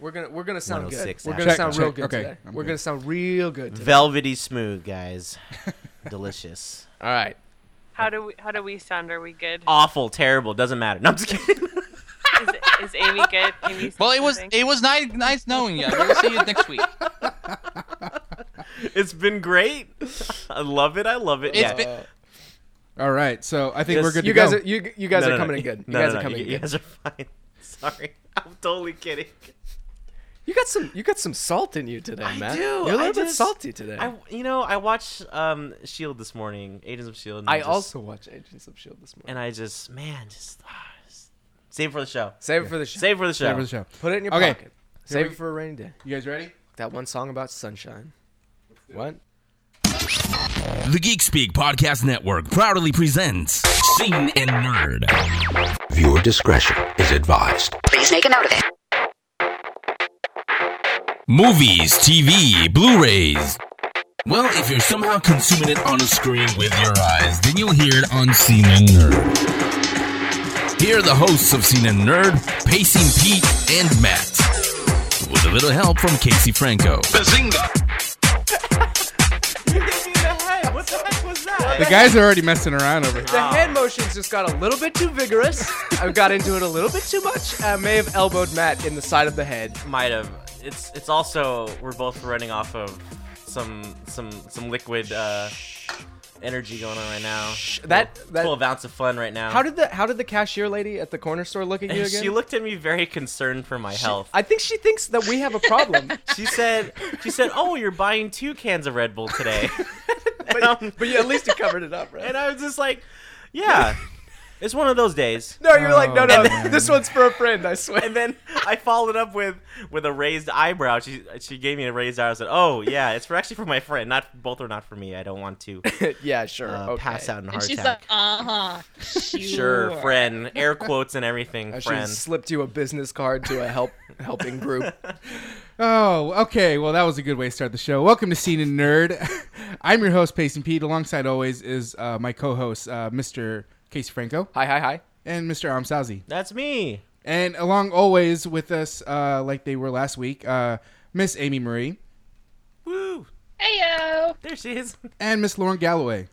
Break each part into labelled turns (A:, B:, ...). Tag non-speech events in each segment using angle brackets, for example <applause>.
A: We're gonna we're gonna sound good.
B: 106
A: We're gonna
C: Check,
A: sound real good
C: Okay,
A: today.
C: I'm
A: We're
C: good.
A: gonna sound real good. Today.
B: Velvety smooth, guys. <laughs> Delicious.
A: All right.
D: How do we how do we sound? Are we good?
B: Awful, terrible, doesn't matter. No, I'm just kidding.
D: Is, is Amy good? Amy
E: Well, it was
D: something?
E: it was nice nice knowing you. We'll see you next week.
B: it's been great. I love it. I love it.
E: It's
B: yeah.
E: been-
C: All right, so I think
B: Yes,
C: we're good
A: You
C: to
A: guys
C: go.
A: are you you guys
B: No,
A: are
B: no, no,
A: coming in good. You
B: no,
A: guys
B: no,
A: are coming
B: you,
A: in
B: you guys are fine. <laughs> Sorry, I'm totally kidding.
A: You got some you got some salt in you today,
B: I
A: Matt.
B: do,
A: You're a little bit
B: just-
A: salty today.
B: I, you know, I watched um Shield this morning, Agents of Shield. and
A: I
B: just-
A: also watch Agents of Shield this morning.
B: and I just, man, just, ah, <sighs> just save it for the show.
A: Save it for the show.
B: Save it for the show.
C: Save for the show.
A: Put it in your
C: Okay.
A: pocket. Save
C: we-
A: it for a rainy day.
C: You guys ready?
A: That one song about sunshine. What?
F: The Geek Speak Podcast Network proudly presents Scene and Nerd.
G: Viewer discretion is advised.
H: Please make a note of it.
F: Movies, TV, Blu-rays. Well, if you're somehow consuming it on a screen with your eyes, then you'll hear it on Scene and Nerd. Here are the hosts of Scene and Nerd, Pacing Pete and Matt. With a little help from Casey Franco.
B: What the heck was that?
C: The guys are already messing around over here.
A: The hand motions just got a little bit too vigorous. I got into it a little bit too much. I may have elbowed Matt in the side of the head.
B: Might have. It's it's also we're both running off of some some some liquid uh, energy going on right now.
A: That that.
B: Twelve ounce of fun right now.
A: How did the how did the cashier lady at the corner store look at you <laughs> again?
B: she looked at me very concerned for my health.
A: I think she thinks that we have a problem. <laughs>
B: She said, "She said, oh, you're buying two cans of Red Bull today." <laughs> and, I'm-
A: but you, at least you covered it up, right?
B: and I was just like, "Yeah, it's one of those days."
A: no, you're like, no, no,
C: Oh, <laughs>
A: this one's for a friend. I swear.
B: And then I followed up with with a raised eyebrow. She she gave me a raised eyebrow. I said, "Oh yeah, it's for actually for my friend. Not both are not for me. I don't want to <laughs>
A: yeah, sure.
B: uh,
A: okay.
B: pass out in heart
I: And she's
B: attack."
I: like, <laughs> uh huh.
B: Sure, friend. Air quotes and everything,
A: I should
B: friend.
A: have slipped you a business card to a help helping group.
C: Oh, okay. Well, that was a good way to start the show. Welcome to Scene and Nerd. I'm your host, Pacing Pete. Alongside always is uh, my co-host, uh, Mr. Casey Franco,
A: Hi, hi, hi.
C: and Mr. Amsazi.
B: That's me.
C: And along always with us, uh, like they were last week, uh, Miss Amy Marie
B: Woo!
I: Hey yo.
B: There she is.
C: and Miss Lauren Galloway.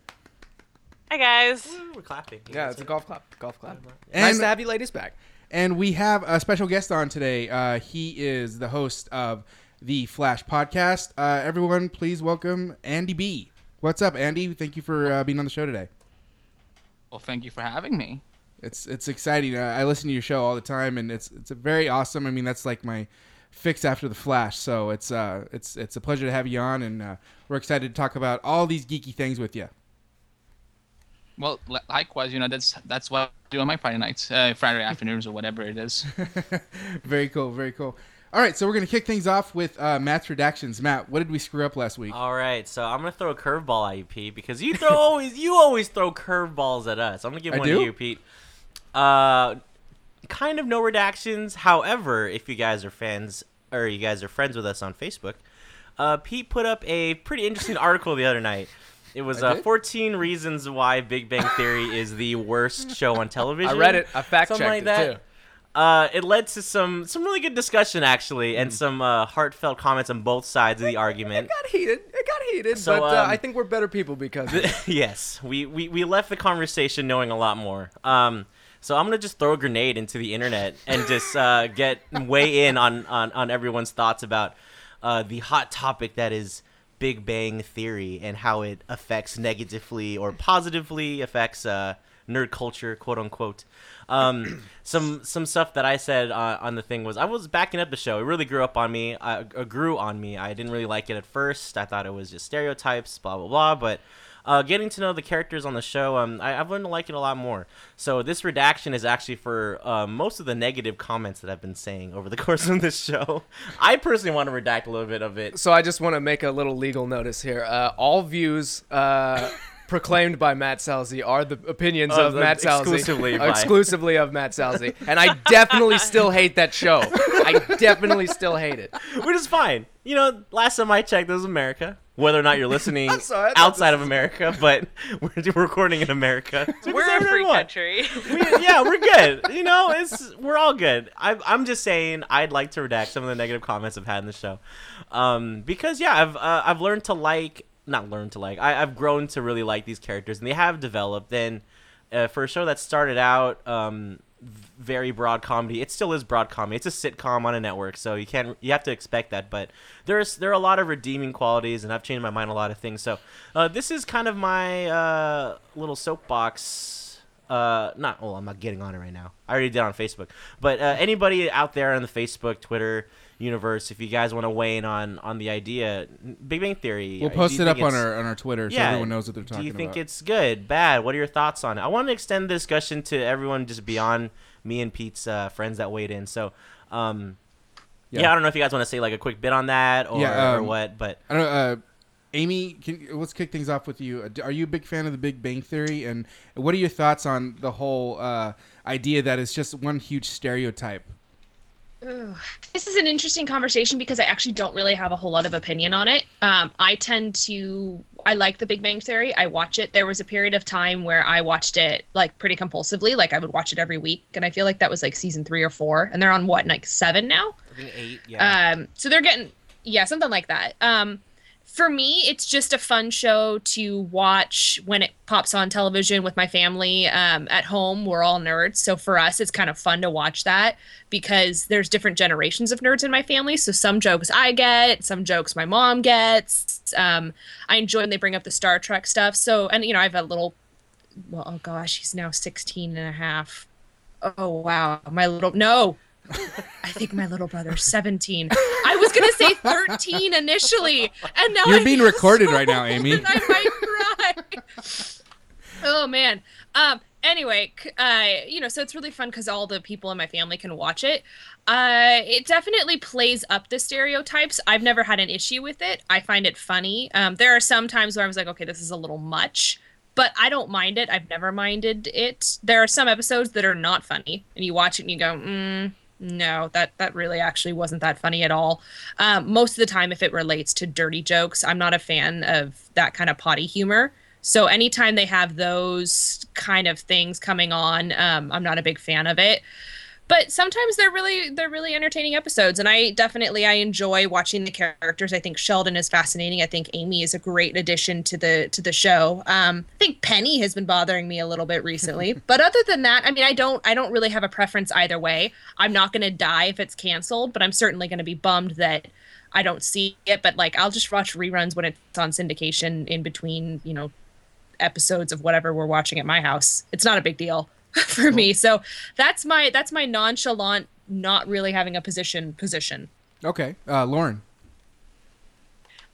D: Hi guys.
B: Woo, We're clapping.
A: Yeah, it's a golf clap. Golf clap.
C: And-
A: nice to have you ladies back.
C: And we have a special guest on today. Uh, he is the host of the Flash podcast. Uh, everyone, please welcome Andy B. What's up, Andy? Thank you for uh, being on the show today.
E: Well, thank you for having me.
C: It's it's exciting. I listen to your show all the time, and it's it's a very awesome. I mean, that's like my fix after the Flash. So it's uh it's it's a pleasure to have you on, and uh, we're excited to talk about all these geeky things with you.
E: Well, likewise, you know that's that's what I do on my Friday nights, uh, Friday <laughs> afternoons, or whatever it is. <laughs>
C: very cool, very cool. All right, so we're gonna kick things off with uh, Matt's redactions. Matt, what did we screw up last week?
B: All right, so I'm gonna throw a curveball at you, Pete, because you throw always you always throw curveballs at us. I'm gonna give
C: I
B: one
C: do?
B: to you, Pete. Uh, kind of no redactions. However, if you guys are fans or you guys are friends with us on Facebook, uh, Pete put up a pretty interesting article the other night. It was uh, 14 reasons why Big Bang Theory is the worst show on television. <laughs>
A: I read it. I fact
B: Something
A: checked
B: like
A: it
B: that.
A: too.
B: Uh, it led to some some really good discussion actually, and some uh, heartfelt comments on both sides of the argument.
A: It got heated. It got heated,
B: So,
A: but uh,
B: um,
A: I think we're better people because of it. <laughs>
B: yes, we, we, we left the conversation knowing a lot more. Um, so I'm gonna just throw a grenade into the internet and just uh, get weigh in on, on, on everyone's thoughts about uh, the hot topic that is Big Bang Theory and how it affects negatively or positively affects uh, nerd culture, quote unquote. Um, some some stuff that I said uh, on the thing was I was backing up the show. It really grew up on me. Uh, uh, grew on me. I didn't really like it at first. I thought it was just stereotypes, blah blah blah. But uh, getting to know the characters on the show, um, I, I've learned to like it a lot more. So this redaction is actually for uh, most of the negative comments that I've been saying over the <laughs> course of this show. I personally want to redact a little bit of it.
A: So I just want to make a little legal notice here. Uh, all views uh, proclaimed by Matt Salzi are the opinions
B: Oh,
A: of
B: the-
A: Matt Salzi.
B: exclusively by-
A: exclusively of Matt Salzi. And I definitely still hate that show. I definitely still hate it.
B: which is fine. You know, last time I checked, it was America. whether or not you're <laughs> listening
A: sorry,
B: outside of America, but <laughs> we're recording in America. <laughs> So
D: We're
B: say
D: a free country.
B: We- yeah, we're good. You know, it's we're all good. I, I'm just saying, I'd like to redact some of the negative comments I've had in the show, um, because yeah, I've uh, I've learned to like, not learned to like, I, I've grown to really like these characters, and they have developed. And uh, for a show that started out um, very broad comedy, it still is broad comedy. It's a sitcom on a network, so you can't you have to expect that. But there's there are a lot of redeeming qualities, and I've changed my mind a lot of things. So uh, this is kind of my uh, little soapbox uh not well i'm not getting on it right now i already did on facebook but uh, anybody out there on the facebook twitter universe if you guys want to weigh in on on the idea big bang theory
C: We'll
B: uh,
C: post it up on our on our Twitter so
B: yeah
C: everyone knows what they're talking about
B: do you think
C: about.
B: it's good bad what are your thoughts on it i want to extend the discussion to everyone just beyond me and pete's uh, friends that weighed in so um yeah.
C: Yeah.
B: i don't know if you guys want to say like a quick bit on that or,
C: Yeah,
B: or
C: um,
B: what but
C: I don't know, uh, Amy, can, let's kick things off with you. Uh, Are you a big fan of the Big Bang Theory? And what are your thoughts on the whole uh, idea that it's just one huge stereotype?
H: Ooh. This is an interesting conversation because I actually don't really have a whole lot of opinion on it. Um, I tend to, I like The Big Bang Theory. I watch it. There was a period of time where I watched it like pretty compulsively. Like I would watch it every week, and I feel like that was like season three or four, and they're on what like seven now.
B: I think eight yeah
H: Um, so they're getting yeah, something like that. Um, for me, it's just a fun show to watch when it pops on television with my family. Um, at home, we're all nerds, so for us, it's kind of fun to watch that because there's different generations of nerds in my family. So some jokes I get, some jokes my mom gets. Um, I enjoy when they bring up the Star Trek stuff. So and you know, I have a little. Well, oh gosh, he's now 16 and a half. Oh wow, my little no. I think my little brother's 17. I was gonna say 13 initially, and now
C: You're
H: I
C: being recorded
H: so
C: right now, Amy.
H: I might cry. oh man. Um. Anyway, uh, you know, so it's really fun because all the people in my family can watch it. Uh, it definitely plays up the stereotypes. I've never had an issue with it. I find it funny. Um, there are some times where I was like, okay, this is a little much, but I don't mind it. I've never minded it. There are some episodes that are not funny, and you watch it and you go, mm, no, that that really actually wasn't that funny at all. Um, most of the time, if it relates to dirty jokes, I'm not a fan of that kind of potty humor. So anytime they have those kind of things coming on, um, I'm not a big fan of it. But sometimes they're really they're really entertaining episodes, and I definitely I enjoy watching the characters. I think Sheldon is fascinating. I think Amy is a great addition to the to the show. Um, I think Penny has been bothering me a little bit recently, <laughs> but other than that, I mean, I don't I don't really have a preference either way. I'm not going to die if it's canceled, but I'm certainly going to be bummed that I don't see it. But like, I'll just watch reruns when it's on syndication in between, you know, episodes of whatever we're watching at my house. It's not a big deal <laughs> for me. So that's my that's my nonchalant, not really having a position position.
C: Okay, uh, Lauren.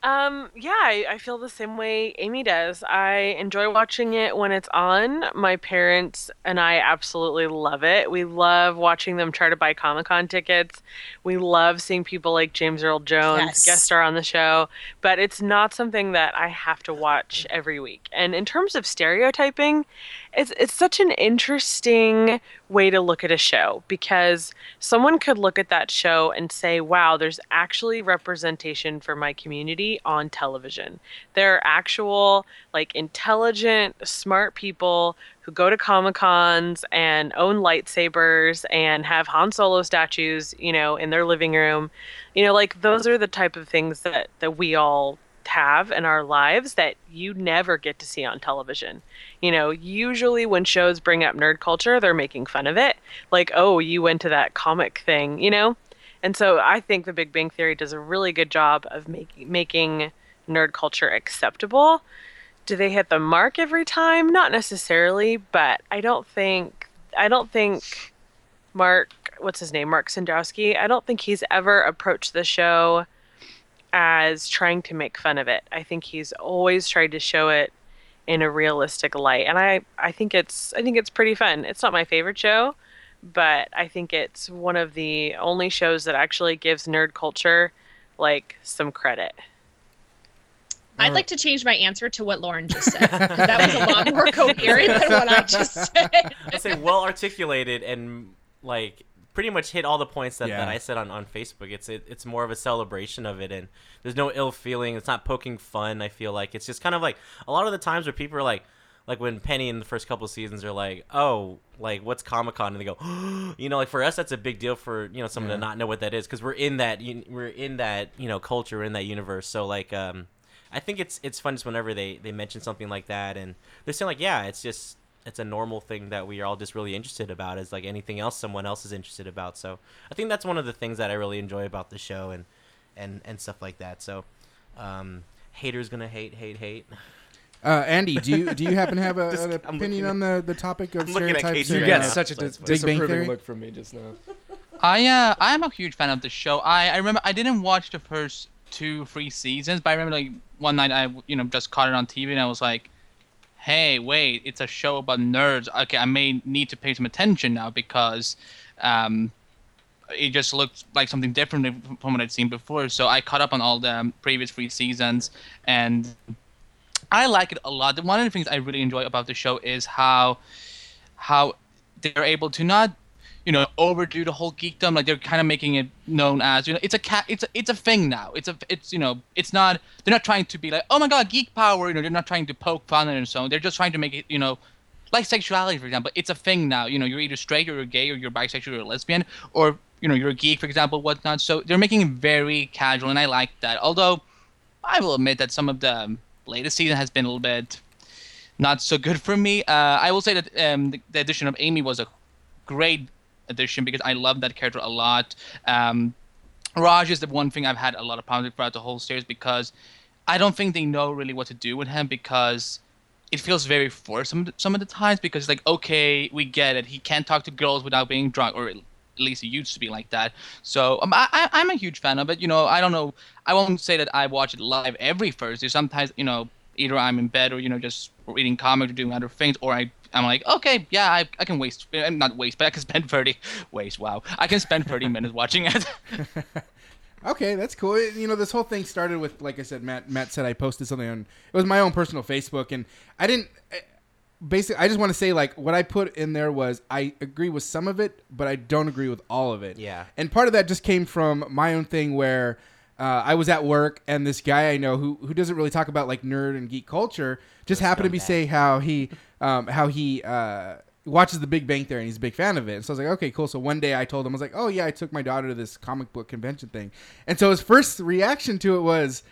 D: Um, yeah, I, I feel the same way Amy does. I enjoy watching it when it's on. My parents and I absolutely love it. We love watching them try to buy Comic Con tickets. We love seeing people like James Earl Jones
H: Yes.
D: guest star on the show, but it's not something that I have to watch every week. And in terms of stereotyping, it's it's such an interesting way to look at a show because someone could look at that show and say, "Wow, there's actually representation for my community on television. There are actual like intelligent, smart people who go to Comic-Cons and own lightsabers and have Han Solo statues, you know, in their living room. You know, like those are the type of things that that we all have in our lives that you never get to see on television. You know, usually when shows bring up nerd culture, they're making fun of it. Like, oh, you went to that comic thing, you know? And so I think The Big Bang Theory does a really good job of make, making nerd culture acceptable. Do they hit the mark every time? Not necessarily, but I don't think I don't think Mark, what's his name, Mark Sandrowski, I don't think he's ever approached the show as trying to make fun of it. I think he's always tried to show it in a realistic light, and I I think it's I think it's pretty fun. It's not my favorite show, but I think it's one of the only shows that actually gives nerd culture like some credit.
H: I'd like to change my answer to what Lauren just said. that was a lot more coherent than what I just said. <laughs>
B: I say well articulated and like pretty much hit all the points that,
C: Yeah.
B: that I said on, on Facebook. It's it, it's more of a celebration of it, and there's no ill feeling. It's not poking fun. I feel like it's just kind of like a lot of the times where people are like, like when Penny in the first couple of seasons are like, oh, like what's Comic Con, and they go, <gasps> you know, like for us that's a big deal for you know someone
C: Yeah.
B: to not know what that is because we're in that we're in that you know culture, we're in that universe. So like, um, I think it's it's fun just whenever they they mention something like that, and they're saying like, yeah, it's just it's a normal thing that we are all just really interested about as like anything else someone else is interested about so i think that's one of the things that i really enjoy about the show and and and stuff like that so um haters gonna hate hate hate
C: Uh, Andy, do you do you happen to have a, <laughs>
B: Just-
C: an opinion on the, the topic of
B: I'm
C: stereotypes?
A: You
C: and,
B: right
A: get
C: uh,
B: now.
A: such a
B: So
A: dis-
C: Big Bang
A: disapproving
C: Theory?
A: look from me just now.
E: I uh I am a huge fan of the show. I I remember I didn't watch the first two three seasons, but I remember like one night I you know just caught it on TV and I was like, hey wait, it's a show about nerds. Okay, I may need to pay some attention now because um it just looked like something different from what I'd seen before. So I caught up on all the previous three seasons and I like it a lot. One of the things I really enjoy about the show is how how they're able to not you know overdo the whole geekdom like they're kind of making it known as you know it's a cat it's a, it's a thing now it's a it's you know it's not they're not trying to be like oh my god geek power you know they're not trying to poke fun at it and so on. they're just trying to make it you know like sexuality for example it's a thing now you know you're either straight or you're gay or you're bisexual or lesbian or you know you're a geek for example whatnot so they're making it very casual and i like that although i will admit that some of the um, latest season has been a little bit not so good for me. Uh, I will say that um, the, the addition of Amy was a great addition because I love that character a lot. Um, Raj is the one thing I've had a lot of problems with throughout the whole series because I don't think they know really what to do with him because it feels very forced some some of the times because it's like okay we get it. He can't talk to girls without being drunk or at least it used to be like that. So um, I, I'm a huge fan of it. You know I don't know I won't say that I watch it live every Thursday. Sometimes you know either I'm in bed or you know just reading comics or doing other things or I I'm like okay yeah I, I can waste eh, not waste but I can spend 30 <laughs> waste wow I can spend 30 minutes watching it <laughs>
C: Okay, that's cool. It- You know, this whole thing started with, like I said, Matt. Matt said I posted something on. It was my own personal Facebook, and I didn't. I- Basically, I just want to say, like, what I put in there was I agree with some of it, but I don't agree with all of it.
B: Yeah.
C: And part of that just came from my own thing where uh, I was at work, and this guy I know who who doesn't really talk about like nerd and geek culture just happened to be
B: scumbag.
C: say how he um, how he uh, watches The Big Bang Theory and he's a big fan of it. And so I was like, okay, cool. So one day I told him I was like, oh yeah, I took my daughter to this comic book convention thing, and so his first reaction to it was.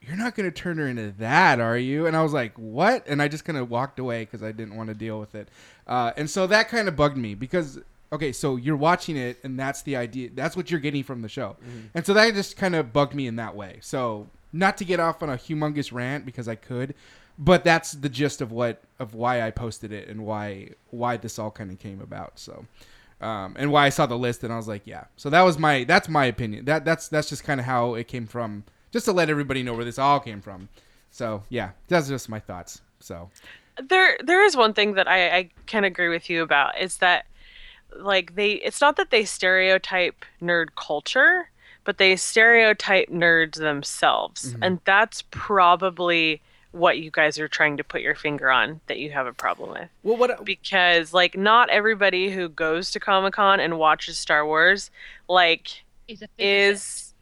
C: You're not going to turn her into that, are you? And I was like, what? And I just kind of walked away because I didn't want to deal with it. Uh, and so that kind of bugged me because, okay, so you're watching it and that's the idea. That's what you're getting from the show. And so that just kind of bugged me in that way. So not to get off on a humongous rant because I could, but that's the gist of what of why I posted it and why why this all kind of came about. So um, and why I saw the list and I was like, yeah. So that was my that's my opinion. That that's that's just kind of how it came from. Just to let everybody know where this all came from. So yeah, that's just my thoughts. So
D: there there is one thing that I, I can agree with you about is that like they it's not that they stereotype nerd culture but they stereotype nerds themselves and that's probably what you guys are trying to put your finger on that you have a problem with.
C: Well, what
D: because like not everybody who goes to comic-con and watches star wars like
H: He's a
D: is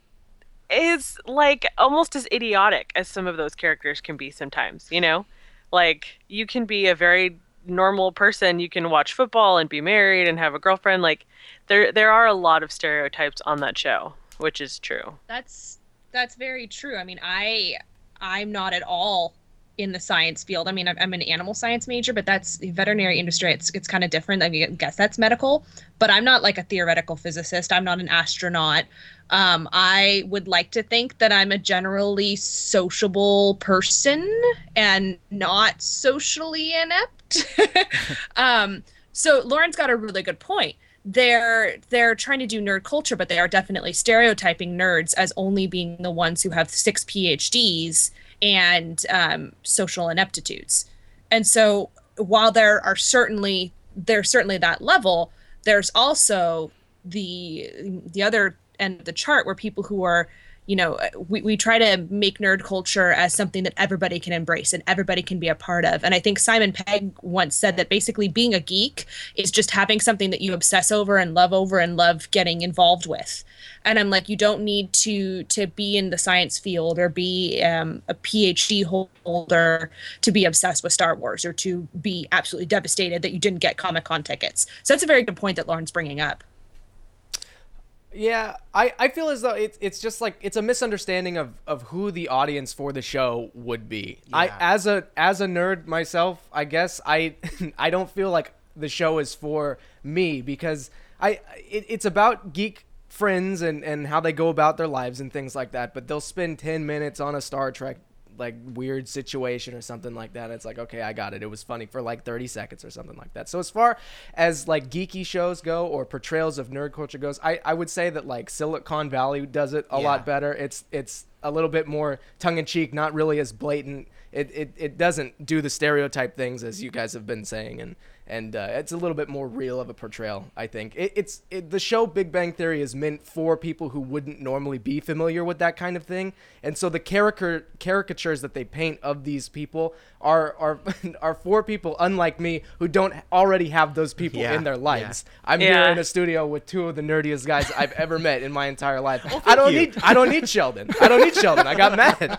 D: is like almost as idiotic as some of those characters can be sometimes you know? Like you can be a very normal person you can watch football and be married and have a girlfriend like there there are a lot of stereotypes on that show which is true.
H: That's that's very true. I mean, I I'm not at all in the science field. I mean, I'm, an animal science major, but that's the veterinary industry. It's it's kind of different. I mean, I guess that's medical, but I'm not like a theoretical physicist. I'm not an astronaut. Um, I would like to think that I'm a generally sociable person and not socially inept. <laughs> um, so Lauren's got a really good point they're they're trying to do nerd culture, but they are definitely stereotyping nerds as only being the ones who have six PhDs and um, social ineptitudes. And so, while there are certainly there's certainly that level, there's also the the other end of the chart where people who are you know, we, we try to make nerd culture as something that everybody can embrace and everybody can be a part of. And I think Simon Pegg once said that basically being a geek is just having something that you obsess over and love over and love getting involved with. And I'm like, you don't need to to be in the science field or be um, a PhD holder to be obsessed with Star Wars or to be absolutely devastated that you didn't get Comic Con tickets. So that's a very good point that Lauren's bringing up.
A: Yeah, I, I feel as though it's it's just like it's a misunderstanding of, of who the audience for the show would be. I as a as a nerd myself, I guess I <laughs> I don't feel like the show is for me because I it, it's about geek friends and and how they go about their lives and things like that. But they'll spend ten minutes on a Star Trek like weird situation or something like that. It's like, okay, I got it. It was funny for like 30 seconds or something like that. So as far as like geeky shows go or portrayals of nerd culture goes, I, I would say that like Silicon Valley does it a
B: Yeah.
A: lot better. It's it's a little bit more tongue in cheek, not really as blatant. It, it, it doesn't do the stereotype things as you guys have been saying, and and uh, it's a little bit more real of a portrayal. I think it, it's it, the show Big Bang Theory is meant for people who wouldn't normally be familiar with that kind of thing, and so the caricature caricatures that they paint of these people are are <laughs> are for people unlike me who don't already have those people
B: Yeah,
A: in their
B: yeah.
A: lives. I'm
D: Yeah.
A: here in a studio with two of the nerdiest guys I've ever met in my entire life. I don't
B: you.
A: need I don't need Sheldon. I don't need Sheldon. I got <laughs> mad.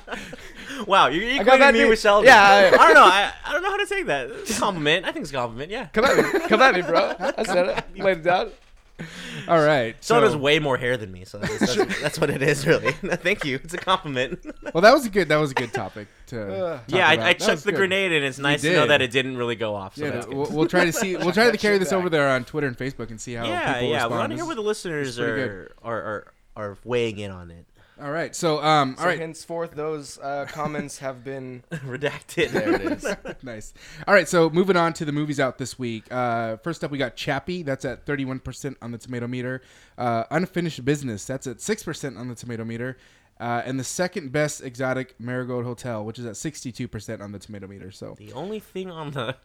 B: Wow, you're
A: got
B: equating
A: that
B: me with Sheldon.
A: Yeah, I-
B: I, don't <laughs> know. I, I don't know how to take that. It's a compliment. I think it's a compliment. Yeah.
A: Come at me. Come at me, bro. I said it. Laid it down. <laughs>
C: All right.
B: Sheldon has way more hair than me, so that's, that's, <laughs> that's what it is, really. <laughs> Thank you. It's a compliment.
C: well, that was a good. That was a good topic to. talk
B: yeah. I, I chucked the
C: good.
B: grenade, and it's nice to know that it didn't really go off. So
C: Yeah,
B: that's
C: no,
B: good.
C: we'll, we'll try to see. We'll try to carry this over there on Twitter and Facebook and see how
B: yeah,
C: people
B: yeah.
C: respond.
B: We want to hear where the listeners are, are are are weighing in on it.
C: All right. So, um, all
A: So
C: right.
A: henceforth, those uh, <laughs> comments have been. <laughs>
B: Redacted.
A: There it is. <laughs>
C: nice. All right, so moving on to the movies out this week. Uh, first up, we got Chappie. That's at 31% on the tomato meter. Uh, Unfinished Business. That's at 6% on the tomato meter. Uh, and the second best exotic Marigold Hotel, which is at 62% on the tomato meter. So,
B: The only thing on the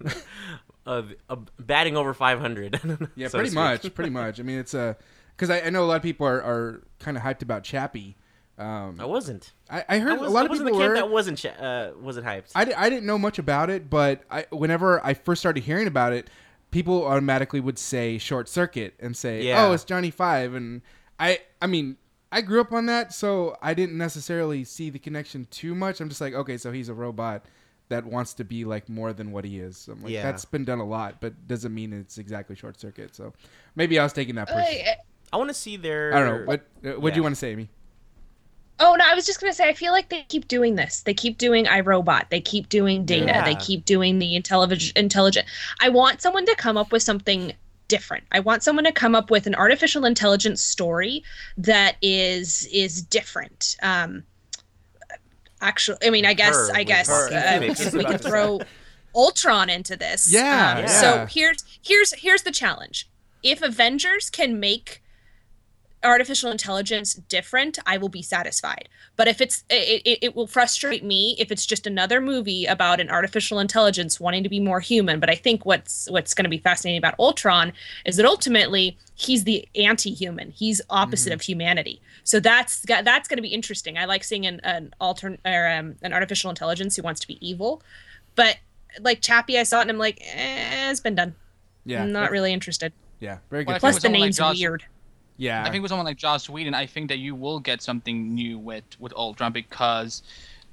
B: uh, uh, batting over 500.
C: yeah,
B: so
C: pretty much. Pretty much. I mean, it's a. Because I, I know a lot of people are, are kind of hyped about Chappie. Um,
B: I wasn't.
C: I, I heard
B: I was,
C: a lot
B: I
C: of
B: wasn't
C: people
B: the kid
C: were.
B: that wasn't ch- uh, wasn't hyped.
C: I, I didn't know much about it, but I, whenever I first started hearing about it, people automatically would say Short Circuit and say,
B: Yeah.
C: "Oh, it's Johnny Five," and I I mean I grew up on that, so I didn't necessarily see the connection too much. I'm just like, okay, so he's a robot that wants to be like more than what he is. So I'm like,
B: Yeah.
C: that's been done a lot, but doesn't mean it's exactly Short Circuit. So maybe I was taking that. Person.
H: I-
B: I want to see their.
C: I don't know. What uh, what do you want to say, Amy?
H: Oh no, I was just gonna say I feel like they keep doing this. They keep doing iRobot. They keep doing data.
B: Yeah.
H: They keep doing the intelligent intelligent. I want someone to come up with something different. I want someone to come up with an artificial intelligence story that is is different. Um actually I mean I guess
B: Her,
H: I guess
B: her.
H: uh,
B: Phoenix is
H: we
A: about
H: could throw Ultron into this.
C: Yeah,
H: Um,
B: yeah.
H: So here's here's here's the challenge. If Avengers can make artificial intelligence different, I will be satisfied. But if it's it, it, it will frustrate me if it's just another movie about an artificial intelligence wanting to be more human. But I think what's what's going to be fascinating about Ultron is that ultimately he's the anti-human. He's opposite of humanity. So that's that's going to be interesting. I like seeing an an altern or um, an artificial intelligence who wants to be evil, but like Chappie, I saw it and I'm like, eh, it's been done.
C: Yeah,
H: I'm not really interested.
C: Yeah, very good.
E: think
H: Plus the
E: someone like
H: name's weird.
C: Yeah,
E: I think with someone like Joss Whedon, I think that you will get something new with with Ultron because,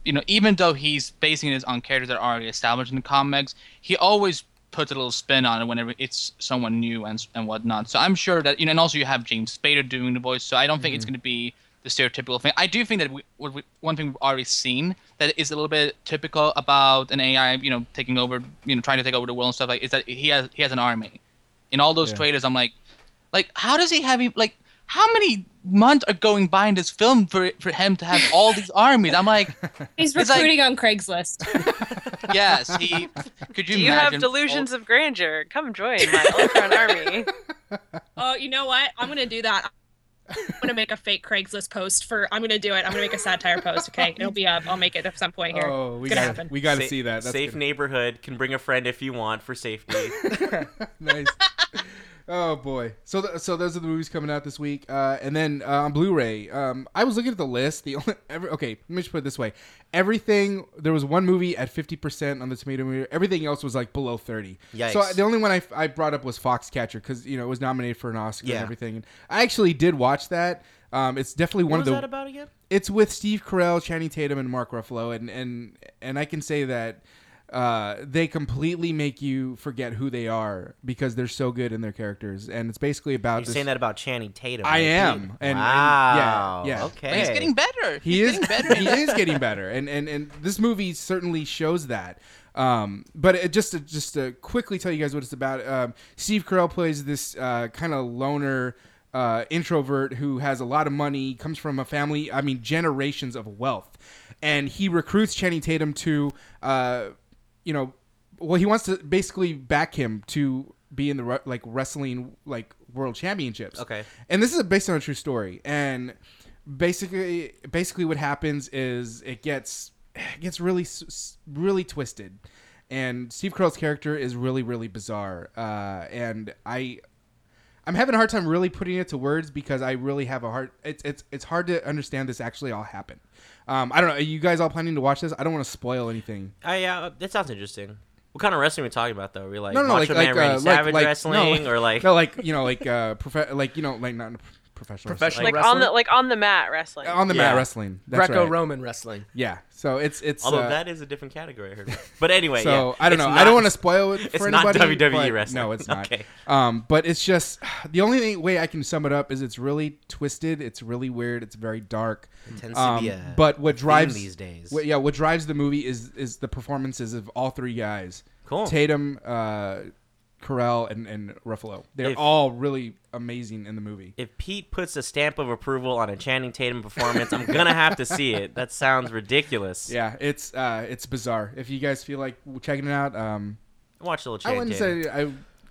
E: you know, even though he's basing it on characters that are already established in the comics, he always puts a little spin on it whenever it's someone new and and whatnot. So I'm sure that you know, and also you have James Spader doing the voice. So I don't think it's mm-hmm. going to be the stereotypical thing. I do think that we, what we, one thing we've already seen that is a little bit typical about an AI, you know, taking over, you know, trying to take over the world and stuff like is that he has he has an army. In all those
C: Yeah.
E: trailers, I'm like, like how does he have e- like how many months are going by in this film for for him to have all these <laughs> armies? I'm like,
H: He's
E: It's like-
H: recruiting on Craigslist. <laughs>
E: yes, he. Could you?
D: Do you have
E: imagine
D: delusions of grandeur? Come join my Ultron army. <laughs>
H: Oh, you know what? I'm gonna do that. I'm gonna make a fake Craigslist post for. I'm gonna do it. I'm gonna make a satire post. Okay, it'll be up. I'll make it at some point here.
C: Oh, we
H: It's gonna
C: got
H: happen.
C: we got to
B: Sa-
C: see that. That's
B: safe
C: good.
B: neighborhood can bring a friend if you want for safety.
C: nice. Oh boy! So th- so those are the movies coming out this week, uh, and then uh, on Blu-ray. Um, I was looking at the list. The only every, okay, let me just put it this way: everything there was one movie at fifty percent on the tomato meter. Everything else was like below thirty. So
B: Yikes.
C: the only one I, I brought up was Foxcatcher because you know it was nominated for an Oscar
B: Yeah.
C: and everything. And I actually did watch that. Um, it's definitely one
B: What
C: of
B: was
C: the
B: that about again?
C: it's with Steve Carell, Channing Tatum, and Mark Ruffalo, and and and I can say that uh, they completely make you forget who they are because they're so good in their characters, and it's basically about
B: You're
C: this.
B: saying that about Channing Tatum.
C: I
B: right?
C: am, and- and-
B: wow.
C: yeah, yeah.
B: Okay.
E: But he's getting better.
C: he
E: he's
C: is
E: getting better.
C: he is getting better, and and and this movie certainly shows that. Um, but it, just to just to quickly tell you guys what it's about. Um, Steve Carell plays this uh, kind of loner uh, introvert who has a lot of money, comes from a family, I mean, generations of wealth, and he recruits Channing Tatum to, uh, you know, well, he wants to basically back him to be in the like wrestling like world championships.
B: Okay.
C: And this is based on a true story. And basically, basically, what happens is it gets it gets really really twisted. And Steve Carell's character is really really bizarre. Uh, and I I'm having a hard time really putting it to words because I really have a hard. It's it's it's hard to understand this actually all happened. Um, I don't know. Are you guys all planning to watch this? I don't want to spoil anything.
B: Oh yeah, that sounds interesting. What kind of wrestling are we talking about though? Are we like
C: no, no,
B: Macho
C: like
B: Man
C: like
B: Randy
C: uh,
B: Savage
C: like, like
B: wrestling
C: no,
B: or like <laughs>
C: no, like you know, like uh, prof- like you know, like not professional,
A: Professional
C: wrestling.
D: like on the like on the mat wrestling.
C: on the
B: Yeah.
C: mat wrestling. That's right.
A: Greco-Roman wrestling.
C: Yeah, so it's it's.
B: Although
C: uh,
B: that is a different category, I heard. But anyway,
C: so
B: yeah.
C: I don't
B: It's
C: know. I
B: not-
C: don't want to spoil it for
B: it's not
C: anybody.
B: WWE
C: but-
B: wrestling.
C: No, it's not.
B: Okay.
C: Um, but it's just <sighs> the only thing- way I can sum it up is it's really twisted. It's really weird. It's very dark.
B: tends to
C: Um,
B: be a
C: but what drives
B: these days.
C: What, yeah, what drives the movie is is the performances of all three guys.
B: Cool.
C: Tatum, uh, Carell, and and Ruffalo. They're
B: If-
C: all really amazing in the movie.
B: If Pete puts a stamp of approval on a Channing Tatum performance, I'm gonna have to see it. That sounds ridiculous. <laughs>
C: Yeah, it's uh, it's bizarre. If you guys feel like checking it out, um,
B: Watch a little Channing I
C: wouldn't
B: Tatum.
C: say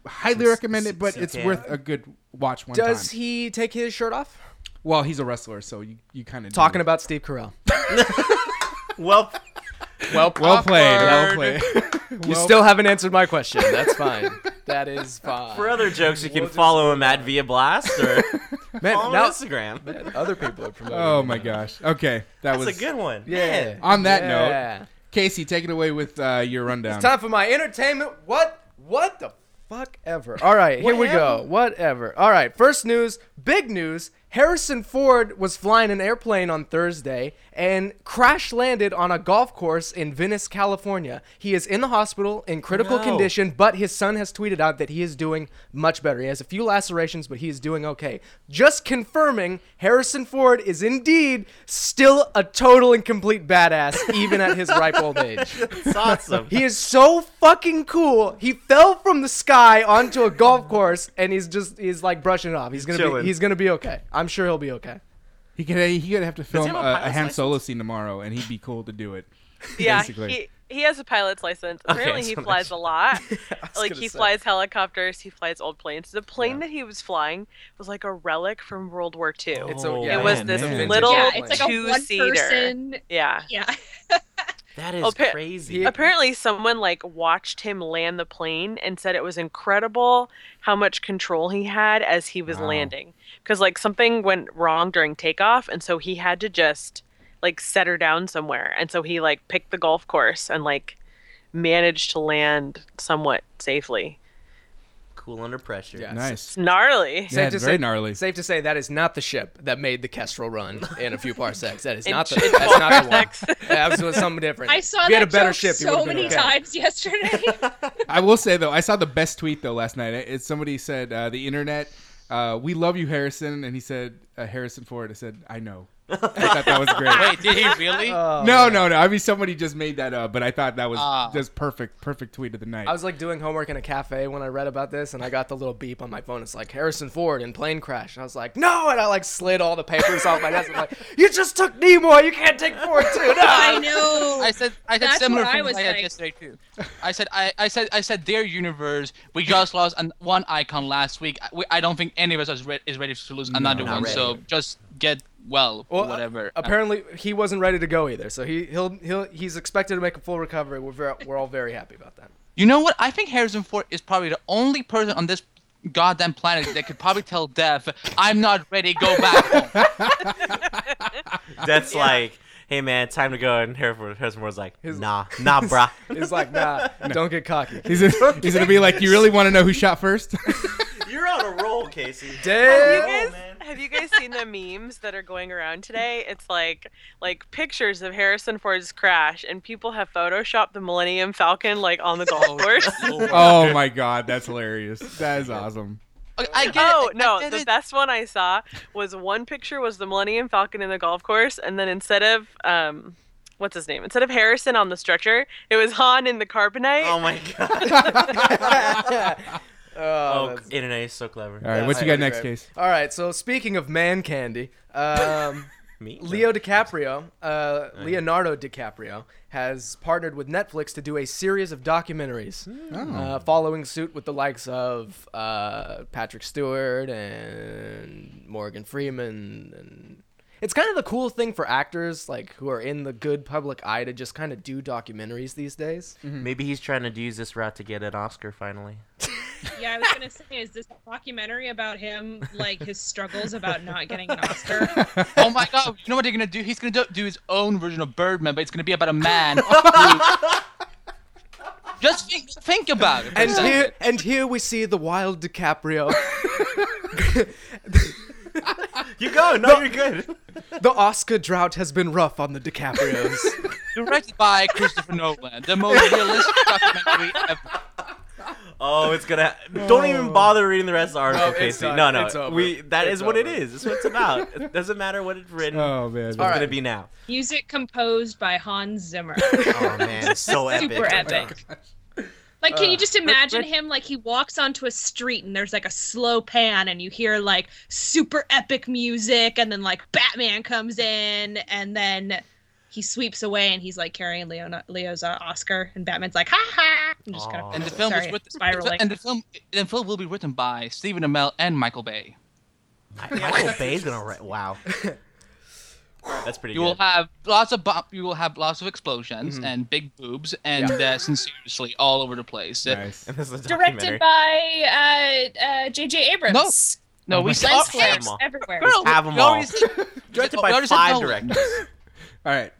C: I highly
B: Some-
C: recommend it, but
B: some
C: it's worth a good watch one
A: Does
C: time.
A: he take his shirt off?
C: Well, he's a wrestler, so you, you kind of
A: Talking about Steve Carell. <laughs> <laughs>
B: well,
A: Well,
C: well played, well played. <laughs>
A: you still haven't answered my question. That's fine. That is <laughs> fine.
B: for other jokes, you can
A: We'll
B: follow him at Via Blast or
A: Man, <laughs>
B: follow him
A: now-
B: on Instagram.
A: man, other people are promoting.
C: Oh my gosh. Okay, that
B: That's
C: was
B: a good one.
A: Yeah.
B: Man.
C: On that
A: Yeah.
C: note, Casey, take it away with uh, your rundown.
A: It's time for my entertainment. What? What the fuck ever? All right, here we go. Whatever. All right, first news, big news. Harrison Ford was flying an airplane on Thursday and crash landed on a golf course in Venice, California. He is in the hospital in critical
B: No.
A: condition, but his son has tweeted out that he is doing much better. He has a few lacerations, but he is doing okay. Just confirming Harrison Ford is indeed still a total and complete badass, even at his ripe old age. <laughs>
B: It's awesome.
A: He is so fucking cool. He fell from the sky onto a golf course, and he's just he's like brushing it off. He's gonna
B: chilling.
A: be he's gonna be okay. I'm sure he'll be okay.
C: He could he could have to film
B: have
C: a,
B: a
C: a Han
B: license?
C: Solo scene tomorrow, and he'd be cool to do it. <laughs>
D: yeah,
C: basically.
D: he he has a pilot's license. Apparently, he
B: so
D: flies
B: much.
D: a lot. <laughs> like he
A: say.
D: flies helicopters. He flies old planes. The plane that he was flying was like a relic from World War II.
A: Oh, it's a,
B: Oh,
A: yeah,
D: it was
B: man,
D: this
C: man.
D: little
H: yeah, it's like a
D: two-seater.
H: one person.
D: Yeah.
H: Yeah. <laughs>
B: That is
D: Appa-
B: crazy.
D: Apparently, someone like watched him land the plane and said it was incredible how much control he had as he was
C: Wow.
D: landing. Because like something went wrong during takeoff, and so he had to just like set her down somewhere, and so he like picked the golf course and like managed to land somewhat safely.
B: cool under pressure.
A: Yeah.
C: Nice.
D: It's gnarly.
C: Yeah,
A: Safe to
C: very
A: say,
C: gnarly.
A: Safe to say that is not the ship that made the Kessel run in a few parsecs. That is
D: In-
A: not the.
D: in
A: That's not the one.
D: parsecs. <laughs>
A: That was something different.
H: I saw
A: if you had
H: that
A: a better
H: joke
A: ship, you
H: so
A: would've been
H: many
A: okay.
H: times yesterday. <laughs>
C: I will say though, I saw the best tweet though last night. It's somebody said uh, the internet. Uh, we love you, Harrison, and he said uh, Harrison Ford. I said I know. I thought that was great.
E: Wait, did he really?
A: Oh,
C: no,
A: man.
C: no, no. I mean, somebody just made that up, but I thought that was
E: Ah.
C: just perfect, perfect tweet of the night.
A: I was like doing homework in a cafe when I read about this, and I got the little beep on my phone. It's like Harrison Ford in plane crash. And I was like, no, and I like slid all the papers off my desk. I'm like, you just took Nimoy. You can't take Ford too. No. <laughs>
H: I know.
E: I said I said
H: That's
E: similar
H: what I
E: things
H: was
E: I had
H: like.
E: yesterday too. I said I, I said I said their universe. We just lost an, one icon last week. I, we, I don't think any of us is, re- is ready to lose another
B: not
E: one.
B: ready.
E: So just get well,
A: Well,
E: or whatever.
A: uh, apparently, he wasn't ready to go either. So he he'll he'll he's expected to make a full recovery. We're very, we're all very happy about that.
E: You know what? I think Harrison Ford is probably the only person on this goddamn planet that could probably tell Death, "I'm not ready. Go back home." <laughs>
B: That's like, hey man, time to go. And Harrison Harrison Ford's like, nah, <laughs> nah, bruh.
A: He's like, nah, <laughs> don't get cocky.
C: He's, he's gonna be like, you really want to know who shot first?
B: You're on a roll, Casey.
D: Have you
A: Damn.
D: guys,
B: man.
D: Have you guys seen the memes that are going around today? It's like like pictures of Harrison Ford's crash, and people have photoshopped the Millennium Falcon like on the golf course. <laughs>
C: oh my god, that's hilarious. That is awesome.
E: I get
D: Oh
E: it. I
D: no,
E: get
D: the
E: it.
D: best one I saw was one picture was the Millennium Falcon in the golf course, and then instead of um, what's his name? Instead of Harrison on the stretcher, it was Han in the carbonite.
B: Oh my god. <laughs> <laughs>
A: oh,
B: Oh,
A: that's-
B: internet is so clever.
C: All right, what you got next,
A: great.
C: Case?
A: All right. So speaking of man candy, um, <laughs>
B: Me?
A: Leo DiCaprio, uh, Leonardo DiCaprio, has partnered with Netflix to do a series of documentaries, uh, following suit with the likes of uh, Patrick Stewart and Morgan Freeman. And it's kind of the cool thing for actors like who are in the good public eye to just kind of do documentaries these days.
B: Maybe he's trying to use this route to get an Oscar finally. <laughs> <laughs>
H: Yeah, I was gonna say, is this a documentary about him, like his struggles about not getting an Oscar? <laughs>
E: Oh my god! You know what they're gonna do? He's gonna do, do his own version of Birdman, but it's gonna be about a man. <laughs> Just think, think about it. for a
A: And
E: second.
A: here, and here we see the wild DiCaprio.
B: You go. No, you're good.
A: the Oscar drought has been rough on the DiCaprios.
E: directed by Christopher Nolan, the most realistic documentary ever. <laughs>
B: Oh, it's gonna. Don't even bother reading the rest of the article,
A: No,
B: Casey.
A: done.
B: No, no.
A: It's over.
B: We. That
A: It's
B: is what it
A: over.
B: is. That's what it's about. It <laughs> doesn't matter what it's written.
C: Oh man.
B: it's
A: All
B: gonna be now.
H: Music composed by Hans Zimmer. <laughs>
B: Oh man, it's so epic.
H: Super epic. Like, can you just
A: Uh,
H: imagine him like he walks onto a street and there's like a slow pan and you hear like super epic music and then like Batman comes in and then he sweeps away and he's like carrying Leo Leo's uh, Oscar and Batman's like ha ha and just kind
B: Aw.
H: of
E: And the film
H: sorry,
E: was written,
H: spiraling.
E: and the film, the film will be written by Stephen Amell and Michael Bay. <laughs>
B: Michael Bay's gonna write. Wow. <laughs> That's pretty
E: You
B: good.
E: will have lots of bo- you will have lots of explosions
A: Mm-hmm.
E: and big boobs and uh, sincerely all over the place. Uh,
C: Nice.
B: And this is a
H: Directed
B: documentary.
H: by uh, uh, J.J. Abrams.
E: No, we
B: my
E: saw.
H: Lens
B: God. Have
H: flares
B: 'em all.
H: everywhere.
E: Girl,
B: Have 'em
E: we already
B: all.
E: said-
B: Directed
E: we
B: by <laughs>
E: already said
B: five
E: Nolan.
B: directors.
C: All right.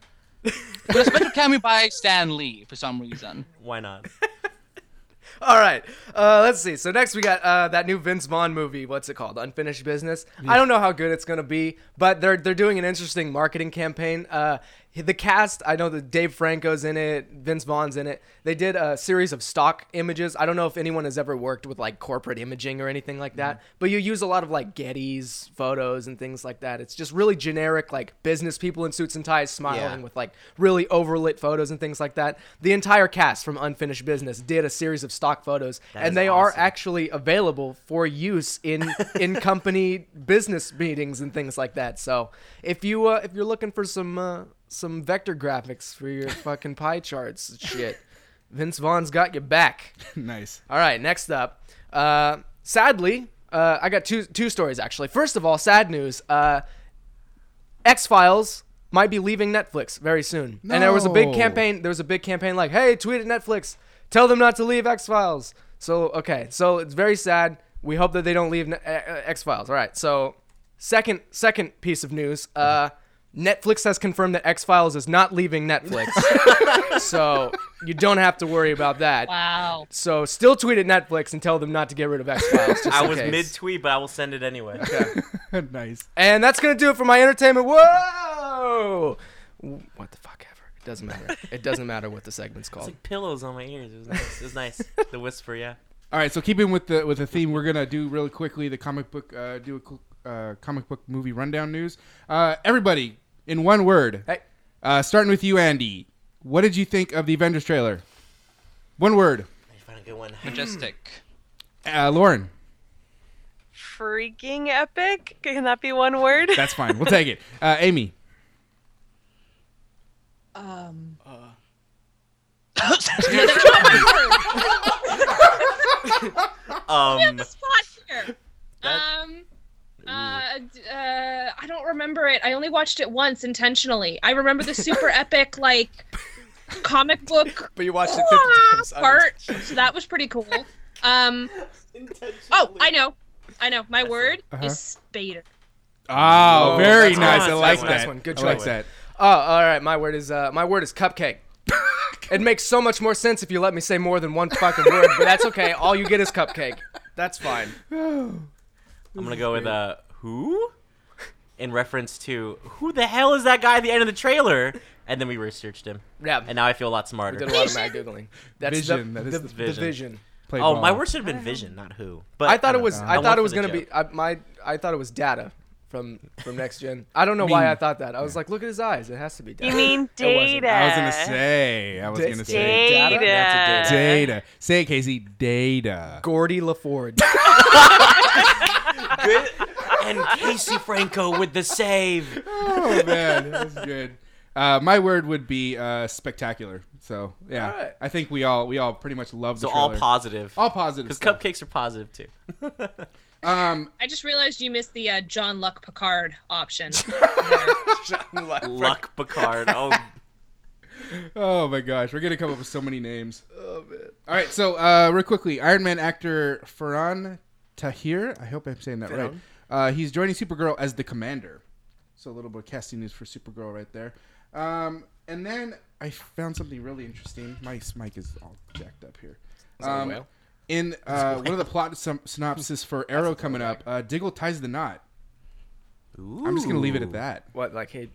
E: With a special cameo by Stan Lee for some reason.
B: Why not? <laughs>
A: All right. Uh, let's see. So next we got uh, that new Vince Vaughn movie. What's it called? Unfinished Business. I don't know how good it's gonna be, but they're they're doing an interesting marketing campaign. Uh, the cast, I know that Dave Franco's in it, Vince Vaughn's in it. They did a series of stock images. I don't know if anyone has ever worked with like corporate imaging or anything like that, but you use a lot of like Getty's photos and things like that. It's just really generic, like business people in suits and ties smiling
B: Yeah.
A: with like really overlit photos and things like that. The entire cast from Unfinished Business did a series of stock photos,
B: That
A: and they are actually available for use in <laughs> in company business meetings and things like that. So if you uh, if you're looking for some uh, some vector graphics for your fucking pie charts and shit, Vince Vaughn's got your back. <laughs>
C: nice.
A: All right, next up. Uh, sadly, uh, I got two two stories actually. First of all, sad news. Uh, X Files might be leaving Netflix very soon, and there was a big campaign. There was a big campaign like, "Hey, tweet at Netflix, tell them not to leave X Files." So okay, so it's very sad. We hope that they don't leave X Files. All right. So second second piece of news. Uh, Netflix has confirmed that X Files is not leaving Netflix, <laughs> so you don't have to worry about that.
H: Wow.
A: So still tweet at Netflix and tell them not to get rid of X Files.
B: I was mid tweet, but I will send it anyway. <laughs>
C: nice.
A: And that's gonna do it for my entertainment. Whoa! What the fuck ever. It doesn't matter. It doesn't matter what the segment's called. <laughs>
B: It's like pillows on my ears. It was nice. It was nice. the whisper, yeah.
C: All right, so keeping with the with the theme, we're gonna do really quickly the comic book uh, do a cl- uh, comic book movie rundown news. Uh, everybody, in one word,
A: Hey,
C: uh, starting with you, Andy. What did you think of the Avengers trailer? One word.
B: I found a good one.
E: Majestic. <clears throat>
C: Uh, Lauren.
D: Freaking epic. Can that be one word?
C: That's fine. We'll take it. <laughs> Uh, Amy.
H: Um. <laughs> <laughs>
B: Um,
H: the spot here. Um. Uh, uh, I don't remember it. I only watched it once intentionally. I remember the super <laughs> epic like comic book <laughs>
A: but you watched it <laughs> 50 times.
H: part, so that was pretty cool. Um, Oh, I know. I know. My word
C: Uh-huh.
H: is Spader.
C: Oh,
A: Oh,
C: very nice.
B: nice.
C: I like
B: That's a
C: that.
A: one. Good
C: I like
A: choice.
C: that.
A: Oh, all right. My word is uh, my word is cupcake. it makes so much more sense if you let me say more than one fucking word, but that's okay. All you get is cupcake. That's fine. <sighs> <sighs>
B: I'm gonna go with uh who? In reference to who the hell is that guy at the end of the trailer? And then we researched him,
A: Yeah.
B: and now I feel a lot smarter.
A: did a lot of mad googling. That's
C: Vision,
A: The,
C: that is
A: the,
C: the
A: the
B: vision.
A: vision.
B: Oh,
C: ball.
B: my word should have been Vision, not who. But
A: I thought it was.
B: know.
A: I
B: went
A: thought it was gonna be. I, my. I thought it was data from from next gen. I don't know why
C: mean-
A: I thought that. I was like, look at his eyes. It has to be data.
D: You mean data?
C: I was gonna say. I was
A: Da-
C: gonna say.
D: Data.
A: Data? That's a data.
C: Data. Say it, Casey. Data.
A: Geordi La Forge. <laughs>
B: Good. <laughs> and Casey Franco with the save.
C: Oh man, that was good. Uh, my word would be uh, spectacular. So yeah,
A: Alright.
C: I think we all we all pretty much love the
B: So all positive.
C: all positive.
B: Because cupcakes are positive too. <laughs>
C: Um,
H: I just realized you missed the uh, John Luck Picard option. <laughs>
B: John Luck Luck Picard. Oh,
C: oh my gosh, we're gonna come up with so many names. Oh man. All right, so uh, real quickly, Iron Man actor Farhan Tahir. I hope I'm saying that right. Uh, he's joining Supergirl as the commander. So a little bit of casting news for Supergirl right there. Um, and then I found something really interesting. My mic is all jacked up here. Um, in uh, one of the plot sym- synopsis for Arrow coming up, uh, Diggle ties the knot. I'm just gonna leave it at that.
A: What like he?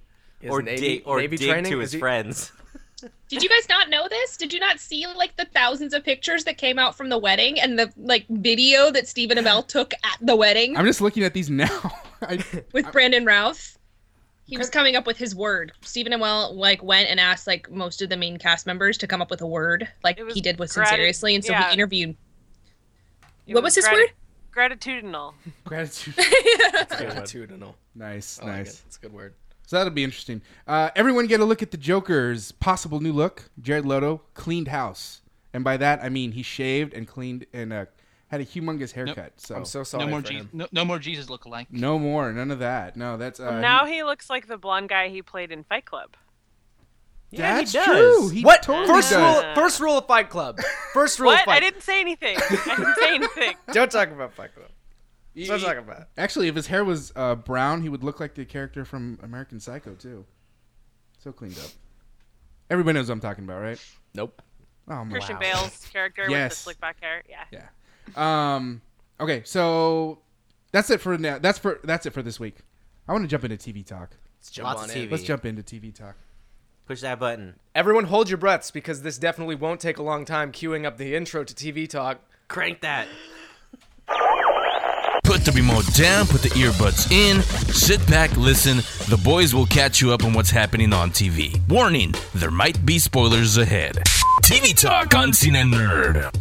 B: or
A: Navy,
B: dig or
A: Navy
B: dig
A: training?
B: to his
A: he-
B: friends. <laughs>
H: Did you guys not know this? Did you not see like the thousands of pictures that came out from the wedding and the like video that Stephen Amell <laughs> took at the wedding
C: I'm just looking at these now. <laughs> I,
H: with Brandon Routh? He was coming up with his word. Stephen Amell like went and asked like most of the main cast members to come up with a word, like he did with Sin
D: grati-
H: Seriously, and so
D: yeah.
H: he interviewed.
D: It
H: What was his
D: grati-
H: word?
D: Gratitudinal.
C: gratitude. <laughs>
A: Gratitudinal.
C: nice,
A: I like
C: nice.
A: it. It's a good word.
C: So that'll be interesting. Uh, everyone get a look at the Joker's possible new look. Jared Leto cleaned house, and by that I mean he shaved and cleaned and uh, had a humongous haircut. So
A: I'm so sorry
E: no more
A: for
E: Jesus.
A: him.
E: No, no more Jesus lookalike.
C: no more, none of that. No, that's uh,
D: now he looks like the blonde guy he played in Fight Club.
B: Yeah,
C: that's
B: he does.
C: true. He
A: What?
C: totally
A: first
C: does.
A: rule. First rule of Fight Club. First rule of
D: What?
A: Fight.
D: I didn't say anything. I didn't say <laughs> anything.
A: Don't talk about Fight Club.
C: He-
A: Don't talk about.
C: Actually, if his hair was uh, brown, he would look like the character from American Psycho too. So cleaned up. Everybody knows what I'm talking about, right?
A: Nope.
C: Oh my.
D: Christian Bale's character with the slick back hair. Yeah.
C: Yeah. Um. Okay, so that's it for now. That's for that's it for this week. I want to jump into TV talk.
A: Let's jump
B: Lots
A: on in.
B: TV.
C: Let's jump into TV talk.
B: Push that button.
A: Everyone, hold your breaths because this definitely won't take a long time. Queuing up the intro to TV talk.
B: Crank that. <laughs>
F: Put the remote down, put the earbuds in, sit back, listen. The boys will catch you up on what's happening on TV. Warning, there might be spoilers ahead. TV Talk on Cine Nerd.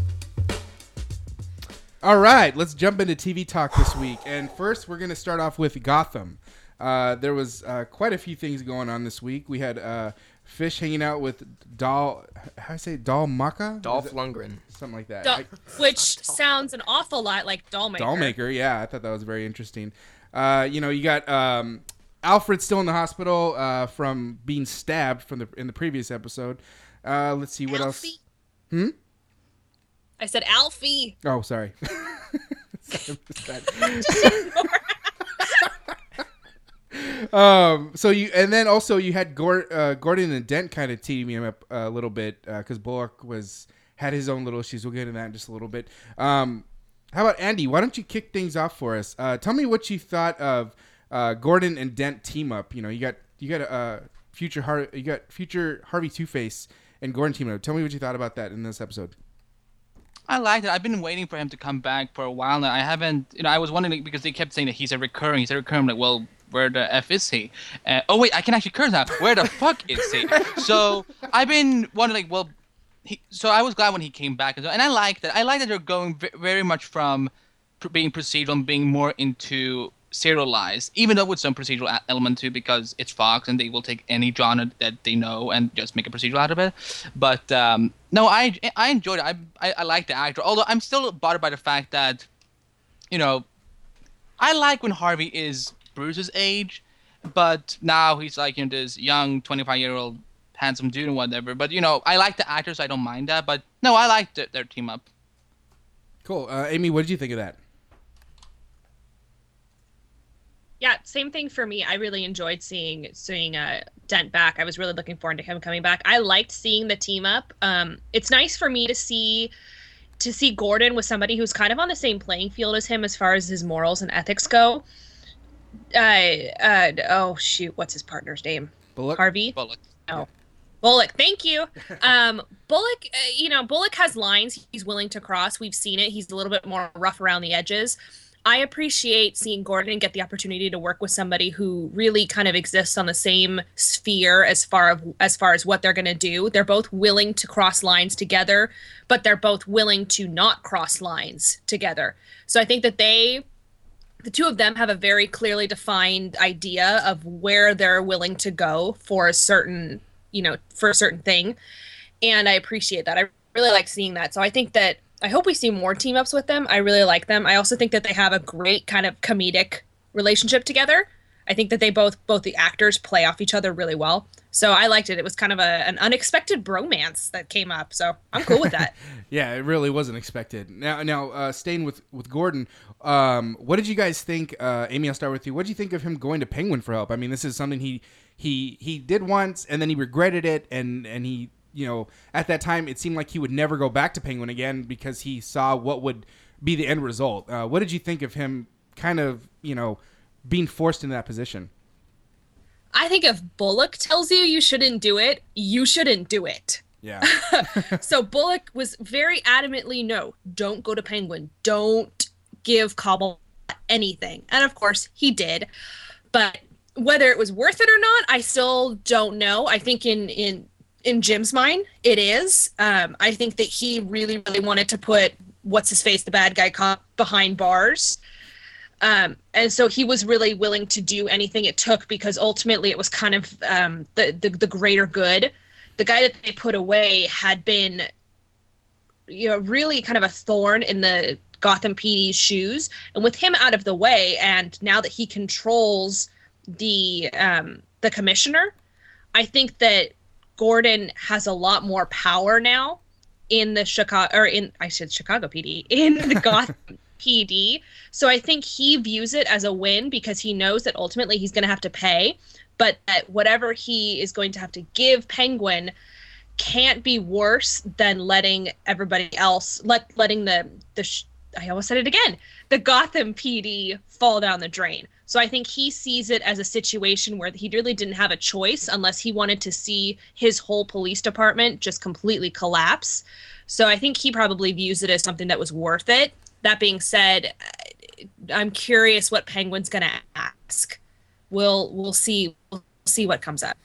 C: All right, let's jump into TV talk this week. And first, we're going to start off with Gotham. Uh, there was uh, quite a few things going on this week. We had uh, Fish hanging out with Doll. How do I say it? Doll Maka?
A: Dolph
C: Is
A: Lundgren.
C: Something like that.
H: Doll-
C: I-
H: which <laughs> sounds an awful lot like Dollmaker.
C: Dollmaker, yeah, I thought that was very interesting. Uh, you know, you got um, Alfred still in the hospital uh, from being stabbed from the in the previous episode. Uh, let's see what else. Hmm?
H: I said Alfie.
C: Oh, sorry. <laughs> Sorry, I missed that. <laughs> um. So you and then also you had uh, Gordon and Dent kind of teaming him up a little bit because Bullock was had his own little issues. We'll get into that in just a little bit. Um. How about Andy? Why don't you kick things off for us? Uh, tell me what you thought of uh, Gordon and Dent team up. You know, you got you got a uh, future Har- you got future Harvey Two Face and Gordon team up. Tell me what you thought about that in this episode.
E: I liked it. I've been waiting for him to come back for a while now. I haven't, you know, I was wondering because they kept saying that he's a recurring, he's a recurring. I'm like, well, where the f is he? Uh, oh wait, I can actually curse now. Where the fuck is he? <laughs> So I've been wondering, like, well, he, so I was glad when he came back, and I like that. I like that they're going v- very much from pr- being procedural and being more into serialized, even though with some procedural element too, because it's Fox and they will take any genre that they know and just make a procedural out of it. But um, no, I I enjoyed it. I, I I like the actor, although I'm still bothered by the fact that, you know, I like when Harvey is Bruce's age, but now he's like you know this young 25 year old handsome dude and whatever. But you know, I like the actors. I don't mind that. But no, I like the, their team up.
C: Cool. Uh, Amy, what did you think of that?
H: Yeah, same thing for me. I really enjoyed seeing seeing uh, Dent back. I was really looking forward to him coming back. I liked seeing the team up. Um, it's nice for me to see to see Gordon with somebody who's kind of on the same playing field as him as far as his morals and ethics go. Uh, uh oh shoot, what's his partner's name?
C: Bullock.
H: Harvey.
E: Bullock.
H: No. Bullock, thank you. <laughs> Um, Bullock, uh, you know, Bullock has lines he's willing to cross. We've seen it. He's a little bit more rough around the edges. I appreciate seeing Gordon get the opportunity to work with somebody who really kind of exists on the same sphere as far of as far as what they're going to do. They're both willing to cross lines together, but they're both willing to not cross lines together. So I think that they the two of them have a very clearly defined idea of where they're willing to go for a certain, you know, for a certain thing. And I appreciate that. I really like seeing that. So I think that I hope we see more team ups with them. I really like them. I also think that they have a great kind of comedic relationship together. I think that they both both the actors play off each other really well. So I liked it. It was kind of a, an unexpected bromance that came up. So I'm cool with that. <laughs>
C: yeah, it really wasn't expected. Now, now uh, staying with with Gordon, um, what did you guys think? Uh, Amy, I'll start with you. What did you think of him going to Penguin for help? I mean, this is something he he he did once, and then he regretted it, and and he you know, at that time, it seemed like he would never go back to Penguin again because he saw what would be the end result. Uh, what did you think of him kind of, you know, being forced into that position?
H: I think if Bullock tells you you shouldn't do it, you shouldn't do it.
C: Yeah. <laughs>
H: so Bullock was very adamantly no, don't go to Penguin. Don't give Cobble anything. And of course, he did. But whether it was worth it or not, I still don't know. I think in in in Jim's mind, it is. Um, I think that he really, really wanted to put what's his face, the bad guy behind bars. Um, and so he was really willing to do anything it took because ultimately it was kind of um, the, the the greater good. The guy that they put away had been, you know, really kind of a thorn in the Gotham PD's shoes, and with him out of the way, and now that he controls the um, the commissioner, I think that Gordon has a lot more power now in the Chicago or in I said Chicago PD in the <laughs> Gotham PD. So I think he views it as a win because he knows that ultimately he's going to have to pay, but that whatever he is going to have to give Penguin can't be worse than letting everybody else let letting the the I almost said it again the Gotham PD fall down the drain. So I think he sees it as a situation where he really didn't have a choice unless he wanted to see his whole police department just completely collapse. So I think he probably views it as something that was worth it. That being said, I'm curious what Penguin's going to ask. We'll we'll see we'll see what comes up.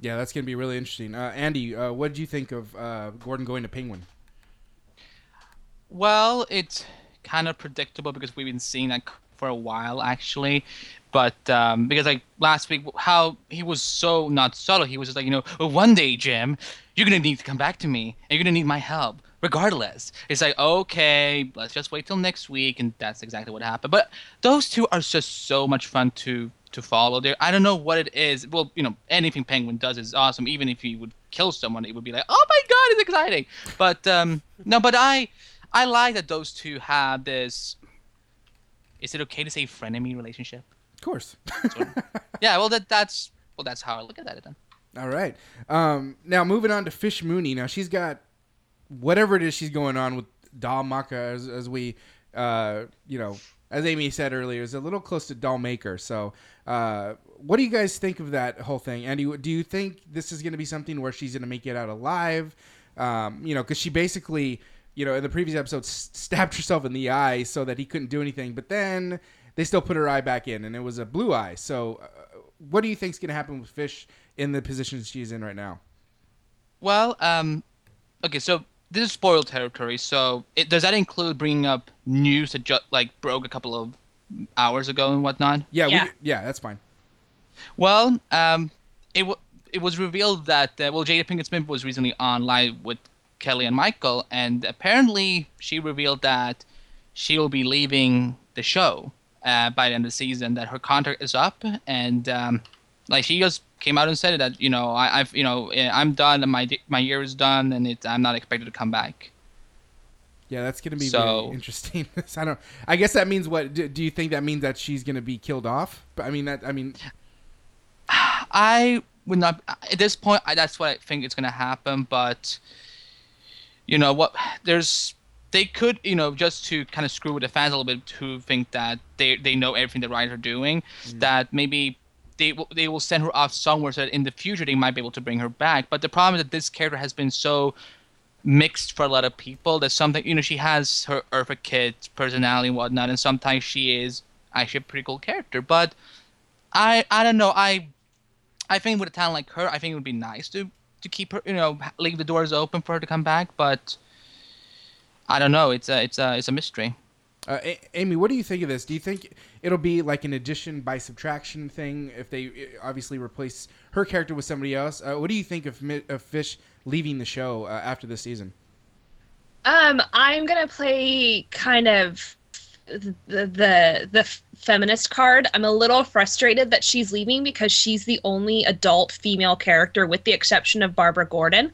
C: Yeah, that's going to be really interesting. Uh, Andy, uh, what did you think of uh, Gordon going to Penguin?
E: Well, it's kind of predictable because we've been seeing that for a while actually. But um, because like last week, how he was so not subtle, he was just like, you know, well, one day, Jim, you're gonna need to come back to me, and you're gonna need my help, regardless. It's like, okay, let's just wait till next week, and that's exactly what happened. But those two are just so much fun to to follow. There, I don't know what it is. Well, you know, anything Penguin does is awesome. Even if he would kill someone, it would be like, oh my god, it's exciting. But um, no, but I I like that those two have this. Is it okay to say frenemy relationship?
C: Of course. <laughs>
E: yeah, well that that's well that's how I look at that then.
C: All right. Um, now moving on to Fish Mooney. Now she's got whatever it is she's going on with Doll Maker as, as we, uh, you know, as Amy said earlier, is a little close to Doll Maker. So, uh, what do you guys think of that whole thing? Andy, do you think this is going to be something where she's going to make it out alive? Um, you know, because she basically you know, in the previous episode, stabbed <laughs> herself in the eye so that he couldn't do anything. But then they still put her eye back in, and it was a blue eye. So, uh, what do you think is going to happen with Fish in the position she's in right now?
E: Well, um, okay, so this is spoiled territory. So, it, does that include bringing up news that just like broke a couple of hours ago and whatnot?
C: Yeah, yeah, we, yeah that's fine.
E: Well, um, it w- it was revealed that uh, well, Jada Pinkett Smith was recently on live with Kelly and Michael, and apparently she revealed that she will be leaving the show uh, by the end of the season. That her contract is up, and um, like she just came out and said that you know I, have you know eh, I'm done, and my my year is done, and it, I'm not expected to come back.
C: Yeah, that's gonna be
E: So-
C: very <laughs> interesting. <laughs> I don't. I guess that means what? Do, do you think that means that she's gonna be killed off? But I mean that. I mean, <sighs>
E: I would not at this point. I, that's what I think is going to happen. But you know what? There's they could you know just to kind of screw with the fans a little bit who think that they they know everything the writers are doing. That maybe they will they will send her off somewhere so that in the future they might be able to bring her back. But the problem is that this character has been so mixed for a lot of people. That something you know she has her Eartha Kitt personality and whatnot, and sometimes she is actually a pretty cool character. But I I don't know I I think with a talent like her, I think it would be nice to to keep her, you know, leave the doors open for her to come back. But I don't know. It's a it's a it's a mystery.
C: Uh, A- Amy, what do you think of this? Do you think it'll be like an addition by subtraction thing if they uh, obviously replace her character with somebody else? Uh, what do you think of, of Fish leaving the show uh, after this season?
H: Um, I'm gonna play kind of the the the feminist card. I'm a little frustrated that she's leaving because she's the only adult female character, with the exception of Barbara Gordon,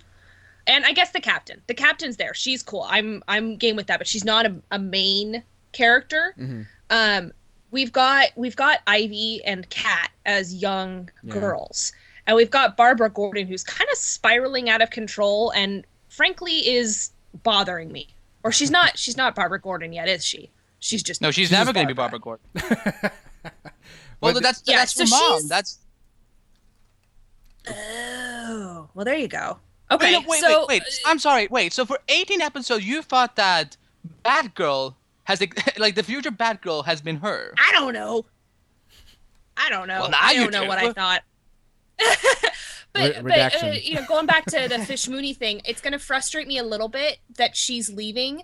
H: and I guess the captain. The captain's there. She's cool. I'm I'm game with that, but she's not a, a main character. Um, we've got we've got Ivy and Kat as young
C: Yeah.
H: girls, and we've got Barbara Gordon who's kind of spiraling out of control and frankly is bothering me. Or she's not she's not Barbara Gordon yet, is she? She's just
E: No, she's,
H: just
E: never going to be Barbara Gordon. <laughs> well,
C: But-
E: that's
H: Yeah,
E: that's
H: so
E: her mom.
H: she's-
E: That's
H: Oh, well there you go.
E: wait,
H: Okay,
E: no, wait,
H: so
E: wait, wait. I'm sorry. Wait. So for 18 episodes, you thought that Batgirl has <laughs> like the future Batgirl has been her.
H: I don't know. I don't know.
E: Well, now
H: I don't know
E: do.
H: what I thought. <laughs> but
C: Re-
H: but uh, you know, going back to the Fish Mooney thing, it's going to frustrate me a little bit that she's leaving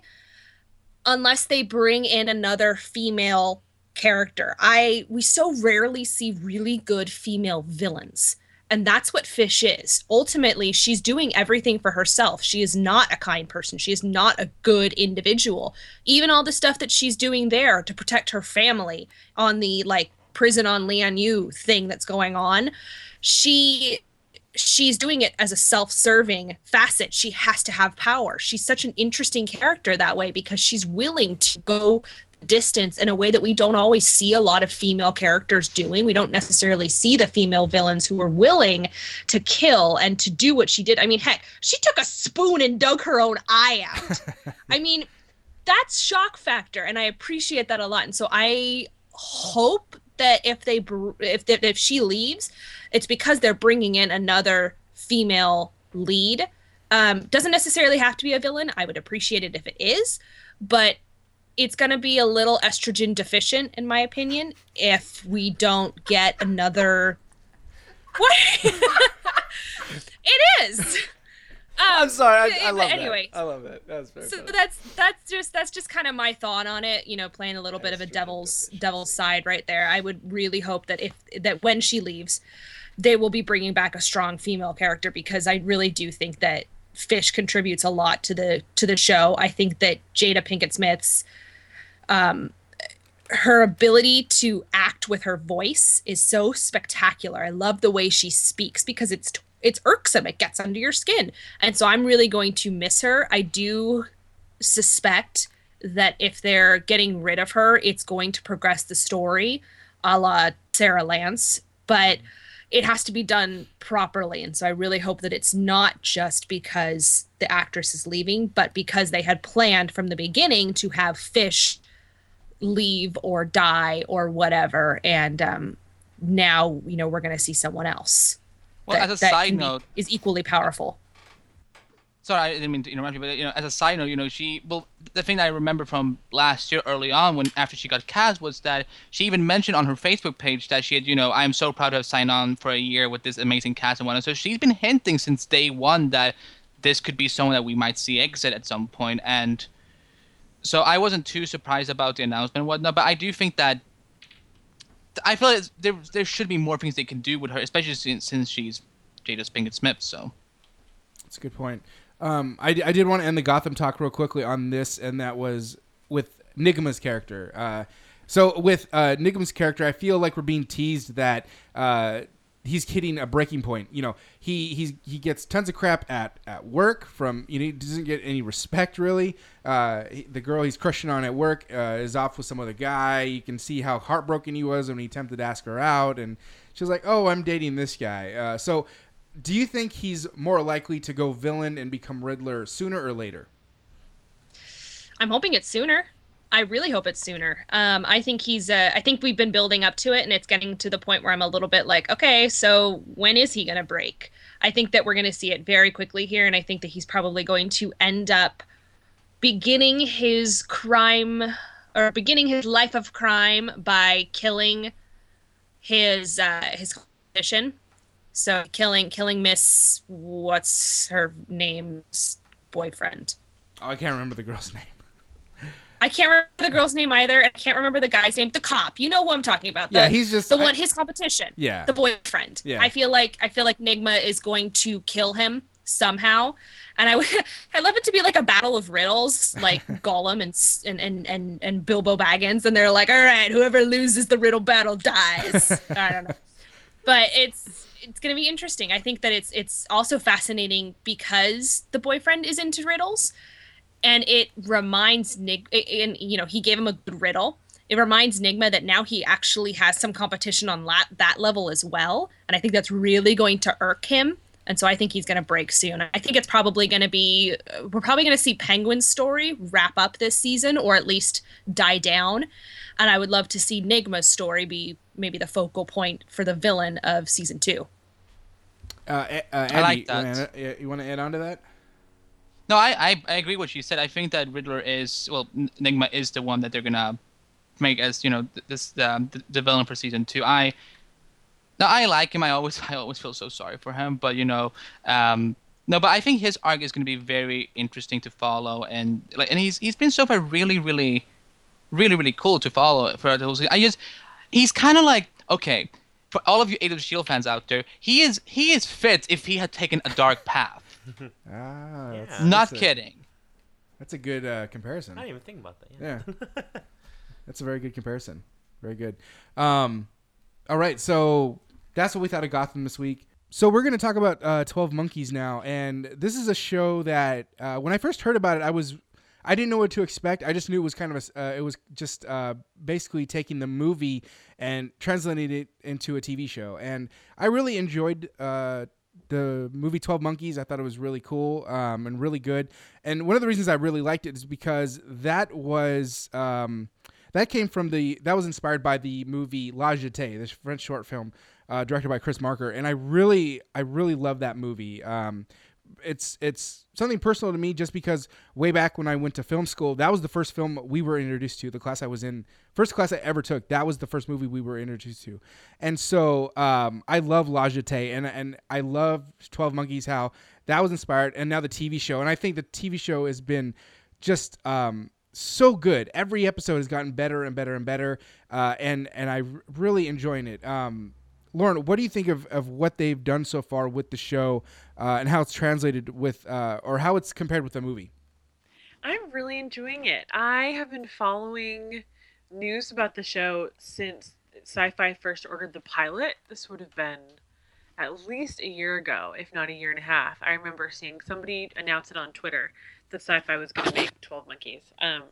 H: unless they bring in another female character. I we so rarely see really good female villains. And that's what Fish is. Ultimately, she's doing everything for herself. She is not a kind person. She is not a good individual. Even all the stuff that she's doing there to protect her family on the like prison on Lian Yu thing that's going on, she she's doing it as a self-serving facet. She has to have power. She's such an interesting character that way because she's willing to go distance in a way that we don't always see a lot of female characters doing. We don't necessarily see the female villains who are willing to kill and to do what she did. I mean, heck, she took a spoon and dug her own eye out. <laughs> I mean, that's shock factor and I appreciate that a lot. And so I hope that if they if if, if she leaves, it's because they're bringing in another female lead. Um, doesn't necessarily have to be a villain. I would appreciate it if it is, but it's going to be a little estrogen deficient, in my opinion, if we don't get another. <laughs> What? it is. Um,
A: I'm sorry. I, I love
H: anyway,
A: that. I love that. That's very
H: so
A: funny.
H: that's that's just that's just kind of my thought on it you know playing a little bit of a devil's devil's side right there i would really hope that if that when she leaves they will be bringing back a strong female character because i really do think that fish contributes a lot to the to the show i think that jada pinkett smith's um her ability to act with her voice is so spectacular. I love the way she speaks because it's it's irksome. It gets under your skin. And so I'm really going to miss her. I do suspect that if they're getting rid of her, it's going to progress the story a la Sara Lance. But it has to be done properly. And so I really hope that it's not just because the actress is leaving, but because they had planned from the beginning to have Fish leave or die or whatever. And um, now, you know, we're going to see someone else.
E: Well,
H: that-
E: as a side note,
H: is equally powerful.
E: sorry, I didn't mean to interrupt you, but you know, as a side note, you know, she well, the thing that I remember from last year, early on, when after she got cast, was that she even mentioned on her Facebook page that she had, you know, I'm so proud to have signed on for a year with this amazing cast and whatnot. So she's been hinting since day one that this could be someone that we might see exit at some point, and so I wasn't too surprised about the announcement and whatnot. But I do think that. I feel like there there should be more things they can do with her, especially since, since she's Jada Pinkett Smith. So
C: That's a good point. Um, I, I did want to end the Gotham talk real quickly on this, and that was with Nygma's character. Uh, so with uh, Nygma's character, I feel like we're being teased that uh, he's hitting a breaking point. You know, he he's he gets tons of crap at at work from you know he doesn't get any respect really. Uh, he- the girl he's crushing on at work uh, is off with some other guy. You can see how heartbroken he was when he attempted to ask her out, and she was like, "Oh, I'm dating this guy." Uh, so, do you think he's more likely to go villain and become Riddler sooner or later?
H: I'm hoping it's sooner. I really hope it's sooner. Um, I think he's. Uh, I think we've been building up to it, and it's getting to the point where I'm a little bit like, okay, so when is he going to break? I think that we're going to see it very quickly here, and I think that he's probably going to end up beginning his crime or beginning his life of crime by killing his uh, his competition. So killing killing Miss what's her name's boyfriend.
C: Oh, I can't remember the girl's <laughs> name.
H: I can't remember the girl's name either. I can't remember the guy's name. The cop. You know who I'm talking about. The,
C: Yeah, he's just-
H: the
C: I-
H: one. His competition.
C: Yeah.
H: The boyfriend.
C: Yeah.
H: I feel like I feel like Nygma is going to kill him somehow, and I would <laughs> I love it to be like a battle of riddles, like <laughs> Gollum and and and and and Bilbo Baggins, and they're like, all right, whoever loses the riddle battle dies. <laughs> I don't know, but it's it's gonna be interesting. I think that it's it's also fascinating because the boyfriend is into riddles and it reminds Nig and you know he gave him a good riddle. It reminds Nygma that now he actually has some competition on la- that level as well, and I think that's really going to irk him. And so I think he's going to break soon. I think it's probably going to be uh, we're probably going to see Penguin's story wrap up this season, or at least die down. And I would love to see Nygma's story be maybe the focal point for the villain of season two.
C: Uh, uh, Andy,
E: I like
C: You wanna,
E: that.
C: add- you want to add on to that?
E: No, I, I I agree with what you said. I think that Riddler is well, Enigma is the one that they're gonna make as you know this um, the, the villain for season two. I no, I like him. I always <laughs> I always feel so sorry for him, but you know, um, no, but I think his arc is gonna be very interesting to follow, and like, and he's he's been so far really really really really cool to follow for the whole season. I just he's kind of like okay. For all of you Agents of Shield fans out there, he is he is Fitz if he had taken a dark path. <laughs>
C: Ah, that's,
E: Not
C: that's a-
E: kidding.
C: That's a good uh, comparison.
B: I didn't even think about that. Yeah.
C: Yeah. <laughs> that's a very good comparison. Very good. Um, all right, so that's what we thought of Gotham this week. So we're going to talk about uh, Twelve Monkeys now, and this is a show that uh, when I first heard about it, I was I didn't know what to expect. I just knew it was kind of a s- uh, it was just uh, basically taking the movie and translating it into a TV show, and I really enjoyed. Uh, the movie 12 monkeys i thought it was really cool um, and really good. And one of the reasons i really liked it is because that was um, that came from the that was inspired by the movie la jetée this french short film uh, directed by chris marker. And i really i really love that movie. Um, it's it's something personal to me just because way back when I went to film school, that was the first film we were introduced to. The class I was in, first class I ever took, that was the first movie we were introduced to. And so um, I love La Jetée and and I love Twelve Monkeys how that was inspired, and now the TV show. And I think the TV show has been just um, so good. Every episode has gotten better and better and better, uh, and and I r- really enjoying it. Um, Lauren, what do you think of, of what they've done so far with the show uh, and how it's translated with, uh, or how it's compared with the movie?
D: I'm really enjoying it. I have been following news about the show since Syfy first ordered the pilot. This would have been at least a year ago, if not a year and a half. I remember seeing somebody announce it on Twitter that Syfy was going to make 12 Monkeys. Um,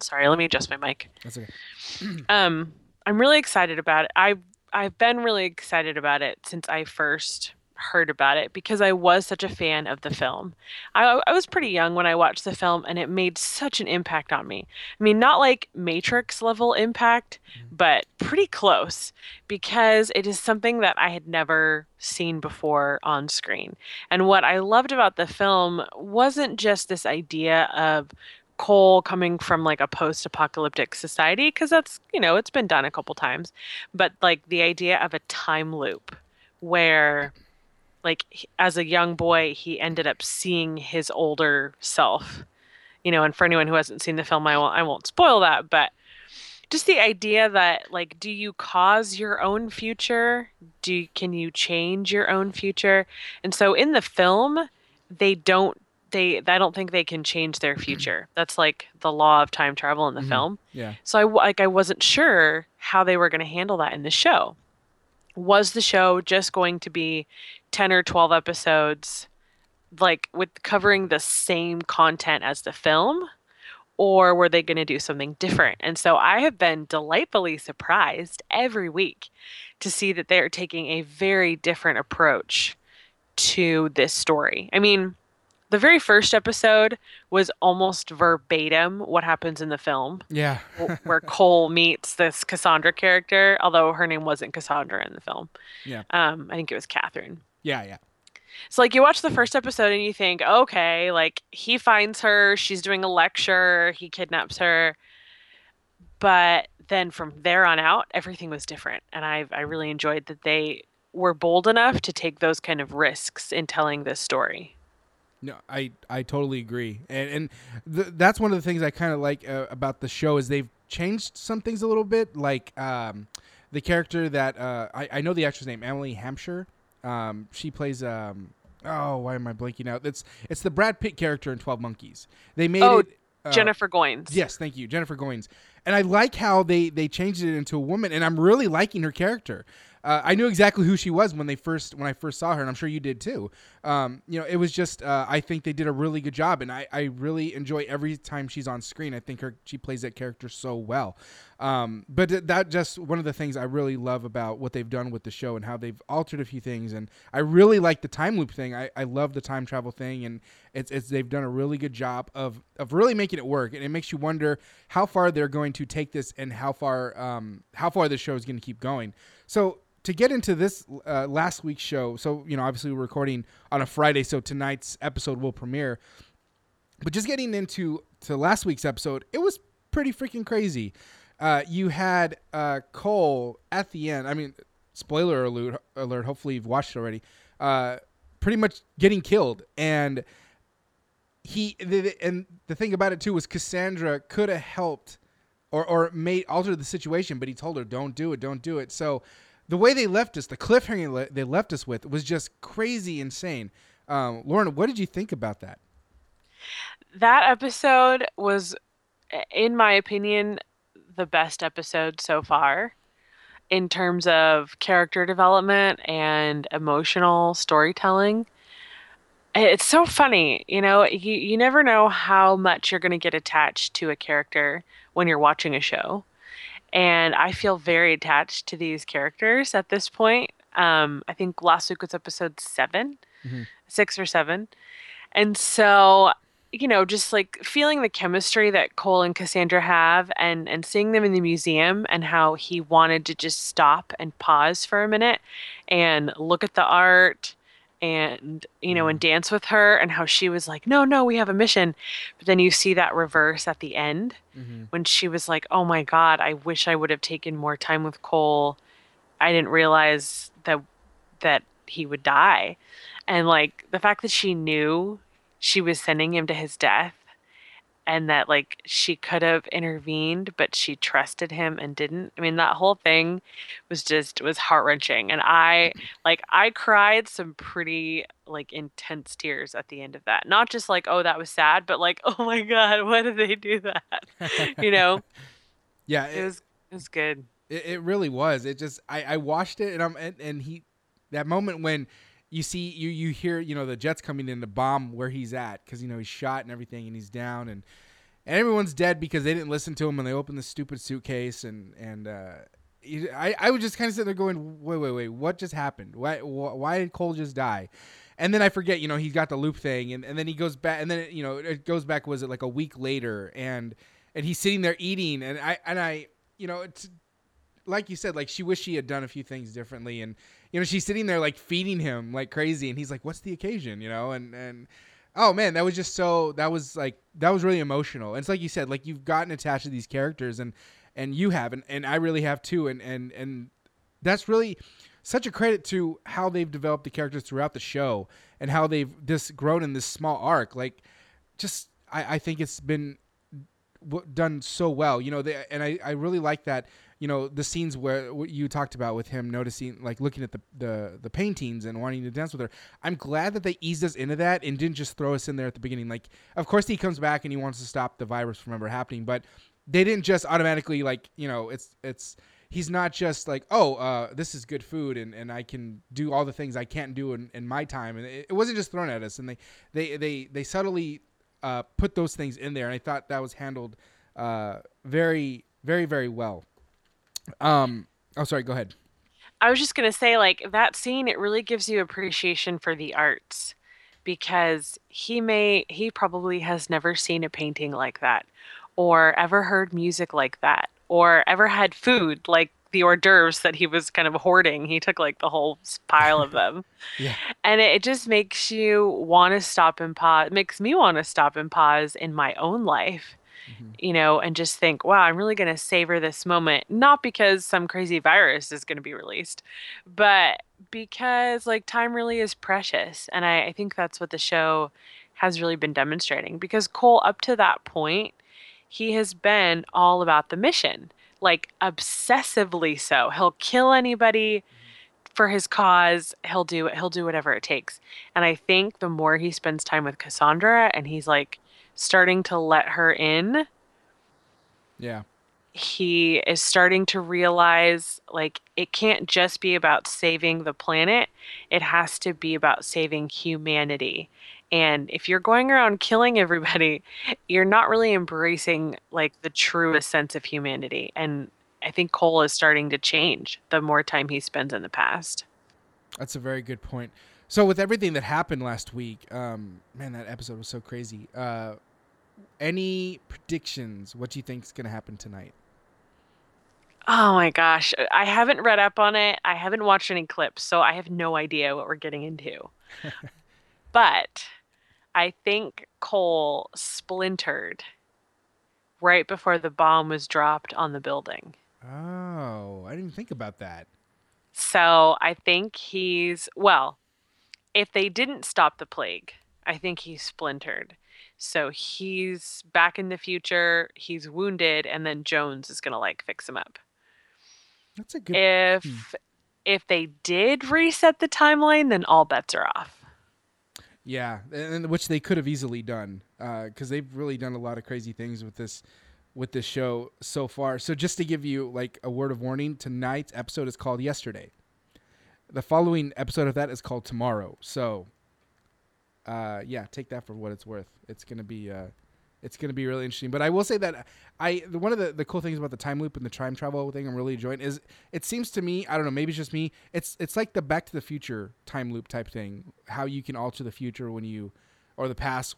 D: sorry, let me adjust my mic.
C: That's okay. <clears throat>
D: Um, I'm really excited about it. I I've been really excited about it since I first heard about it because I was such a fan of the film. I I was pretty young when I watched the film and it made such an impact on me. I mean, not like Matrix level impact, mm-hmm. but pretty close because it is something that I had never seen before on screen. And what I loved about the film wasn't just this idea of Cole coming from like a post-apocalyptic society because that's you know it's been done a couple times but like the idea of a time loop where like as a young boy he ended up seeing his older self you know and for anyone who hasn't seen the film I won't I won't spoil that but just the idea that like do you cause your own future do you, can you change your own future and so in the film they don't they I don't think they can change their future. <clears throat> That's like the law of time travel in the
C: Mhm.
D: film.
C: Yeah.
D: So i like I wasn't sure how they were going to handle that in the show. was the show just going to be 10 or 12 episodes like with covering the same content as the film or were they going to do something different and so i have been delightfully surprised every week to see that they're taking a very different approach to this story i mean the very first episode was almost verbatim what happens in the film
C: Yeah.
D: where <laughs> Cole meets this Cassandra character, although her name wasn't Cassandra in the film.
C: Yeah.
D: Um, I think it was Catherine.
C: Yeah, yeah.
D: So like you watch the first episode and you think, okay, like he finds her, she's doing a lecture, he kidnaps her. But then from there on out, everything was different. And I I really enjoyed that they were bold enough to take those kind of risks in telling this story.
C: No, I I totally agree, and and th- that's one of the things I kind of like uh, about the show is they've changed some things a little bit. Like um, the character that uh, I I know the actress name Emily Hampshire. Um, she plays um. Oh, why am I blanking out? It's it's the Brad Pitt character in Twelve Monkeys. They made
D: Oh,
C: it. uh,
D: Jennifer Goines.
C: Yes, thank you, Jennifer Goines. And I like how they they changed it into a woman, and I'm really liking her character. Uh, I knew exactly who she was when they first when I first saw her, and I'm sure you did too. Um, you know, it was just uh, I think they did a really good job, and I, I really enjoy every time she's on screen. I think her she plays that character so well. Um, but th- that just one of the things I really love about what they've done with the show and how they've altered a few things, and I really like the time loop thing. I, I love the time travel thing, and it's, it's they've done a really good job of of really making it work, and it makes you wonder how far they're going to take this and how far um, how far the show is going to keep going. So to get into this uh, last week's show, so you know, obviously we're recording on a Friday, so tonight's episode will premiere. But just getting into to last week's episode, it was pretty freaking crazy. Uh, you had uh, Cole at the end. I mean, spoiler alert! Alert. Hopefully you've watched it already. Uh, pretty much getting killed, and he the, the- and the thing about it too was Cassandra could have helped or or made altered the situation, but he told her don't do it, don't do it. So the way they left us, the cliffhanger le- they left us with was just crazy insane. Um, Lauren, what did you think about that?
D: that episode was in my opinion the best episode so far in terms of character development and emotional storytelling. It's so funny you know you, you never know how much you're going to get attached to a character when you're watching a show. And i feel very attached to these characters at this point. Um, i think last week was episode 7 six or seven. And so you know just like feeling the chemistry that cole and cassandra have and and seeing them in the museum and how he wanted to just stop and pause for a minute and look at the art and you know and mm. dance with her and how she was like no no we have a mission. But then you see that reverse at the end mm-hmm. when she was like oh my god i wish i would have taken more time with cole. I didn't realize that that he would die. And like the fact that she knew she was sending him to his death and that like she could have intervened but she trusted him and didn't. I mean that whole thing was just was heart-wrenching and i mm-hmm. like i cried some pretty like intense tears at the end of that. Not just like oh that was sad but like <laughs> oh my god why did they do that? <laughs> You know? <laughs>
C: Yeah,
D: it was it was good.
C: It, it really was. It just I, I watched it and I'm and, and he that moment when you see you you hear you know the jets coming in to bomb where he's at because you know he's shot and everything and he's down and and everyone's dead because they didn't listen to him and they opened the stupid suitcase and and uh, I I was just kind of sitting there going wait wait wait what just happened why why, did Cole just die. And then I forget, you know, he's got the loop thing, and, and then he goes back, and then you know it goes back. Was it like a week later? And and he's sitting there eating, and I and I, you know, it's, like you said, like she wished she had done a few things differently, and you know she's sitting there like feeding him like crazy, and he's like, "What's the occasion?" You know, and and oh man, that was just so that was like that was really emotional. And it's like you said, like you've gotten attached to these characters, and and you have, and, and I really have too, and and and that's really such a credit to how they've developed the characters throughout the show and how they've just grown in this small arc. Like, just I, I think it's been done so well. You know, they, and I, I really like that. You know, the scenes where what you talked about with him noticing, like looking at the, the the paintings and wanting to dance with her. I'm glad that they eased us into that and didn't just throw us in there at the beginning. Like, of course he comes back and he wants to stop the virus from ever happening, but they didn't just automatically like you know it's it's he's not just like, oh, uh, this is good food, and, and I can do all the things I can't do in, in my time, and it, it wasn't just thrown at us, and they they they they subtly uh, put those things in there, and I thought that was handled uh, very very very well. Um, oh, sorry, go ahead.
D: I was just gonna say, like that scene, it really gives you appreciation for the arts because he may he probably has never seen a painting like that or ever heard music like that or ever had food like the hors d'oeuvres that he was kind of hoarding. He took like the whole pile of them. <laughs>
C: Yeah.
D: And it, it just makes you want to stop and pause. It makes me want to stop and pause in my own life, Mm-hmm. you know, and just think, wow, I'm really going to savor this moment. Not because some crazy virus is going to be released, but because like time really is precious. And I, I think that's what the show has really been demonstrating because Cole, up to that point, he has been all about the mission, like obsessively so. He'll kill anybody mm-hmm. for his cause. He'll do he'll do whatever it takes. And I think the more he spends time with Cassandra and he's like starting to let her in,
C: Yeah.
D: he is starting to realize like it can't just be about saving the planet. It has to be about saving humanity. And if you're going around <laughs> killing everybody, you're not really embracing like the truest sense of humanity. And I think Cole is starting to change the more time he spends in the past.
C: That's a very good point. So with everything that happened last week, um, man, that episode was so crazy. Uh, any predictions? What do you think is going to happen tonight?
D: Oh my gosh. I haven't read up on it. I haven't watched any clips, so I have no idea what we're getting into. <laughs> but I think Cole splintered right before the bomb was dropped on the building.
C: Oh, I didn't think about that.
D: So I think he's, well, if they didn't stop the plague, I think he's splintered. So he's back in the future, he's wounded, and then Jones is going to like fix him up.
C: That's a good.
D: If hmm. if they did reset the timeline, then all bets are off.
C: Yeah, and, which they could have easily done uh, because they've really done a lot of crazy things with this with this show so far. So just to give you like a word of warning, tonight's episode is called Yesterday. The following episode of that is called Tomorrow. So, uh, yeah, take that for what it's worth. It's gonna be uh, it's gonna be really interesting. But I will say that I the, one of the, the cool things about the time loop and the time travel thing I'm really enjoying is it seems to me I don't know maybe it's just me it's it's like the Back to the Future time loop type thing how you can alter the future when you or the past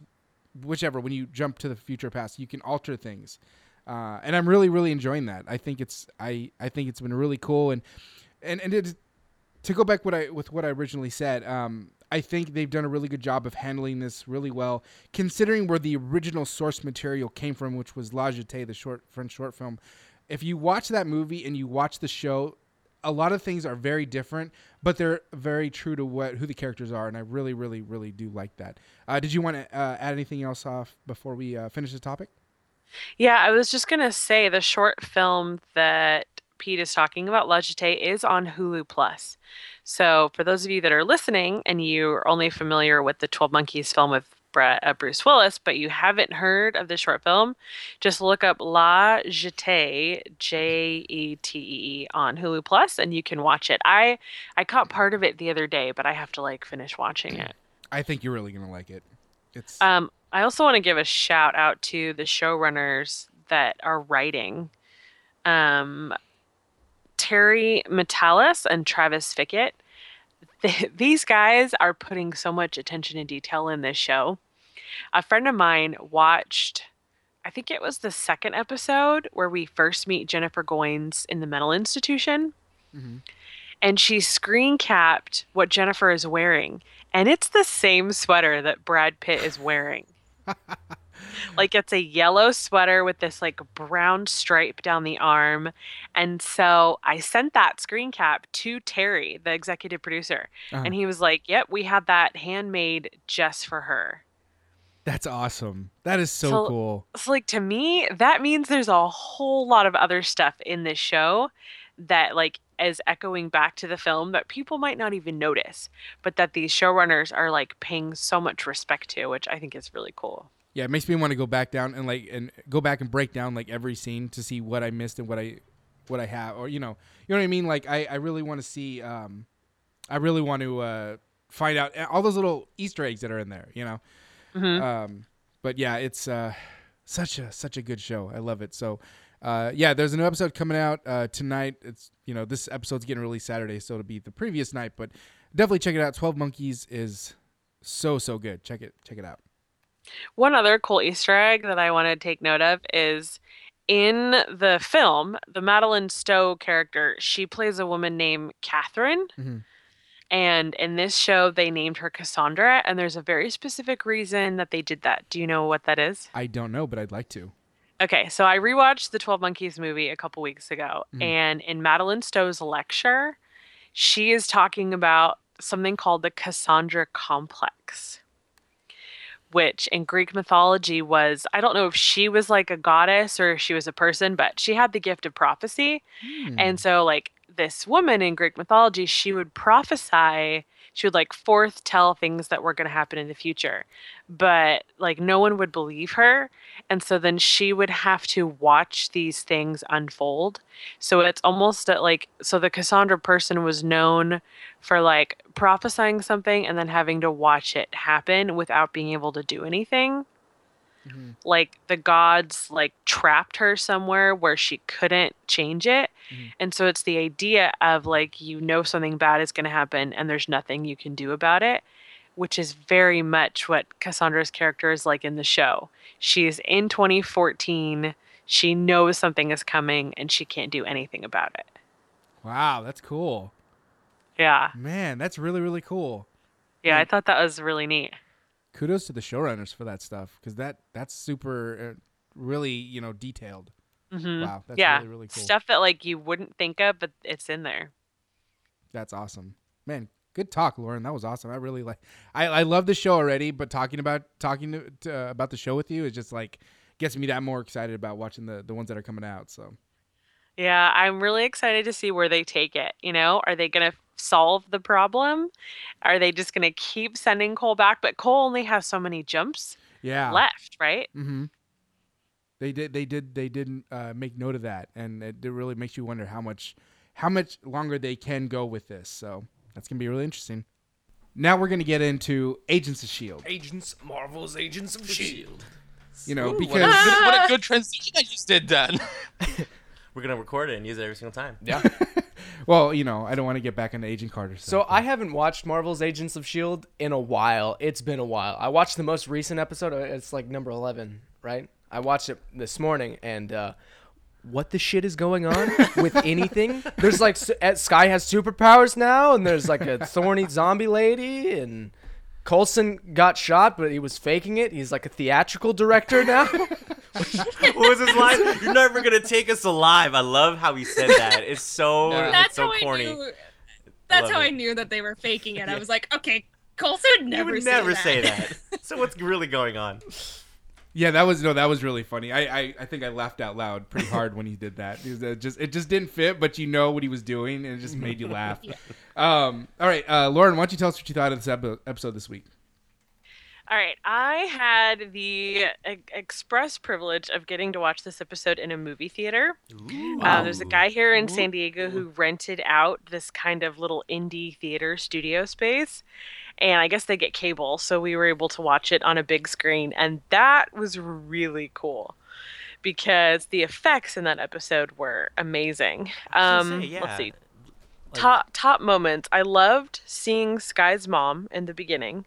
C: whichever when you jump to the future past you can alter things uh, and I'm really really enjoying that I think it's I I think it's been really cool and and and it, to go back what I with what I originally said um, I think they've done a really good job of handling this really well, considering where the original source material came from, which was La Jetée, the short French short film. If you watch that movie and you watch the show, a lot of things are very different, but they're very true to what who the characters are, and I really, really, really do like that. Uh, did you want to uh, add anything else off before we uh, finish the topic?
D: Yeah, I was just gonna say the short film that Pete is talking about, La Jetée, is on Hulu Plus. So for those of you that are listening and you're only familiar with the Twelve Monkeys film with Brett, uh, Bruce Willis, but you haven't heard of the short film, just look up La Jetée, J E T E, on Hulu Plus, and you can watch it. I I caught part of it the other day, but I have to like finish watching it.
C: I think you're really gonna like it. It's
D: Um, I also want to give a shout out to the showrunners that are writing. Um, Terry Matalas and Travis Fickett. <laughs> Th- these guys are putting so much attention and detail in this show. A friend of mine watched, I think it was the second episode where we first meet Jennifer Goines in the mental institution. Mm-hmm. And she screen capped what Jennifer is wearing. And it's the same sweater that Brad Pitt is wearing. <laughs> like it's a yellow sweater with this like brown stripe down the arm. And so I sent that screen cap to Terry, the executive producer.
C: Uh-huh.
D: And he was like, Yep, we had that handmade just for her.
C: that's awesome. That is so,
D: So-
C: cool.
D: So like to me, that means there's a whole lot of other stuff in this show that like is echoing back to the film that people might not even notice, but that these showrunners are like paying so much respect to, which I think is really cool.
C: Yeah, it makes me want to go back down and like and go back and break down like every scene to see what I missed and what I what I have, or you know, you know what I mean. Like I, I really want to see. Um, I really want to uh, find out all those little Easter eggs that are in there. You know. Um, but yeah, it's uh, such a such a good show. I love it. So. Uh, yeah, there's a new episode coming out uh, tonight. It's you know this episode's getting released Saturday, so it'll be the previous night. But definitely check it out. Twelve Monkeys is so so good. Check it check it out.
D: One other cool Easter egg that I want to take note of is in the film, the Madeline Stowe character, she plays a woman named Catherine.
C: Mhm.
D: And in this show, they named her Cassandra, and there's a very specific reason that they did that. Do you know what that is?
C: I don't know, but I'd like to.
D: Okay, so I rewatched the 12 Monkeys movie a couple weeks ago, and in Madeline Stowe's lecture, she is talking about something called the Cassandra complex, which in Greek mythology was I don't know if she was like a goddess or she was a person, but she had the gift of prophecy. And hmm. so, like, this woman in Greek mythology, she would prophesy, she would like forth tell things that were going to happen in the future. But like, no one would believe her. And so then she would have to watch these things unfold. So it's almost like, so the Cassandra person was known for like prophesying something and then having to watch it happen without being able to do anything Mm-hmm. like the gods like trapped her somewhere where she couldn't change it. Mm-hmm. And so it's the idea of like you know something bad is going to happen and there's nothing you can do about it which is very much what cassandra's character is like in the show. She's in 2014 she knows something is coming and she can't do anything about it.
C: Wow, that's cool.
D: yeah.
C: Man, that's really really cool.
D: yeah i thought that was really neat
C: Kudos to the showrunners for that stuff because that that's super uh, really you know detailed. Wow, that's
D: yeah
C: really really cool.
D: stuff that like you wouldn't think of but it's in there
C: That's awesome, man. Good talk, Lauren. That was awesome. I really like. I I love the show already, but talking about talking to, to, uh, about the show with you is just like gets me that more excited about watching the the ones that are coming out. So
D: Yeah, I'm really excited to see where they take it. You know, are they going to solve the problem? Are they just going to keep sending Cole back? But Cole only has so many jumps
C: yeah,
D: left, right?
C: Mm-hmm. They did. They did. They didn't uh, make note of that, and it, it really makes you wonder how much, how much longer they can go with this. So that's gonna be really interesting. Now we're gonna get into Agents of Shield.
A: Agents, Marvel's Agents of Shield.
C: You know,
E: Ooh,
C: because
E: what, a good, what a <laughs> good transition I just did then. <laughs>
B: We're gonna record it and use it every single time.
A: Yeah. <laughs>
C: well, you know, I don't want to get back into Agent Carter.
A: So I haven't watched Marvel's Agents of Shield in a while. It's been a while. I watched the most recent episode. uh, It's like number eleven, right? I watched it this morning, and uh, what the shit is going on <laughs> with anything? There's like uh, Skye has superpowers now, and there's like a thorny zombie lady, and Coulson got shot, but he was faking it. He's like a theatrical director now. <laughs>
B: what was his line? You're never gonna take us alive. I love how he said that. It's <laughs> so
H: That's
B: it's so
H: how
B: corny.
H: I knew. That's
B: love
H: how
B: it.
H: I knew that they were faking it. I was like, okay, Coulson would
B: You
H: never,
B: would
H: say,
B: never
H: that.
B: say that. So what's really going on? <laughs>
C: yeah, that was no, that was really funny. I, I, I think I laughed out loud pretty <laughs> hard when he did that. Because it just it just didn't fit, but you know what he was doing, and it just made you <laughs> laugh. Um, all right, uh, Lauren, why don't you tell us what you thought of this epi- episode this week?
D: All right. I had the e- express privilege of getting to watch this episode in a movie theater. Uh, there's a guy here in San Diego who rented out this kind of little indie theater studio space. And I guess they get cable, so we were able to watch it on a big screen. And that was really cool because the effects in that episode were amazing. Um,
B: say, yeah.
D: Let's see.
B: Like-
D: top top moments. I loved seeing Skye's mom in the beginning.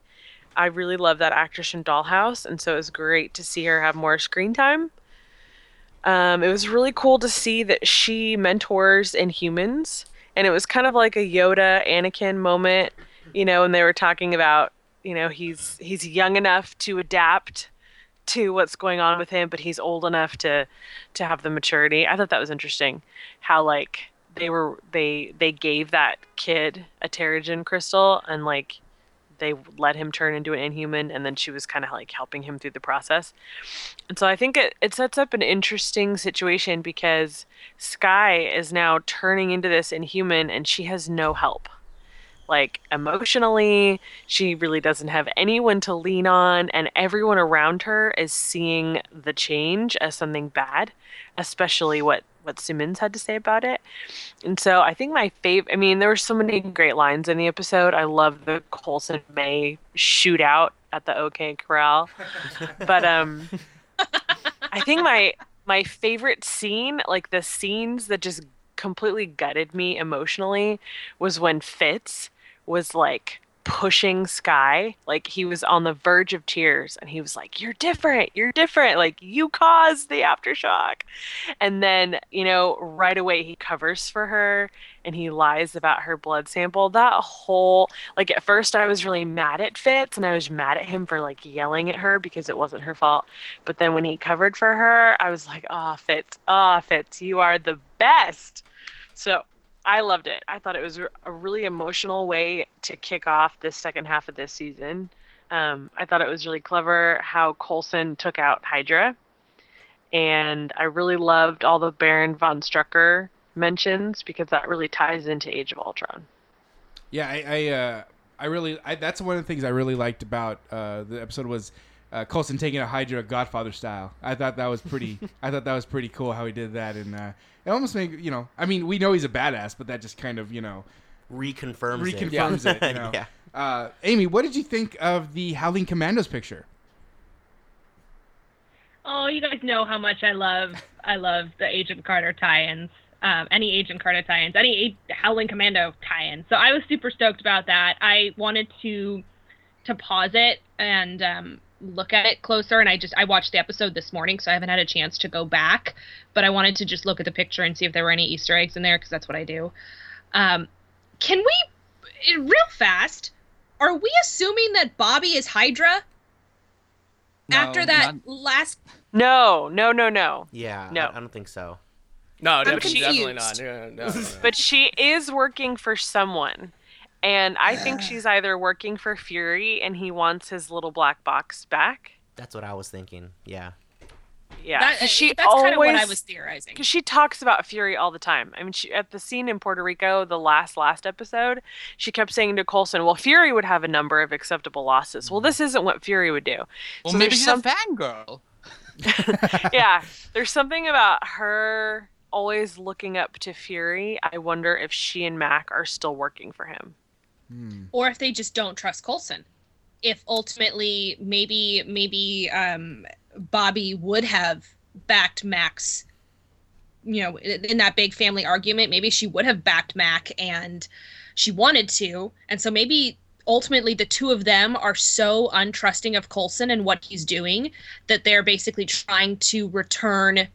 D: I really love that actress in Dollhouse, and so it was great to see her have more screen time. Um, it was really cool to see that she mentors Inhumans, and it was kind of like a Yoda Anakin moment, you know, and they were talking about, you know, he's he's young enough to adapt to what's going on with him, but he's old enough to to have the maturity. I thought that was interesting, how like they were they they gave that kid a Terrigen crystal and like they let him turn into an inhuman and then she was kind of like helping him through the process and so i think it, it sets up an interesting situation because skye is now turning into this inhuman and she has no help like emotionally she really doesn't have anyone to lean on and everyone around her is seeing the change as something bad especially what what Simmons had to say about it. And so I think my favorite, I mean, there were so many great lines in the episode. I love the Coulson May shootout at the OK Corral. but um, <laughs> I think my my favorite scene, like the scenes that just completely gutted me emotionally, was when Fitz was like pushing Skye. Like he was on the verge of tears and he was like, You're different. You're different. Like you caused the aftershock. And then, you know, right away he covers for her and he lies about her blood sample. That whole, like at first I was really mad at Fitz and I was mad at him for like yelling at her because it wasn't her fault. But then when he covered for her, I was like, Oh, Fitz. Oh, Fitz, you are the best. So I loved it. I thought it was a really emotional way to kick off this second half of this season. Um, I thought it was really clever how Coulson took out Hydra, and I really loved all the Baron von Strucker mentions because that really ties into Age of Ultron.
C: Yeah, I, I, uh, I really, I, that's one of the things I really liked about uh, the episode was uh, Coulson taking a Hydra Godfather style. I thought that was pretty. <laughs> I thought that was pretty cool how he did that, and uh, it almost made you know. I mean, we know he's a badass, but that just kind of you know
B: reconfirms
C: reconfirms
B: it.
C: it. You know? <laughs>
B: yeah.
C: Uh, Amy, what did you think of the Howling Commandos picture?
H: Oh, you guys know how much I love I love the Agent Carter tie-ins. Um, any Agent Carter tie-ins, any A- Howling Commando tie-ins. So I was super stoked about that. I wanted to to pause it and um, look at it closer and I just I watched the episode this morning so I haven't had a chance to go back but I wanted to just look at the picture and see if there were any easter eggs in there because that's what I do um, can we real fast are we assuming that Bobby is Hydra
E: No,
H: after that
E: not-
H: last
D: No, no, no, no.
B: Yeah.
D: No.
B: I, I don't think so.
A: No, definitely,
H: confused.
A: definitely not. Yeah, no, no, no.
D: But she is working for someone. And I think she's either working for Fury and he wants his little black box back.
B: That's what I was thinking. Yeah.
D: Yeah.
H: that,
D: 'Cause she
H: that's kind of what I was theorizing
D: because she talks about Fury all the time. I mean, she, at the scene in Puerto Rico, the last last episode, she kept saying to Coulson, "Well, Fury would have a number of acceptable losses. Well, this isn't what Fury would do."
E: Well,
D: So
E: maybe she's
D: some-
E: a fangirl. <laughs>
D: yeah, there's something about her always looking up to Fury. I wonder if she and Mac are still working for him.
H: Or if they just don't trust Coulson. If ultimately maybe maybe um, Bobby would have backed Max, you know, in in that big family argument, maybe she would have backed Mac and she wanted to, and so maybe ultimately the two of them are so untrusting of Coulson and what he's doing that they're basically trying to return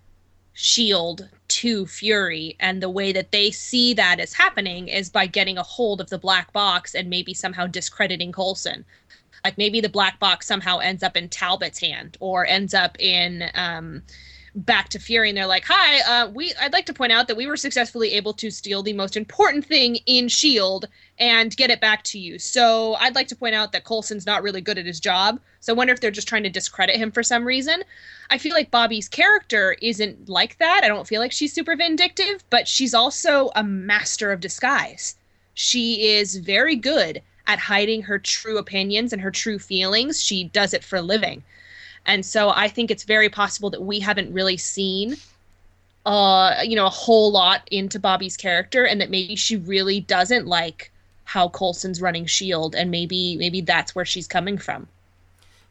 H: shield to fury and the way that they see that as happening is by getting a hold of the black box and maybe somehow discrediting coulson like maybe the black box somehow ends up in talbot's hand or ends up in um back to fury and they're like hi uh we i'd like to point out that we were successfully able to steal the most important thing in shield and get it back to you so i'd like to point out that coulson's not really good at his job so i wonder if they're just trying to discredit him for some reason I feel like Bobby's character isn't like that. I don't feel like she's super vindictive, but she's also a master of disguise. She is very good at hiding her true opinions and her true feelings. She does it for a living. And so I think it's very possible that we haven't really seen uh you know a whole lot into Bobby's character and that maybe she really doesn't like how Coulson's running Shield and maybe maybe that's where she's coming from.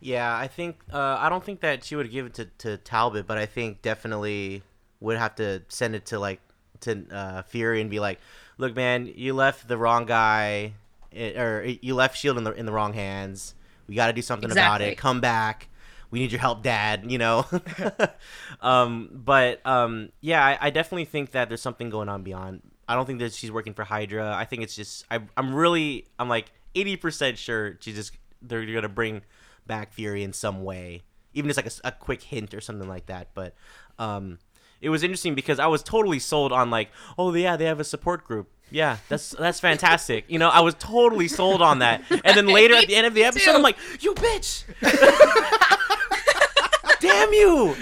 B: Yeah, I think uh, I don't think that she would give it to, to Talbot, but I think definitely would have to send it to like to uh, Fury and be like, "Look, man, you left the wrong guy, eh, or you left Shield in the in the wrong hands. We got to do something about it. Come back. We need your help, Dad. You know." <laughs> <laughs> um, but um, yeah, I, I definitely think that there's something going on beyond. I don't think that she's working for Hydra. I think it's just I, I'm really I'm like 80% sure she's just they're gonna bring back Fury in some way, even just like a quick hint or something like that. But um, it was interesting because I was totally sold on like, oh yeah, they have a support group. Yeah, that's that's fantastic. You know, I was totally sold on that. And then later at the end of the <laughs> episode, I'm like, you bitch. Damn you!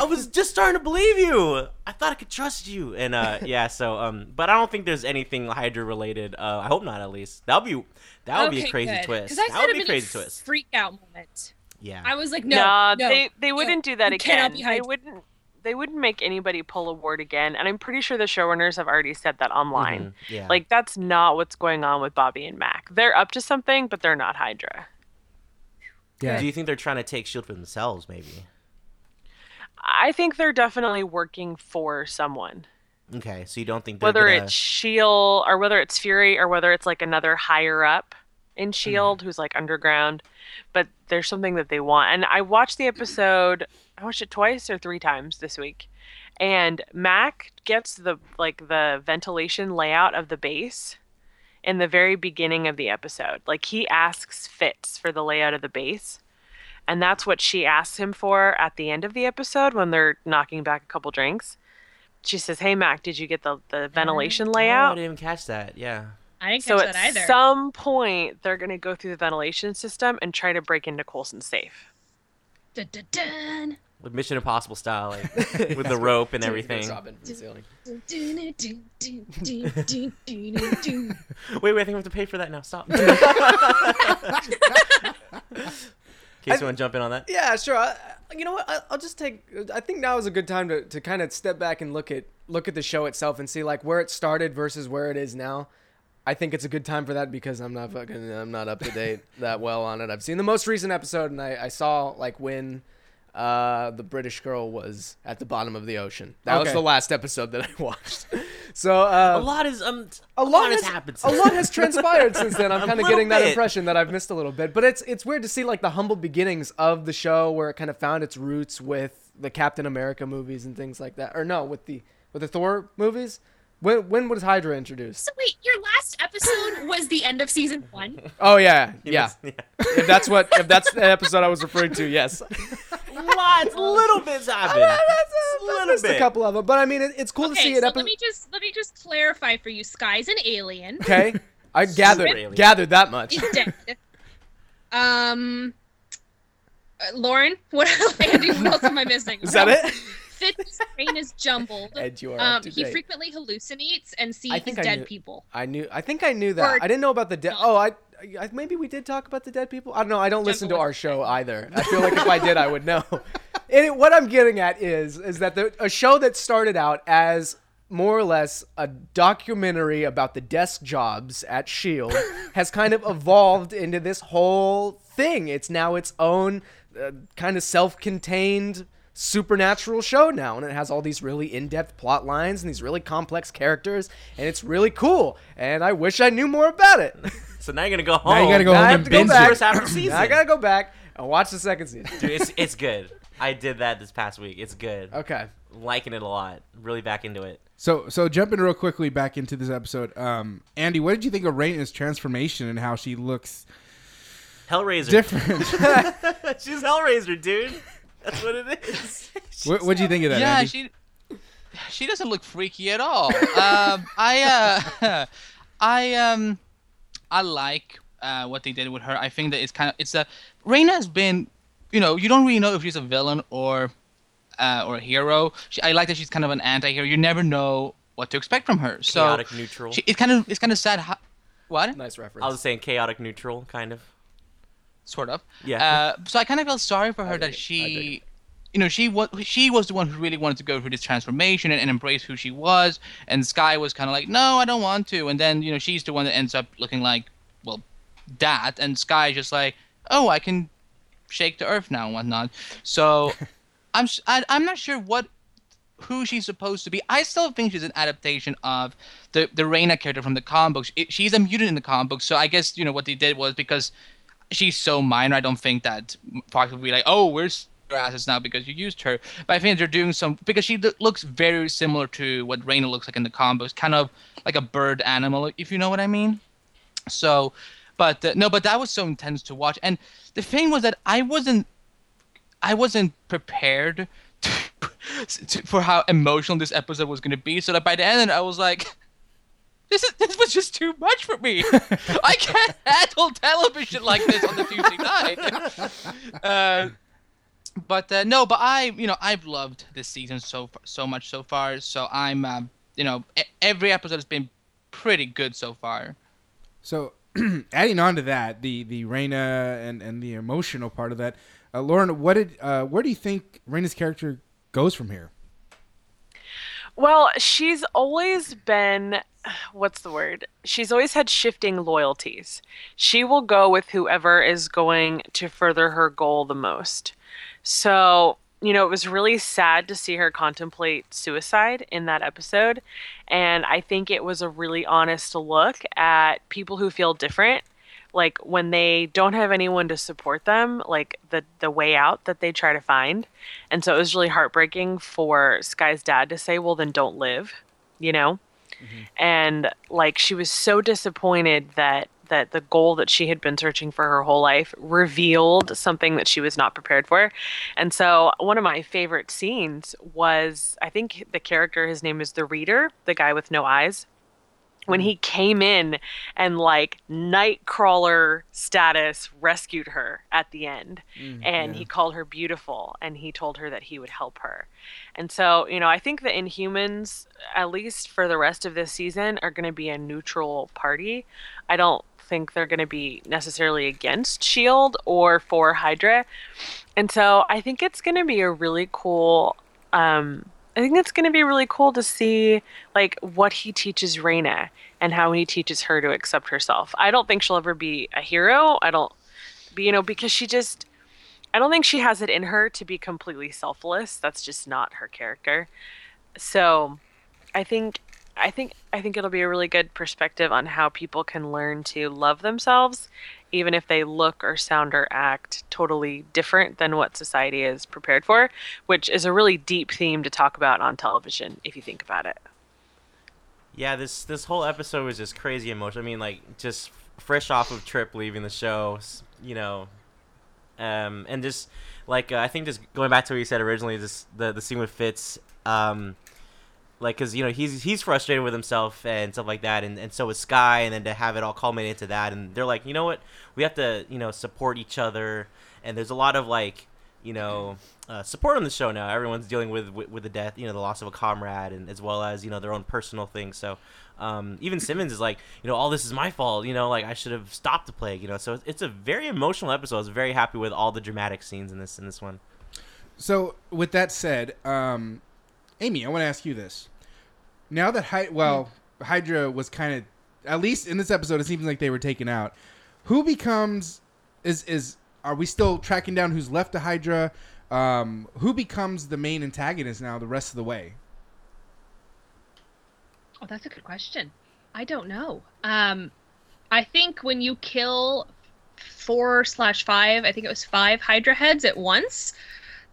B: I was just starting to believe you. I thought I could trust you, and uh, <laughs> yeah. So, um, but I don't think there's anything Hydra related. Uh, I hope not, at least. That would be that would be a crazy twist. That would be a crazy twist.
J: freak out moment.
B: Yeah.
J: I was like, no,
D: nah,
J: no,
D: they they wouldn't do that
J: you cannot
D: again.
J: be
D: They wouldn't they wouldn't make anybody pull a ward again, and I'm pretty sure the showrunners have already said that online.
B: Mhm, yeah.
D: Like that's not what's going on with Bobby and Mac. They're up to something, but they're not Hydra.
C: Yeah.
B: Do you think they're trying to take Shield for themselves? Maybe.
D: I think they're definitely working for someone.
B: Okay, so you don't think they're
D: Whether
B: gonna...
D: it's Shield or whether it's Fury or whether it's like another higher up in Shield
B: Mm-hmm.
D: who's like underground, but there's something that they want. And I watched the episode. I watched it twice or three times this week. And Mac gets the like the ventilation layout of the base in the very beginning of the episode. Like he asks Fitz for the layout of the base. And that's what she asks him for at the end of the episode when they're knocking back a couple drinks. She says, Hey, Mac, did you get the, the ventilation
B: layout? I didn't even catch that. Yeah.
I: I didn't
D: so
I: catch that either.
D: At some point, they're going to go through the ventilation system and try to break into Colson's safe.
I: Dun, dun, dun.
B: With Mission Impossible style, like, with the rope and everything. wait, wait, I think we have to pay for that now. Stop. Case you want to jump in on that?
A: Yeah, sure. I, I- you know what? I, I'll just take. I think now is a good time to, to kind of step back and look at look at the show itself and see like where it started versus where it is now. I think it's a good time for that because I'm not fucking I'm not up to date <laughs> that well on it. I've seen the most recent episode and I, I saw like when uh, the British girl was at the bottom of the ocean. That was the last episode that I <laughs> watched. So uh,
B: A lot is um.
A: a lot
B: has
A: has
B: happened.
A: A lot has transpired since then. <laughs> I'm kind of
B: little
A: getting that impression that I've missed a little bit, but it's it's weird to see like the humble beginnings of the show where it kind of found its roots with the Captain America movies and things like that, or no, with the with the Thor movies. When when was Hydra introduced?
H: So wait, your last episode was the end of season one.
A: Oh yeah, yeah.
B: yeah.
A: if that's what if that's the episode I was referring to, yes. <laughs>
B: Lots, little bits happened.
A: I
B: little
A: missed a couple of them, but I mean it, it's cool to see
I: Okay,
A: it.
I: so
A: epi-
I: let me just let me just clarify for you. Skye's an alien.
A: okay, <laughs> I gathered
B: alien.
A: gathered that much.
I: He's dead. um, uh, Lauren, <laughs> what Andy, what else am I missing?
A: Is that it?
I: Fitz's brain is jumbled.
A: Ed, you are
I: Um,
A: up to
I: he
A: date.
I: frequently hallucinates and sees
A: I think I
I: dead
A: knew-
I: people.
A: I knew. I think I knew that.
I: Or-
A: I didn't know about the dead. Oh, I, I. Maybe we did talk about the dead people. I don't know. I don't listen to our show either. I feel like if I did, I would know. <laughs> And what I'm getting at is, is that the a show that started out as more or less a documentary about the desk jobs at Shield <laughs> has kind of evolved into this whole thing. It's now its own uh, kind of self-contained supernatural show now and it has all these really in-depth plot lines and these really complex characters and it's really cool and i wish i knew more about it <laughs>
B: So now you're gonna go home.
C: Now you gotta go
A: Now I
C: home
A: have
C: and
A: to go
C: binge
A: back.
C: it.
B: First half of the <coughs> season.
A: I gotta go back and watch the second season
B: Dude, it's it's good. I did that this past week. It's good.
A: okay
B: Liking it a lot. Really back into it.
C: So, so jumping real quickly back into this episode, um, Andy, what did you think of Raina's transformation and how she looks
B: Hellraiser.
C: different? <laughs> <laughs>
B: She's Hellraiser, dude. That's what it is. <laughs>
C: what what do you think of that?
E: yeah,
C: Andy?
E: she she doesn't look freaky at all. um, I uh, I um I like uh, what they did with her. I think that it's kind of it's a Raina has been, you know, you don't really know if she's a villain or uh, or a hero. She, I like that she's kind of an anti-hero. You never know what to expect from her. So
B: Chaotic neutral.
E: She, it's kind of it's kind of sad. How, what?
A: nice reference
B: I was saying chaotic neutral, kind of.
E: sort of.
B: Yeah.
E: Uh, so I kind of felt sorry for her that
A: it. I
E: she, you know, she was she was the one who really wanted to go through this transformation and, and embrace who she was, and Skye was kind of like, no, I don't want to, and then you know she's the one that ends up looking like, well, that, and Skye just like, oh, I can shake the earth now and whatnot. So <laughs> I'm s- I, I'm not sure what who she's supposed to be. I still think she's an adaptation of the the Raina character from the comic books. It, she's a mutant in the comic books, so I guess you know what they did was because she's so minor. I don't think that Fox would be like, oh, where's your assets now because you used her. But I think they're doing some because she looks very similar to what Raina looks like in the combos, kind of like a bird animal, if you know what I mean. So, but uh, no, but that was so intense to watch. And the thing was that I wasn't, I wasn't prepared to, <laughs> to, for how emotional this episode was going to be. So that by the end, I was like. This, is, this was just too much for me. <laughs> I can't handle television like this on the Tuesday night. <laughs> Uh, but uh, no, but I, you know, I've loved this season so so much so far. So I'm, um, you know, e- every episode has been pretty good so far.
C: So, <clears throat> adding on to that, the the Raina and and the emotional part of that, uh, Lauren, what did uh, where do you think Raina's character goes from here?
D: Well, she's always been <sighs> what's the word? She's always had shifting loyalties. She will go with whoever is going to further her goal the most. So, you know, it was really sad to see her contemplate suicide in that episode. And I think it was a really honest look at people who feel different. Like when they don't have anyone to support them, like the the way out that they try to find. And so it was really heartbreaking for Skye's dad to say, "Well, then don't live," you know? Mm-hmm. and like she was so disappointed that that the goal that she had been searching for her whole life revealed something that she was not prepared for. And so one of my favorite scenes was i think the character his name is the reader the guy with no eyes. When mm. he came in and like nightcrawler status rescued her at the end. Mm, and he called her beautiful and he told her that he would help her. And so you know i think the inhumans at least for the rest of this season are going to be a neutral party. I don't think they're going to be necessarily against shield or for hydra and so i think it's going to be a really cool um I think it's going to be really cool to see like what he teaches Raina and how he teaches her to accept herself. I don't think she'll ever be a hero. I don't you know because she just I don't think she has it in her to be completely selfless. That's just not her character. So, I think I think I think it'll be a really good perspective on how people can learn to love themselves even if they look or sound or act totally different than what society is prepared for, which is a really deep theme to talk about on television if you think about it.
B: Yeah, this this whole episode was just crazy emotional. I mean, like just fresh off of Trip leaving the show, you know, um, and just like uh, I think just going back to what you said originally, just the the scene with Fitz, um, like because you know he's he's frustrated with himself and stuff like that, and, and so is Skye, and then to have it all culminate into that, and they're like, you know what, we have to you know support each other, and there's a lot of like you know uh, support on the show now. Everyone's dealing with, with with the death, you know, the loss of a comrade, and as well as you know their own personal things. So um, even Simmons is like, you know, all this is my fault. You know, like I should have stopped the plague. You know, so it's, a very emotional episode. I was very happy with all the dramatic scenes in this in this one.
C: So, with that said, um, Amy, I want to ask you this. Now that Hy- well, Hydra was kind of, at least in this episode, it seems like they were taken out. Who becomes is is are we still tracking down who's left to Hydra? Um, who becomes the main antagonist now the rest of the way?
H: Oh, that's a good question. I don't know. Um, I think when you kill four slash five, I think it was five Hydra heads at once,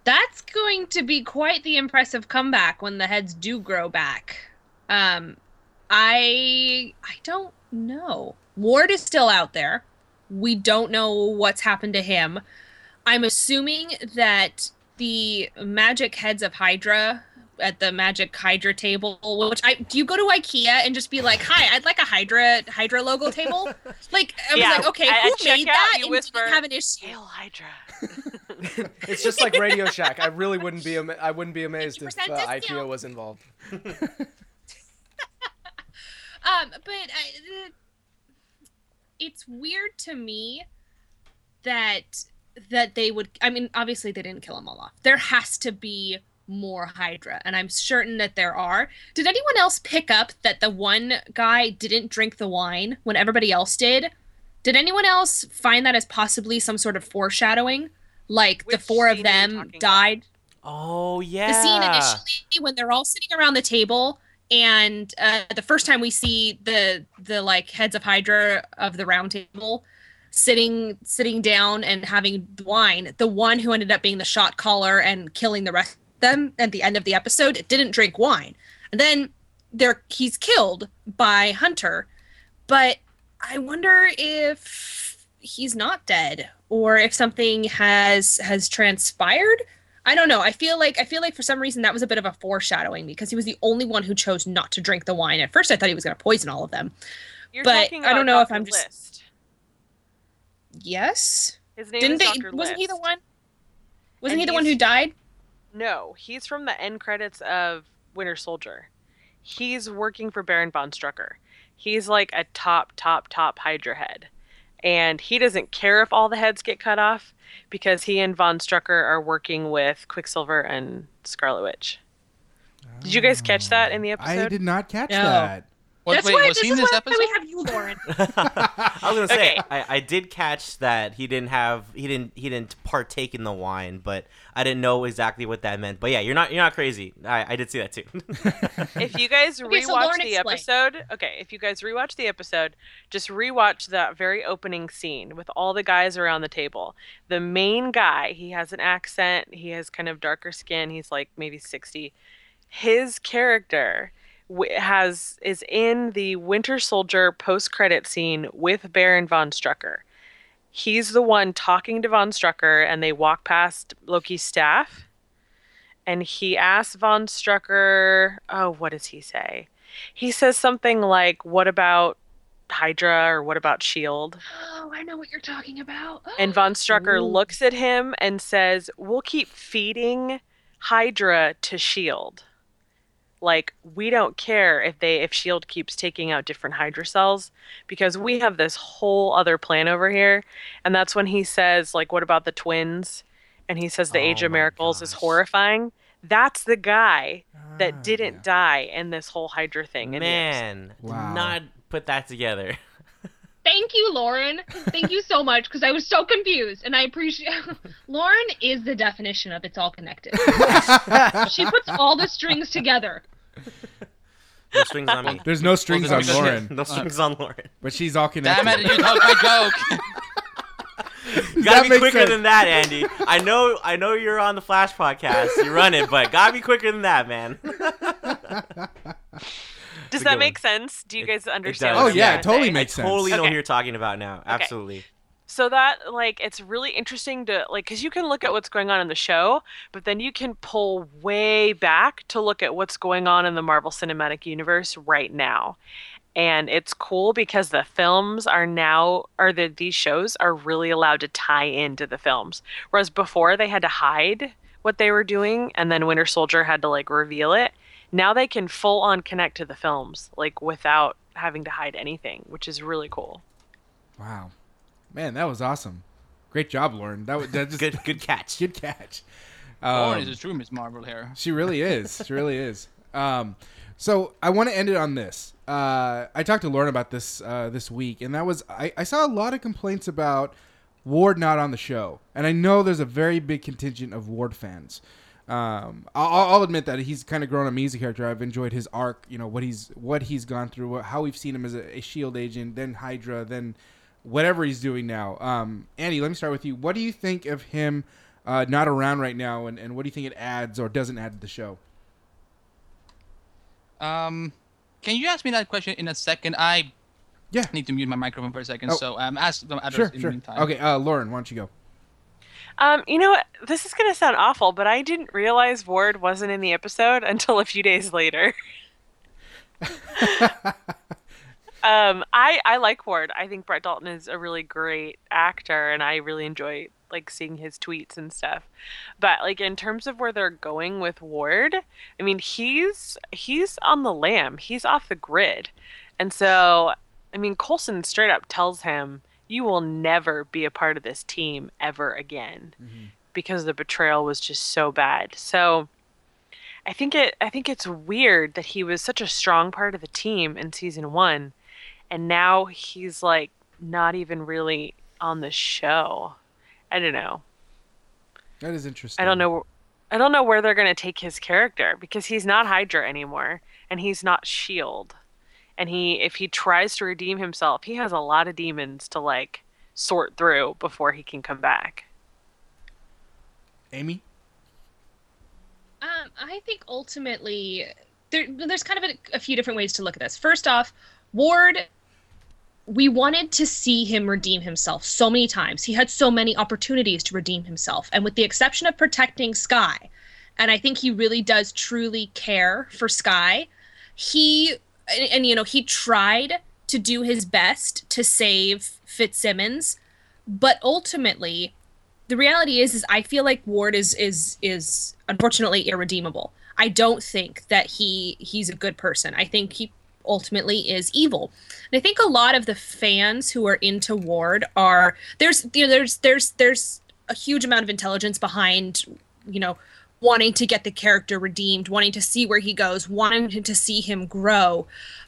H: that's going to be quite the impressive comeback when the heads do grow back. Um, I I don't know. Ward is still out there. We don't know what's happened to him. I'm assuming that the magic heads of Hydra at the magic Hydra table, which I do you go to IKEA and just be like, "Hi, I'd like a Hydra Hydra logo table." <laughs> Like I was
D: Yeah,
H: like, "Okay,
D: at-
H: who
D: at
H: made that?"
D: you
H: and
D: whisper,
H: didn't have an issue.
D: Hail Hydra. <laughs>
A: It's just like Radio Shack. I really wouldn't be <laughs> ama- I wouldn't be amazed if uh, IKEA was involved.
H: Um, but I, it's weird to me that that they would. I mean, obviously they didn't kill them all off. There has to be more Hydra, and I'm certain that there are. Did anyone else pick up that the one guy didn't drink the wine when everybody else did? Did anyone else find that as possibly some sort of foreshadowing? Like the four of
D: scene are you
H: them
D: talking about?
H: died
B: Oh yeah.
H: the scene initially when they're all sitting around the table and uh, the first time we see the the like heads of hydra of the round table sitting sitting down and having wine the one who ended up being the shot caller and killing the rest of them at the end of the episode didn't drink wine. And then there he's killed by hunter but i wonder if he's not dead or if something has has transpired I don't know. I feel like I feel like for some reason that was a bit of a foreshadowing because he was the only one who chose not to drink the wine. At first, I thought he was going to poison all of them.
D: You're
H: But I don't know if I'm just-
D: List.
H: Yes,
D: His name
H: didn't
D: is
H: they?
D: Dr.
H: Wasn't he the one? Wasn't
D: And
H: he the one who died?
D: No, he's from the end credits of Winter Soldier. He's working for Baron von Strucker. He's like a top, top, top Hydra head. And he doesn't care if all the heads get cut off because he and von Strucker are working with Quicksilver and Scarlet Witch. Did you guys catch that in the ah. episode?
C: I did not catch
H: No.
C: that.
E: What,
H: That's
E: wait,
H: why
E: was
H: this
E: he in
H: is
E: this
H: why
E: episode?
H: we have you, Lauren. <laughs>
B: I was gonna say
D: Okay.
B: I, I did catch that he didn't have he didn't he didn't partake in the wine, but I didn't know exactly what that meant. But yeah, you're not you're not crazy. I, I did see that too. <laughs>
D: if you guys
H: Okay,
D: rewatch
H: so
D: the
H: explain.
D: episode, okay, if you guys rewatch the episode, just rewatch that very opening scene with all the guys around the table. The main guy, he has an accent, he has kind of darker skin, he's like maybe 60. His character w- has is in the Winter Soldier post-credit scene with Baron von Strucker. He's the one talking to von Strucker and they walk past Loki's staff and he asks Von Strucker, oh, what does he say? He says something like, What about Hydra or what about Shield?
H: Oh, I know what you're talking about.
D: And Von oh. Strucker
H: Ooh.
D: looks at him and says, We'll keep feeding Hydra to Shield. Like, we don't care if they if Shield keeps taking out different Hydra cells because we have this whole other plan over here. And that's when he says, like, what about the twins? And he says the
B: Oh
D: Age of
B: my
D: Miracles is horrifying. That's the guy that
C: Ah,
D: didn't
C: yeah.
D: die in this whole Hydra thing. in the episode.
B: Man,
C: Wow.
B: did not put that together. <laughs>
H: Thank you, Lauren. Thank you so much because I was so confused, and I appreciate. <laughs> Lauren is the definition of it's all connected. <laughs> she puts all the strings together.
B: No strings on me.
C: There's no strings
E: Well,
C: on Lauren, <laughs>
B: no strings on Lauren.
C: but she's all connected.
E: Damn it! You took my joke.
B: You
C: That
B: gotta be quicker
C: sense.
B: than that, Andy. I know, I know you're on the Flash podcast. You run it, but gotta be quicker than that, man.
D: Does that
B: good
D: make sense? Do you guys
B: it
D: understand?
B: does.
D: what
C: Oh
D: I'm
C: yeah, it totally
D: say?
C: makes sense.
B: I totally know
D: Okay.
B: who you're talking about now. Absolutely.
D: So that like it's really interesting to like because you can look at what's going on in the show, but then you can pull way back to look at what's going on in the Marvel Cinematic Universe right now. And it's cool because the films are now or the these shows are really allowed to tie into the films. Whereas before they had to hide what they were doing and then Winter Soldier had to like reveal it. Now they can full on connect to the films like without having to hide anything, which is really cool.
C: Wow, man, that was awesome. Great job, Lauren. That was that <laughs> just
B: Good, good catch. <laughs>
C: good catch.
E: Lauren
C: Um,
E: is a true Miss Marvel here. <laughs>
C: She really is. She really is. Um, so I want to end it on this. Uh, I talked to Lauren about this uh, this week, and that was I, I saw a lot of complaints about Ward not on the show, and I know there's a very big contingent of Ward fans. Um, I'll, I'll admit that he's kind of grown on me as a character. I've enjoyed his arc. You know what he's what he's gone through, what, how we've seen him as a, a Shield agent, then Hydra, then whatever he's doing now. Um, Andy, let me start with you. What do you think of him uh, not around right now, and, and what do you think it adds or doesn't add to the show?
E: Um, can you ask me that question in a second? I
C: Yeah.
E: need to mute my microphone for a second.
C: Oh.
E: So um, ask them others
C: Sure,
E: in
C: sure. Okay, uh, Lauren, why don't you go?
D: Um, you know what? This is gonna sound awful, but I didn't realize Ward wasn't in the episode <laughs> until a few days later. <laughs> um, I I like Ward. I think Brett Dalton is a really great actor, and I really enjoy like seeing his tweets and stuff. But like in terms of where they're going with Ward, I mean he's he's on the lam. He's off the grid, and so I mean Coulson straight up tells him, "You will never be a part of this team ever again." Mm-hmm. because the betrayal was just so bad. So I think it I think it's weird that he was such a strong part of the team in season 1 and now he's like not even really on the show. I don't know.
C: That is interesting.
D: I don't know I don't know where they're going to take his character because he's not Hydra anymore and he's not Shield. And he if he tries to redeem himself, he has a lot of demons to like sort through before he can come back.
C: Amy?
H: Um, I think ultimately there, there's kind of a, a few different ways to look at this. First off, Ward, we wanted to see him redeem himself so many times. He had so many opportunities to redeem himself, and with the exception of protecting Skye, and I think he really does truly care for Skye. He and, and you know he tried to do his best to save Fitzsimmons, but ultimately the reality is is I feel like Ward is is is unfortunately irredeemable. I don't think that he he's a good person. I think he ultimately is evil. And I think a lot of the fans who are into Ward are there's you know there's there's there's a huge amount of intelligence behind you know wanting to get the character redeemed, wanting to see where he goes, wanting to see him grow.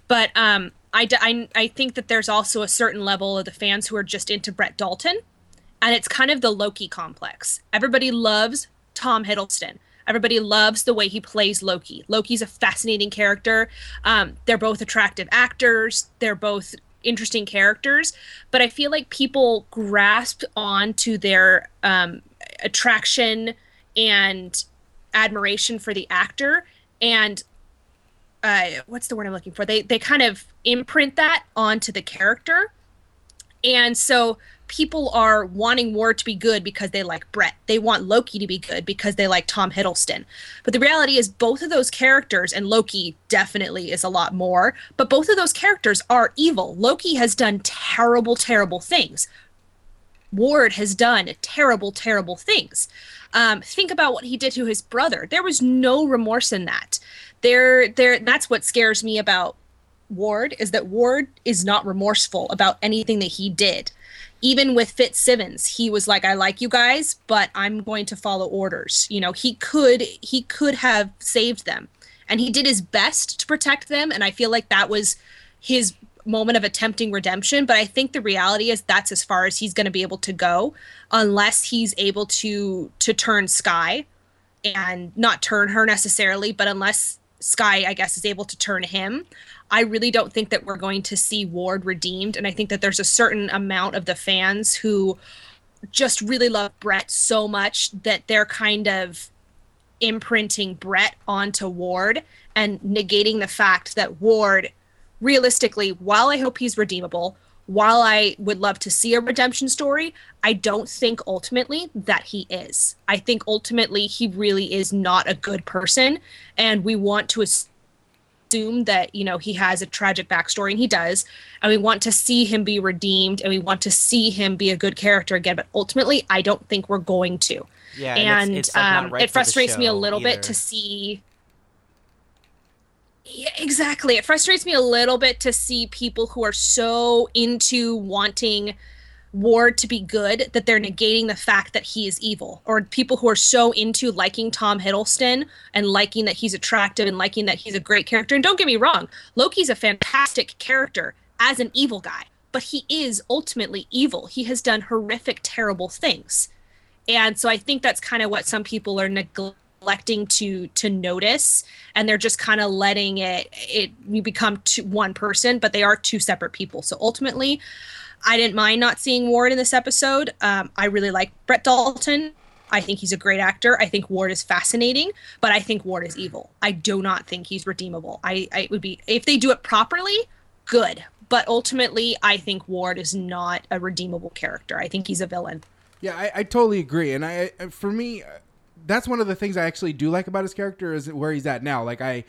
H: But um, I, I, I think that there's also a certain level of the fans who are just into Brett Dalton. And it's kind of the Loki complex. Everybody loves Tom Hiddleston. Everybody loves the way he plays Loki. Loki's a fascinating character. Um, they're both attractive actors. They're both interesting characters. But I feel like people grasp onto their um, attraction and admiration for the actor and uh, what's the word I'm looking for? They they kind of imprint that onto the character, and so people are wanting Ward to be good because they like Brett. They want Loki to be good because they like Tom Hiddleston. But the reality is, both of those characters, and Loki definitely is a lot more, but both of those characters are evil. Loki has done terrible, terrible things. Ward has done terrible, terrible things. Um, think about what he did to his brother. There was no remorse in that. There, there. That's what scares me about Ward is that Ward is not remorseful about anything that he did. Even with Fitzsimmons, he was like, "I like you guys, but I'm going to follow orders." You know, he could he could have saved them, and he did his best to protect them. And I feel like that was his moment of attempting redemption but i think the reality is that's as far as he's going to be able to go unless he's able to to turn Skye, and not turn her necessarily but unless Skye, i guess is able to turn him. I really don't think that we're going to see ward redeemed and i think that there's a certain amount of the fans who just really love brett so much that they're kind of imprinting brett onto ward and negating the fact that ward realistically, while I hope he's redeemable, while I would love to see a redemption story, I don't think ultimately that he is. I think ultimately he really is not a good person, and we want to assume that you know he has a tragic backstory, and he does, and we want to see him be redeemed, and we want to see him be a good character again. But ultimately, I don't think we're going to.
B: Yeah,
H: and,
B: and it's, it's like
H: um,
B: right
H: it frustrates me a little
B: either.
H: bit to see yeah, exactly. It frustrates me a little bit to see people who are so into wanting Ward to be good that they're negating the fact that he is evil, or people who are so into liking Tom Hiddleston and liking that he's attractive and liking that he's a great character. And don't get me wrong, Loki's a fantastic character as an evil guy, but he is ultimately evil. He has done horrific, terrible things. And so I think that's kind of what some people are neglecting neglecting to to notice and they're just kind of letting it it you become two, one person but they are two separate people. So ultimately i didn't mind not seeing ward in this episode. Um, i really like brett dalton. I think he's a great actor. I think ward is fascinating but i think ward is evil. I do not think he's redeemable. I, I would be if they do it properly good. But ultimately i think ward is not a redeemable character. I think he's a villain.
C: Yeah, I, I totally agree, and I for me, that's one of the things I actually do like about his character is where he's at now. Like I,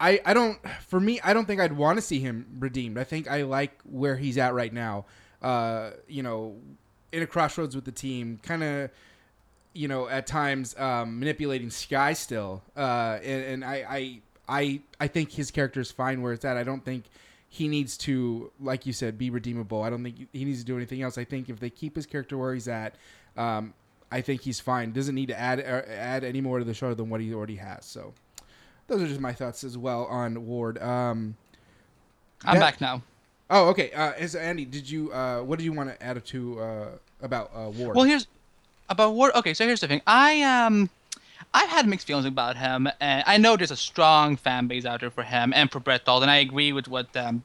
C: I, I don't. For me, I don't think I'd want to see him redeemed. I think I like where he's at right now. Uh, you know, in a crossroads with the team, kind of. You know, at times um, manipulating Skye still, uh, and, and I, I, I, I think his character is fine where it's at. I don't think he needs to, like you said, be redeemable. I don't think he needs to do anything else. I think if they keep his character where he's at, um, I think he's fine. Doesn't need to add uh, add any more to the show than what he already has. So, those are just my thoughts as well on Ward. Um,
E: I'm
C: that-
E: back now.
C: Oh, okay. Uh, so Andy, did you uh, what did you want to add to uh, about uh, Ward?
E: Well, here's about Ward. Okay, so here's the thing. I um, I've had mixed feelings about him, and I know there's a strong fan base out there for him and for Brett Dalton. I agree with what um,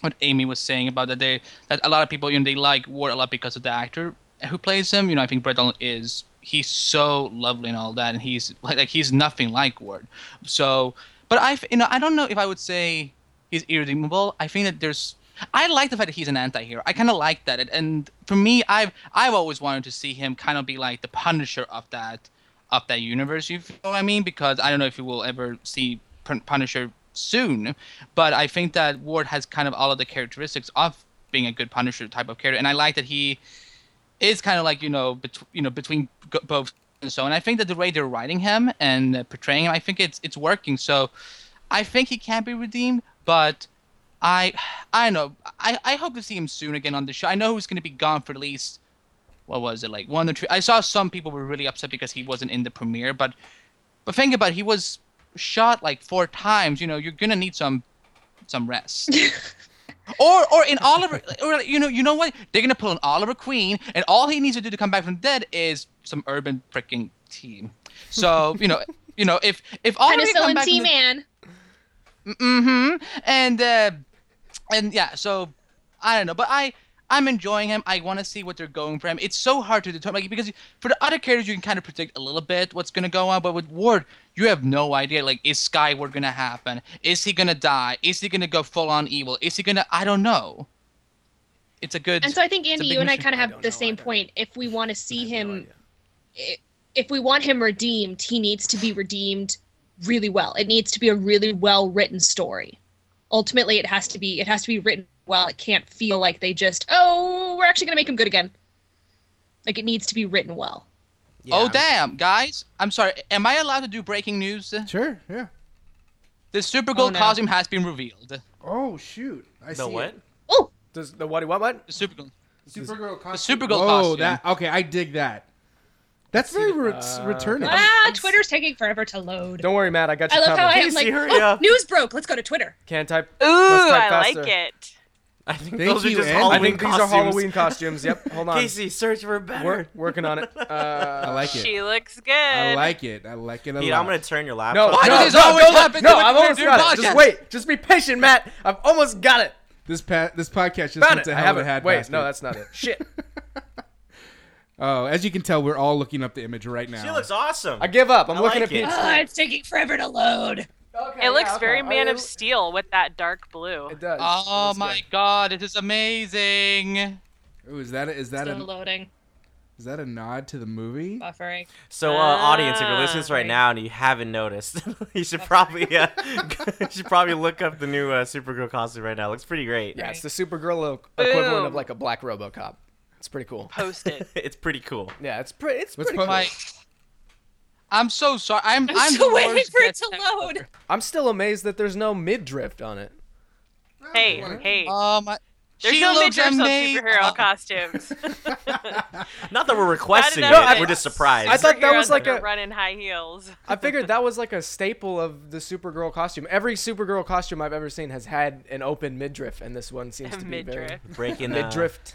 E: what Amy was saying about that. They that a lot of people you know they like Ward a lot because of the actor who plays him. You know, I think Brett is he's so lovely and all that, and he's like like he's nothing like Ward. So, but I you know I don't know if I would say he's irredeemable. I think that there's I like the fact that he's an anti-hero. I kind of like that, and, and for me, I've I've always wanted to see him kind of be like the Punisher of that of that universe. You know what I mean? Because I don't know if you will ever see Punisher soon, but I think that Ward has kind of all of the characteristics of being a good Punisher type of character, and I like that he is kind of like you know you know between both and so. And I think that the way they're writing him and uh, portraying him, I think it's it's working. So I think he can be redeemed, but I I know I, I hope to see him soon again on the show. I know he's going to be gone for at least what was it like one or two. I saw some people were really upset because he wasn't in the premiere, but But think about it, he was shot like four times. You know, you're gonna need some some rest. <laughs> or or in Oliver, or you know, you know what? They're gonna pull an Oliver Queen, and all he needs to do to come back from the dead is some urban freaking team. So you know, you know, if if Oliver come
H: Penicillin
E: back
H: T
E: from the-
H: man.
E: Mm-hmm. And uh, and yeah, so I don't know, but I I'm enjoying him. I want to see what they're going for him. It's so hard to determine like, because for the other characters you can kind of predict a little bit what's gonna go on, but with Ward you have no idea. Like, is Skyeward gonna happen? Is he gonna die? Is he gonna go full on evil? Is he gonna? I don't know. It's a good.
H: And so I think Andy,
E: big
H: you and I kind of have the same
A: either.
H: point. If we want to see
A: I have no
H: him, if we want him redeemed, he needs to be redeemed really well. It needs to be a really well written story. Ultimately, it has to be it has to be written well. It can't feel like they just oh we're actually gonna make him good again. Like it needs to be written well.
A: Yeah,
E: oh damn, guys! I'm sorry. Am I allowed to do breaking news?
C: Sure. Yeah.
E: The Supergirl
H: Oh, no.
E: costume has been revealed.
C: Oh shoot! I see.
B: The
C: see
B: what?
C: It.
H: Oh,
A: Does the what? What? What?
E: The Supergirl.
C: Supergirl costume.
E: Supergirl
C: Whoa,
E: costume.
C: Oh, that okay. I dig that. That's very re- returning.
H: ah, Twitter's taking forever to load.
A: Don't worry, Matt. I got you
H: I love
A: covered.
H: how I am like
B: hurry
H: oh,
B: up.
H: news broke. Let's go to Twitter.
A: Can't type.
D: Ooh,
A: type
D: I like it.
B: I think
C: Thank
B: those are just
C: Andy.
B: Halloween
A: I think these are
B: costumes.
A: Halloween costumes. Yep. <laughs> Hold on.
B: Casey, search for better.
A: We're working on it. <laughs> Uh,
C: I like it.
D: She looks good.
C: I like it. I like it a
B: Pete,
C: lot.
B: I'm gonna turn your
A: No,
B: laptop.
E: Why
A: no,
E: does this
A: no,
E: always
A: no,
E: happen
A: No,
E: to
A: I've
E: when
A: almost got
E: do
A: it. Just wait. Just be patient, Matt. I've almost got it.
C: This pa- this podcast just
A: Found
C: hits
A: it.
C: a
A: I
C: hell of a
A: haven't.
C: hat
A: Wait, no, that's not it. Shit. <laughs>
C: Oh, as you can tell, we're all looking up the image right now.
B: She looks awesome.
A: I give up. I'm
B: I
A: looking
B: like
A: at
B: it.
A: Pete's.
H: Ah, it's taking forever to load.
A: Okay,
D: It looks
A: yeah,
D: very. Man
A: I-
D: of Steel with that dark blue.
A: It does.
E: Oh
A: It
E: my
A: good.
E: god, it is amazing.
C: Ooh, is that a, that
H: Still
C: a
H: loading,
C: is that a nod to the movie?
H: buffering.
B: So, uh, audience, if you're listening to this right
H: right.
B: now and you haven't noticed, <laughs> you should probably uh, <laughs> you should probably look up the new uh, Supergirl costume right now. It looks pretty great.
A: Yeah, it's the Supergirl equivalent of like a black RoboCop. It's pretty cool.
D: Post it. <laughs>
B: it's pretty cool.
A: Yeah, it's pretty. It's
C: What's
A: pretty cool.
E: My, I'm so sorry. I'm
H: I'm
E: I'm
H: still waiting for it
E: guest
H: to
E: ever.
H: load.
A: I'm still amazed that there's no mid drift on it.
D: hey, hey.
E: Oh my.
D: There's
E: she
D: no
E: looks
D: midriffs on
E: amazing.
D: superhero <laughs> costumes. <laughs>
B: Not that we're requesting
D: Not enough
B: it, we're just surprised.
A: I thought that was like a-
D: running high heels.
A: I figured that <laughs> was like a staple of the Supergirl costume. Every Supergirl costume I've ever seen has had an open midriff, and this one seems to be very
D: Midriff.
B: breaking uh,
A: midrift.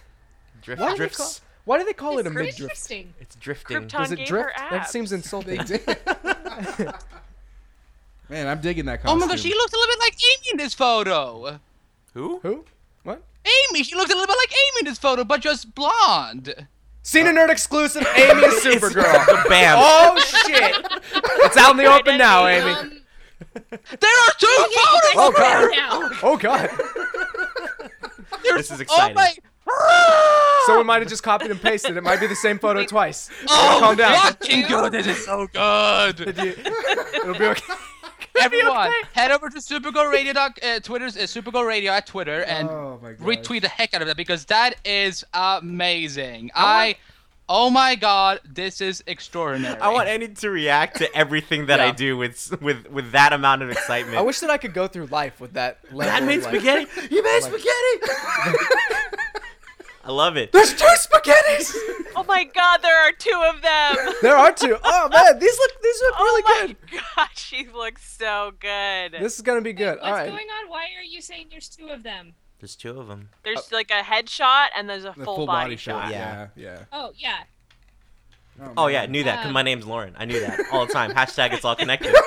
B: drift
A: Why do,
B: drifts.
A: Call, why do they call it a
H: It's
A: midriff?
H: interesting.
B: It's drifting.
D: Krypton
A: Does it
D: gave
A: drift?
D: her
A: That seems insulting. <laughs>
C: Man, I'm digging that costume.
E: Oh my god, she looks a little bit like Amy in this photo.
B: Who?
A: Who? What?
E: Amy, she looks a little bit like Amy in this photo, but just blonde.
A: Cena Nerd exclusive. Amy is <laughs> Supergirl.
B: Bam.
A: oh shit! It's out in the open now, Amy.
H: Um,
E: There are two <laughs> photos.
A: Oh god.
H: now.
A: Oh god.
B: This is
E: Oh
B: exciting.
E: my.
A: Someone might have just copied and pasted. It might be the same photo twice.
E: Oh,
A: Calm down.
E: fucking good. This is so good.
A: It'll be okay. <laughs>
E: Everyone, head over to Supergirl Radio. doc- Uh, Twitter's uh, Supergirl Radio at Twitter and
C: Oh
E: retweet the heck out of that because that is amazing. I, oh my god, this is extraordinary.
B: I want Andy to react to everything that I do with with with that amount of excitement.
A: I wish that I could go through life with that level.
B: that
A: of,
B: made spaghetti. You made
A: like-
B: spaghetti. <laughs> I love it.
A: There's two spaghettis. <laughs>
D: Oh my god, there are two of them. <laughs>
A: There are two. Oh <laughs> man, these look these look
D: oh
A: really good.
D: Oh my
A: good.
D: god, she looks so good.
A: This is gonna be good.
H: What's
A: All right.
H: going on? Why are you saying there's two of them?
B: There's two of them.
D: There's uh, like a headshot and there's a
C: The
D: full, body, shot.
C: Yeah, yeah.
H: Oh yeah.
B: Oh
C: man.
B: yeah, knew that because
H: Um,
B: my name's Lauren. I knew that <laughs> all the time. Hashtag it's all connected. <laughs>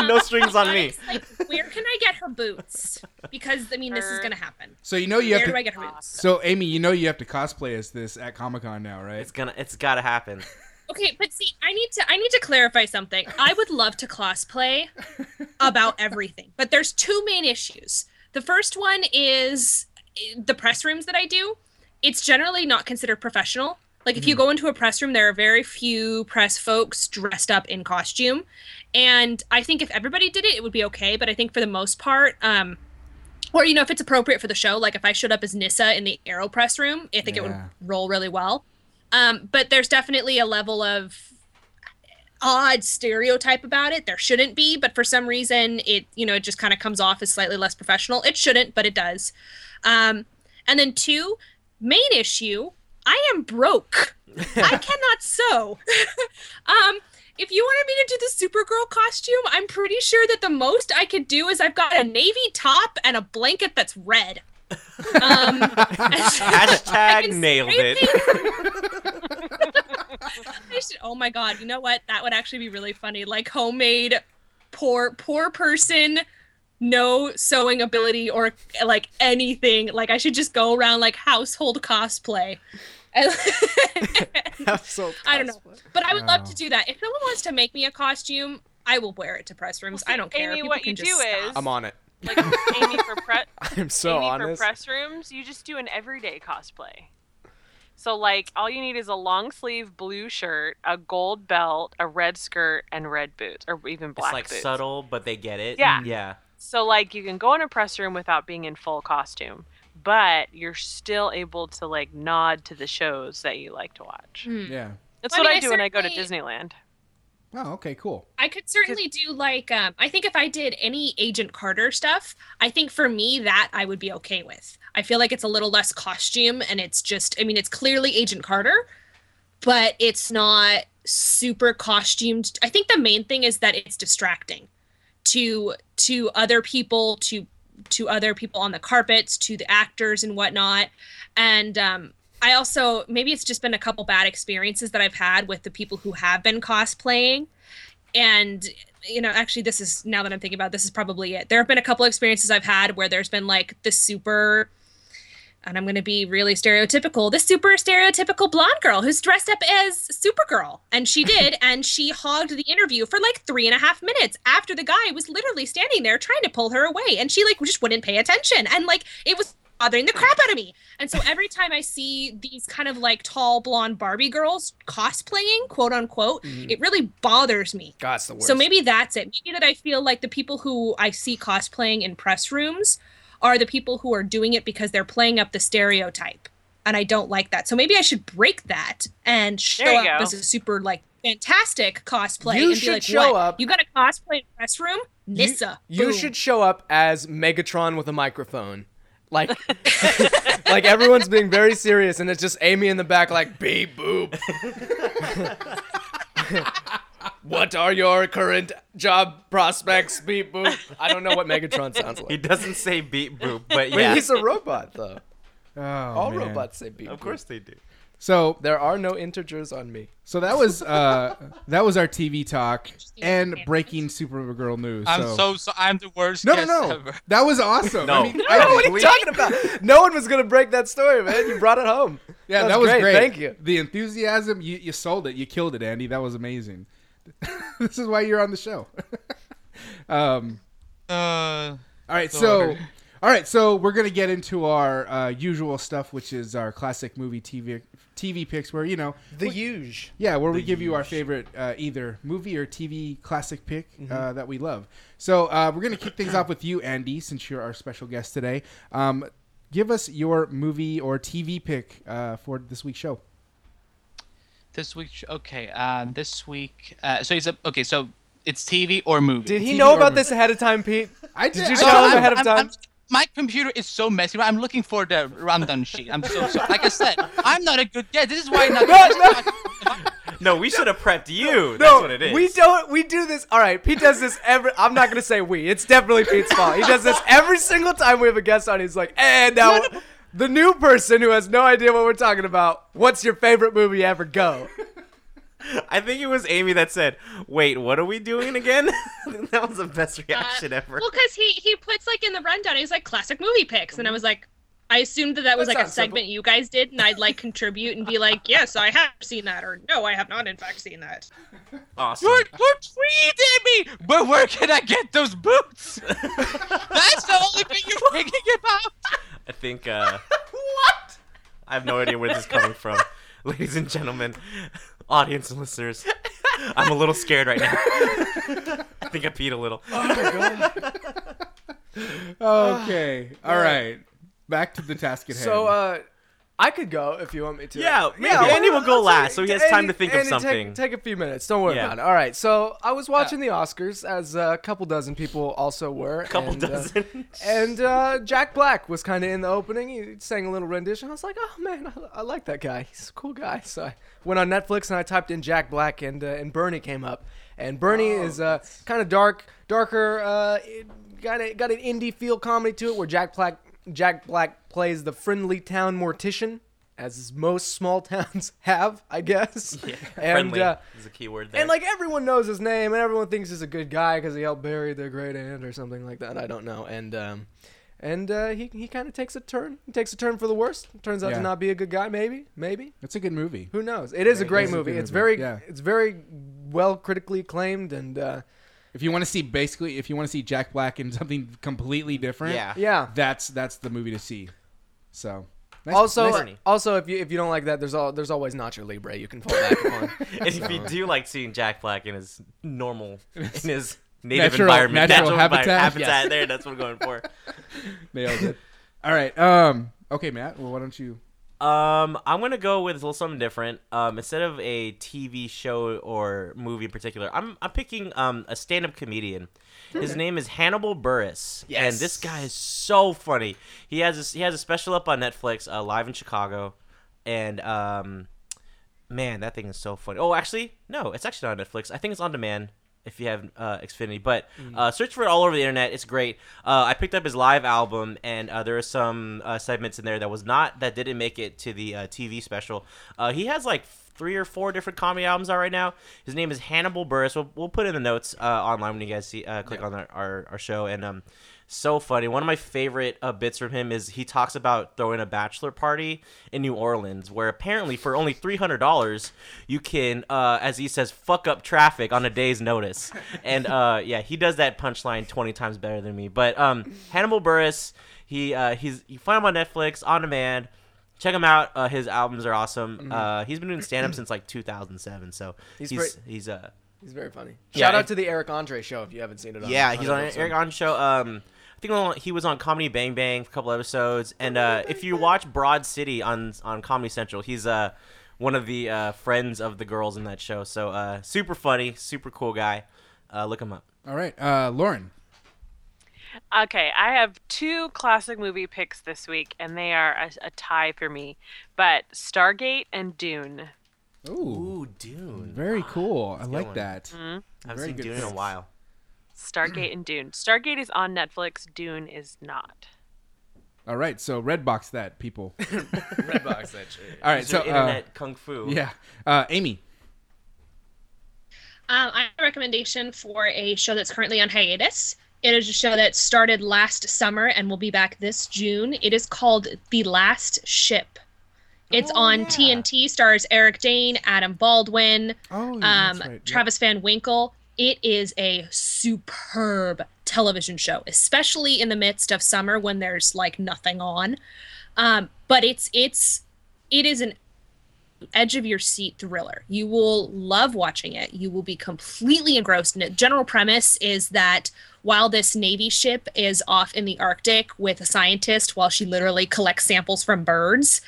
B: <laughs> no strings on me.
H: Like, where can I get her boots? Because I mean, this is gonna happen.
C: So you know you have
H: Where do I
C: to.
H: get her boots?
C: So Amy, you know you have to cosplay as this at Comic Con now, right?
B: It's gonna. It's gotta happen.
H: Okay, but see, I need to I need to clarify something. I would love to cosplay about everything, but there's two main issues. The first one is eh, the press rooms that I do. It's generally not considered professional. Like if you go into a press room, there are very few press folks dressed up in costume, and I think if everybody did it, it would be okay. But I think for the most part, um, or you know, if it's appropriate for the show, like if I showed up as Nyssa in the Arrow press room, I think it would roll really well. Um, but there's definitely a level of odd stereotype about it. There shouldn't be, but for some reason, it you know it just kind of comes off as slightly less professional. It shouldn't, but it does. Um, and then two, main issue: I am broke. <laughs> I cannot sew. <laughs> um, if you wanted me to do the Supergirl costume, I'm pretty sure that the most I could do is I've got a navy top and a blanket that's red. Um, <laughs>
B: Hashtag nailed it.
H: I should, oh my god, you know what? That would actually be really funny. Like homemade, poor poor person, no sewing ability or like anything. Like I should just go around like household cosplay. <laughs> And-
A: so
H: I don't know, but I would love to do that. If someone wants to make me a costume, I will wear it to press rooms.
D: Well,
H: I don't care.
D: Amy,
H: People
D: what you do
H: stop.
D: is-
A: I'm on it.
D: Like Amy for pre- <laughs>
A: I'm so
D: Amy
A: honest.
D: for press rooms, you just do an everyday cosplay. So like all you need is a long sleeve blue shirt, a gold belt, a red skirt, and red boots, or even black
B: It's like
D: boots.
B: subtle, but they get it.
D: Yeah.
B: Yeah.
D: So like you can go in a press room without being in full costume, but you're still able to like nod to the shows that you like to watch.
H: Hmm.
C: Yeah.
D: That's
H: Well, I
D: what
H: mean,
D: I,
H: I
D: do when I go to Disneyland.
C: Oh, okay, cool.
H: I could certainly do like um I think if I did any Agent Carter stuff, I think for me that I would be okay with. I feel like it's a little less costume and it's just I mean it's clearly Agent Carter, but it's not super costumed. I think the main thing is that it's distracting to to other people, to to other people on the carpets, to the actors and whatnot. And um I also maybe it's just been a couple bad experiences that I've had with the people who have been cosplaying and you know actually this is now that i'm thinking about it, this is probably it there have been a couple experiences i've had where there's been like the super and i'm going to be really stereotypical this super stereotypical blonde girl who's dressed up as supergirl. And she <laughs> did and she hogged the interview for like three and a half minutes after the guy was literally standing there trying to pull her away. And she like just wouldn't pay attention. And like it was bothering the crap out of me. And so every time i see these kind of like tall blonde barbie girls cosplaying quote unquote mm-hmm. it really bothers me.
A: God, the worst.
H: so maybe that's it. Maybe that I feel like the people who I see cosplaying in press rooms are the people who are doing it because they're playing up the stereotype. And I don't like that. So maybe I should break that and show up
D: go.
H: as a super like fantastic cosplay
A: You
H: and be
A: should
H: like,
A: show
H: what?
A: up-
H: You got a cosplay in press room?
A: You-
H: Nyssa.
A: You,
H: Boom.
A: should show up as Megatron with a microphone. Like, <laughs> like everyone's being very serious, and it's just Amy in the back, like beep boop. <laughs> <laughs> what are your current job prospects? Beep boop. I don't know what Megatron sounds like.
B: He doesn't say beat boop, but
A: But
B: yeah.
A: he's a robot, though.
C: Oh,
A: All
C: man.
A: robots say beep.
B: Of
A: boop.
B: course they do.
C: So
A: There are no integers on me.
C: so that was uh that was our TV talk and breaking Supergirl news.
E: I'm
C: so,
E: so, so I'm the worst
C: no no
E: guest
C: no
E: ever.
C: that was awesome.
B: No.
C: I mean, <laughs>
B: No,
C: I-
A: what are you talking about? No one was gonna break that story, man. You brought it home.
C: yeah,
A: That's
C: that was
A: great.
C: great.
A: Thank you.
C: The enthusiasm, you you sold it. You killed it, Andy. That was amazing. <laughs> this is why you're on the show. <laughs> um.
E: Uh,
C: All right, so
E: Lord.
C: all right, so we're gonna get into our uh, usual stuff, which is our classic movie TV TV picks, where you know,
A: The huge.
C: yeah, where we
B: The
C: give you our favorite uh, either movie or TV classic pick
A: Mm-hmm.
C: uh, that we love. So uh, we're gonna kick things off with you, Andy, since you're our special guest today. Um, give us your movie or TV pick uh, for this week's show.
E: This week, okay. Uh, this week, uh, so he's a, okay. So it's TV or movie.
A: Did he
C: TV
A: know about
C: movie?
A: this ahead of time, Pete?
C: I
A: Did you tell him
E: I'm-
A: ahead of
E: I'm-
A: time?
E: I'm- my computer is so messy. I'm looking for the rundown sheet. I'm so sorry. Like I said, I'm not a good guest. This is why I'm not.
A: No,
B: No, we should have prepped you. That's
A: No,
B: what it is.
A: we don't. We do this. All right, Pete does this every. I'm not gonna say we. It's definitely Pete's fault. He does this every single time we have a guest on. He's like, and now the new person who has no idea what we're talking about. What's your favorite movie ever? Go. <laughs>
B: I think it was Amy that said, "Wait, what are we doing again?" <laughs> that was the best uh, reaction ever.
I: Well, because he he puts like in the rundown, he's like classic movie picks, and I was like, I assumed that that was
A: That
I: like a
A: sounds simple.
I: segment you guys did, and I'd like contribute and be like, yes, I have seen that, or no, I have not in fact seen that.
B: awesome.
E: You're, you're tweeting me, but where can I get those boots? <laughs> That's the only thing you're thinking about.
B: I think. uh <laughs> What? I have no idea where this is coming from, <laughs> ladies and gentlemen, audience and listeners. I'm a little scared right now. <laughs> I think I peed a little.
C: Okay, all right, back to the task at hand.
A: So, uh, I could go if you want me to.
B: Yeah, maybe Andy will go last,
A: take-
B: so he has
A: Andy-
B: time to think of
A: Andy, take-
B: something.
A: Take, a few minutes. Don't worry
B: Yeah.
A: about it. All right. So I was watching the Oscars, as a couple dozen people also were.
B: A <laughs> couple
A: and, uh,
B: dozen.
A: and uh, Jack Black was kind of in the opening. He sang a little rendition. I was like, oh man, I, I like that guy. He's a cool guy. So I went on Netflix and I typed in Jack Black, and uh, and Bernie came up. And Bernie
B: Oh,
A: is uh, kind of dark, darker. Uh, it got a, got an indie feel comedy to it, where Jack Black Jack Black plays the friendly town mortician. As most small <laughs> towns have, I guess. <laughs>
B: Yeah,
A: and
B: friendly
A: uh,
B: is a key word there.
A: and like everyone knows his name, and everyone thinks he's a good guy because he helped bury their great aunt or something like that. I don't know. And um, and uh, he he kind of takes a turn. He takes a turn for the worst. Turns out
C: Yeah.
A: to not be a good guy. Maybe, maybe.
C: It's a good movie.
A: Who knows? It is a great
C: is
A: movie.
C: good
A: It's
C: movie,
A: very
C: yeah.
A: it's very well critically acclaimed and uh,
C: If you want to see basically, if you want to see Jack Black in something completely different,
B: Yeah.
A: yeah.
C: that's that's the movie to see. So nice-
A: Also,
C: nice-
A: also if you if you don't like that, there's all there's always Nacho Libre you can fall back <laughs> on.
B: and if you do like seeing Jack Black in his normal, in his <laughs> native
C: Natural-
B: environment,
C: natural
B: envi-
C: habitat.
B: habitat
A: Yes.
B: there, that's what I'm going for. <laughs>
C: nailed it. All right. Um. Okay, Matt. Well, why don't you?
B: Um, I'm gonna go with a little something different. Um, instead of a TV show or movie in particular, I'm I'm picking um a stand-up comedian. His name is Hannibal Buress, and this guy is so funny. He has a, he has a special up on Netflix, uh, live in Chicago, and um, man, that thing is so funny. Oh, actually, no, it's actually not on Netflix. I think it's on demand if you have uh, Xfinity. But uh, search for it all over the internet. It's great. Uh, I picked up his live album, and uh, there are some uh, segments in there that was not that didn't make it to the uh, TV special. Uh, he has like three or four different comedy albums out right now. His name is Hannibal Buress. We'll, we'll put in the notes uh, online when you guys see uh, click on our, our, our show and um. So funny. One of my favorite uh, bits from him is he talks about throwing a bachelor party in New Orleans, where apparently for only three hundred dollars you can, uh, as he says, fuck up traffic on a day's notice. <laughs> And uh, yeah, he does that punchline twenty times better than me. But um, Hannibal Buress, he uh, he's you find him on Netflix on demand. Check him out. Uh, his albums are awesome. Uh, he's been doing stand up <clears throat> since like 2007. So
A: He's
B: he's
A: very-
B: he's, uh
A: He's very funny.
B: Yeah,
A: Shout out to the Eric Andre show if you haven't seen it. On,
B: yeah, he's on
A: his
B: Eric Andre show. Um, I think he was on Comedy Bang Bang for a couple episodes. And uh, if you watch Broad City on on Comedy Central, he's uh one of the uh, friends of the girls in that show. So uh, super funny, super cool guy. Uh, look him up.
C: All right. Uh, Lauren.
D: Okay, I have two classic movie picks this week, and they are a, a tie for me. But Stargate and Dune.
C: Ooh.
B: Ooh, Dune.
C: Very cool. I like
B: one.
C: that.
D: Mm-hmm.
B: I've
C: very
B: seen
C: good
B: Dune in a while.
D: Stargate and Dune. Stargate is on Netflix. Dune is not.
C: All right. So Redbox that people. <laughs>
A: Redbox that shit.
C: All right.
B: It's
C: So
B: your
C: uh,
B: internet kung fu.
C: yeah. Uh, Amy.
H: Um, I have a recommendation for a show that's currently on hiatus. It is a show that started last summer and will be back this June. It is called The Last Ship. It's
C: Oh,
H: on
C: yeah.
H: TNT, stars Eric Dane, Adam Baldwin,
C: Oh, yeah,
H: um,
C: right. Yep.
H: Travis Van Winkle. It is a superb television show, especially in the midst of summer when there's like nothing on. Um, but it's it's it is an edge of your seat thriller. You will love watching it. You will be completely engrossed in it. General premise is that while this Navy ship is off in the Arctic with a scientist while she literally collects samples from birds,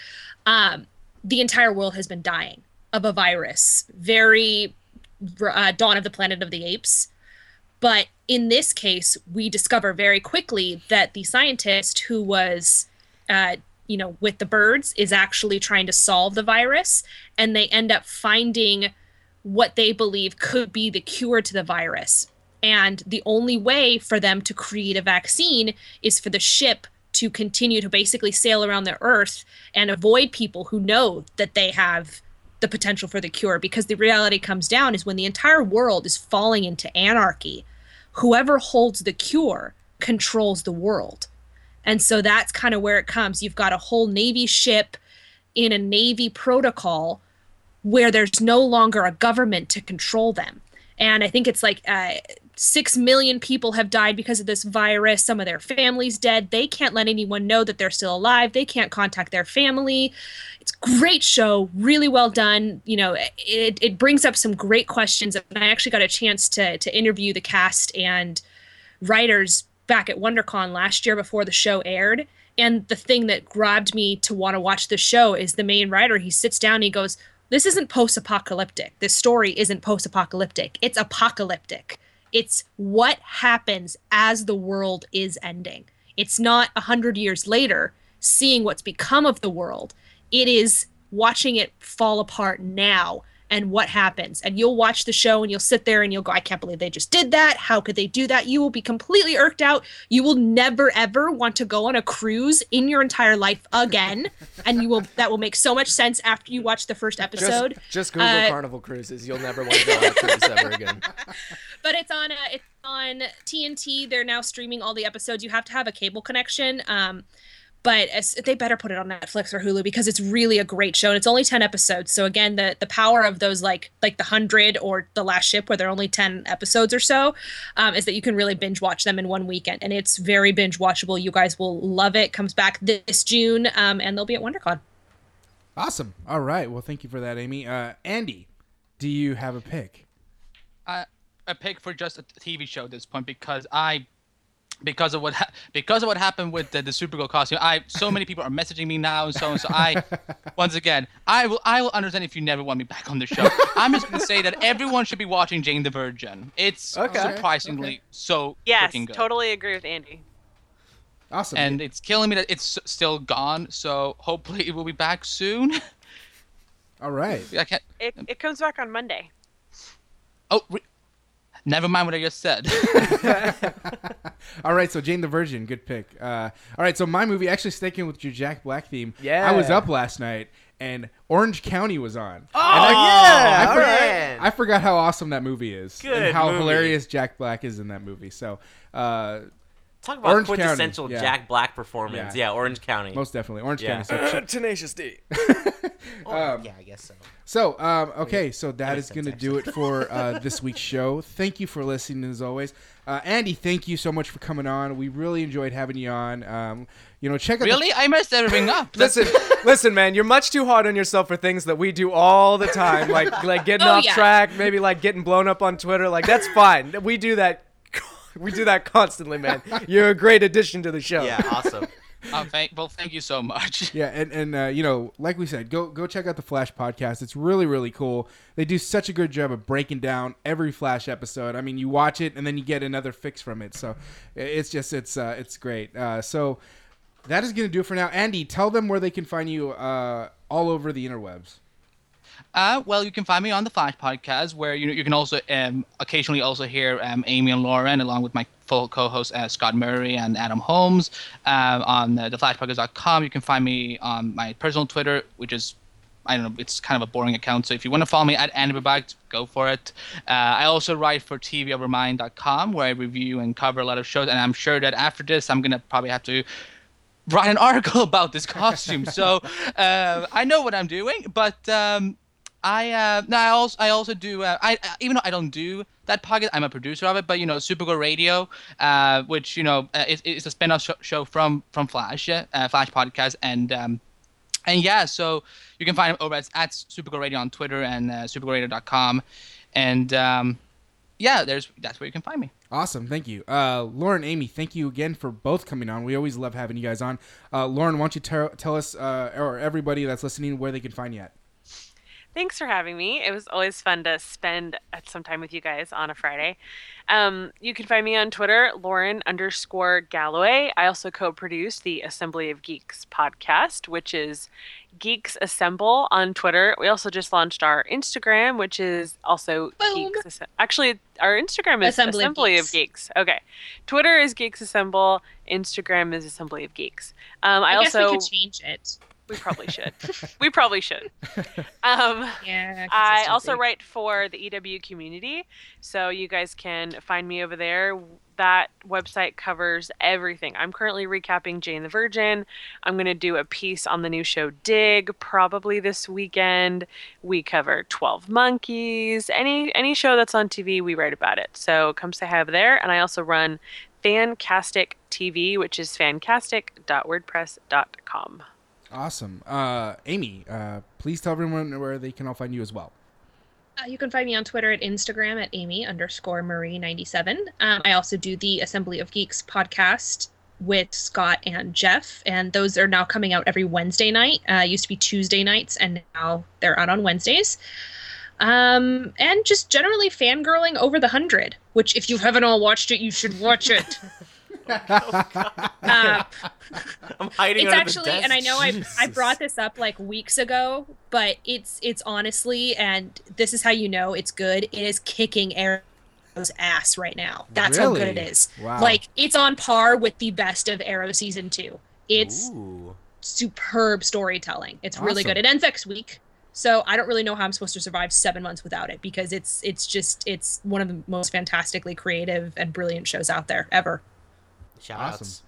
H: um, the entire world has been dying of a virus. Very uh, Dawn of the Planet of the Apes. But in this case, we discover very quickly that the scientist who was, uh, you know, with the birds is actually trying to solve the virus, and they end up finding what they believe could be the cure to the virus. And the only way for them to create a vaccine is for the ship to continue to basically sail around the earth and avoid people who know that they have the potential for the cure because the reality comes down is when the entire world is falling into anarchy whoever holds the cure controls the world and so that's kind of where it comes. You've got a whole navy ship in a navy protocol where there's no longer a government to control them. And i think it's like uh, six million people have died because of this virus. Some of their families dead. They can't let anyone know that they're still alive. They can't contact their family. It's great show really well done. You know it, it brings up some great questions and i actually got a chance to to interview the cast and writers back at wondercon last year before the show aired And the thing that grabbed me to want to watch the show is the main writer. He sits down and he goes, This isn't post apocalyptic. This story isn't post apocalyptic. It's apocalyptic. It's what happens as the world is ending. It's not a hundred years later seeing what's become of the world. It is watching it fall apart now and what happens. And you'll watch the show and you'll sit there and you'll go, I can't believe they just did that. How could they do that? You will be completely irked out. You will never ever want to go on a cruise in your entire life again. and you will that will make so much sense after you watch the first episode.
A: Just, just Google
H: Uh,
A: Carnival Cruises. You'll never want to go on a cruise ever again. <laughs>
H: but it's on uh, it's on TNT. They're now streaming all the episodes. You have to have a cable connection. Um, but as, they better put it on Netflix or Hulu because it's really a great show and it's only 10 episodes. So again, the the power of those like like the 100 or the last ship where they're only 10 episodes or so um, is that you can really binge watch them in one weekend and it's very binge watchable. You guys will love it. Comes back this June um, and they'll be at WonderCon.
C: Awesome. All right. Well, thank you for that, Amy. Uh, Andy, do you have a pick?
E: A pick for just a TV show at this point because I because of what ha- because of what happened with the, the Supergirl costume. I so many people are messaging me now and so and so. I <laughs> once again I will I will understand if you never want me back on the show. I'm just gonna say that everyone should be watching Jane the Virgin. It's
A: Okay,
E: surprisingly
C: okay.
E: so
D: Yes,
E: freaking good.
D: totally agree with Andy.
C: Awesome.
E: And it's killing me that it's still gone. So hopefully it will be back soon.
C: All right.
E: I can't.
D: It, it comes back on Monday.
E: Oh, re- never mind what I just said. <laughs>
C: All right, so Jane the Virgin, good pick. Uh, all right, so my movie, actually sticking with your Jack Black theme.
A: Yeah.
C: I was up last night and Orange County was on.
A: Oh,
C: And I,
A: yeah,
C: I,
A: all
C: forgot,
B: right.
C: I forgot how awesome that movie is
B: Good
C: and how
B: movie.
C: hilarious Jack Black is in that movie. So, uh,
B: Talk about
C: Orange County,
B: quintessential
C: yeah.
B: Jack Black performance.
C: Yeah.
B: Yeah, Orange County.
C: most definitely Orange
B: Yeah.
C: County. So, <laughs>
A: Tenacious D. <laughs>
B: Oh, yeah, I guess so.
C: So, um, okay, so that
B: makes
C: going to
B: sense,
C: do it for uh, this week's show. Thank you for listening, as always. Uh, Andy, thank you so much for coming on. We really enjoyed having you on. Um, you know, check out the-
E: really? I messed everything up. <laughs>
A: Listen, listen, man. You're much too hard on yourself for things that we do all the time, like like getting
H: Oh,
A: off
H: yeah.
A: track, maybe like getting blown up on Twitter. Like that's fine. We do that. We do that constantly, man. You're a great addition to the show.
B: Yeah, awesome. <laughs>
E: Oh, thank, well, thank you so much. <laughs>
C: Yeah, and and uh, you know, like we said, go go check out the Flash podcast. It's really really cool. They do such a good job of breaking down every Flash episode. I mean, you watch it and then you get another fix from it. So it's just it's uh, it's great. Uh, so that is gonna do it for now. Andy, tell them where they can find you uh, all over the interwebs.
E: Uh, well, you can find me on the Flash podcast, where you you can also um, occasionally also hear um, Amy and Lauren, along with my full co-hosts uh, Scott Murray and Adam Holmes, uh, on uh, theflashpodcast.com. You can find me on my personal Twitter, which is I don't know, it's kind of a boring account. So if you want to follow me at Andy go for it. Uh, I also write for TVOvermind.com, where I review and cover a lot of shows, and I'm sure that after this, I'm gonna probably have to write an <laughs> article about this costume. so uh, I know what I'm doing, but um, I uh, no, I also I also do. Uh, I uh, even though I don't do that podcast, I'm a producer of it. But you know, Supergirl Radio, uh, which you know uh, is, is a spin-off sh- show from from Flash, uh, Flash podcast, and um, and yeah, so you can find it over at, at Supergirl Radio on Twitter and uh, supergirlradio.com, and um, yeah, there's that's where you can find me.
C: Awesome, thank you, uh, Lauren, Amy. Thank you again for both coming on. We always love having you guys on. Uh, Lauren, why don't you tell tell us uh, or everybody that's listening where they can find you at?
D: Thanks for having me. It was always fun to spend uh, some time with you guys on a Friday. Um, you can find me on Twitter, Lauren underscore Galloway. I also co produce the Assembly of Geeks podcast, which is Geeks Assemble on Twitter. We also just launched our Instagram, which is also
H: Boom.
D: Geeks Actually, our Instagram is
H: Assembly
D: Assembly,
H: of
D: of, Geeks. Okay. Twitter is Geeks Assemble. Instagram is Assembly of Geeks. Um, I,
H: I, guess
D: also.
H: we could change it.
D: We probably should. we probably should. Um, <laughs>
H: Yeah.
D: I also write for the EW community, so you guys can find me over there. That website covers everything. I'm currently recapping Jane the Virgin. I'm going to do a piece on the new show Dig probably this weekend. We cover 12 Monkeys. Any any show that's on TV, we write about it. So come say hi over there. And I also run Fancastic TV, which is fancastic.wordpress.com.
C: Awesome, uh, Amy. Uh, please tell everyone where they can all find you as well.
H: Uh, you can find me on Twitter at Instagram at Amy underscore Marie 97. Um, I also do the Assembly of Geeks podcast with Scott and Jeff, and those are now coming out every Wednesday night. Uh, used to be Tuesday nights, and now they're out on Wednesdays. Um, and just generally fangirling over the hundred, which if you haven't all watched it, you should watch it. <laughs> <laughs> uh,
B: I'm hiding
H: it's
B: under
H: actually,
B: the desk.
H: and I know I I brought this up like weeks ago, but it's it's honestly, and this is how you know it's good. It is kicking Arrow's ass right now. That's how good it is.
C: Wow.
H: Like it's on par with the best of Arrow season two. It's
B: Ooh.
H: superb storytelling. It's really good. It ends next week. So I don't really know how I'm supposed to survive seven months without it because it's it's just it's one of the most fantastically creative and brilliant shows out there ever.
B: Shout
C: Awesome.
B: outs.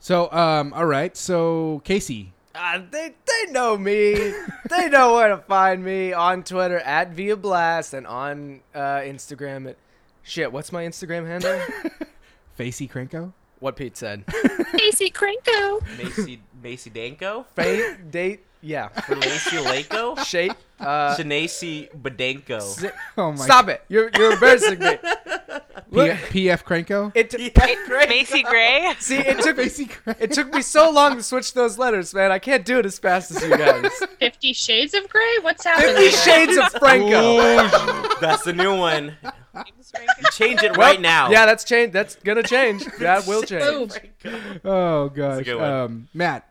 C: So, um, all right. So, Casey,
A: Uh, they they know me. they know where to find me on Twitter at Via Blast and on uh, Instagram at shit. What's my Instagram handle? <laughs>
C: Facey Cranko?
A: what Pete said.
H: Casey Cranko.
B: Macy Macy Danko,
A: Fa- date. Yeah.
B: Macy Lako,
A: Shape. Uh,
B: Shanacy Badanko.
A: si- <laughs>
C: Oh my.
A: stop it. You're you're embarrassing me. <laughs>
C: PF Krenko.
A: it t- <laughs>
D: Macy Gray.
A: see it took me
C: Facey Krenko.
A: it took me so long to switch those letters, man. I can't do it as fast as you guys.
H: Fifty Shades of Grey. What's happening?
A: Fifty Shades of Franco.
B: That's the new one. Change it right now.
A: Yeah, that's change. That's gonna change. That will change.
H: Boom.
C: Oh gosh.
B: good one.
C: Um, Matt.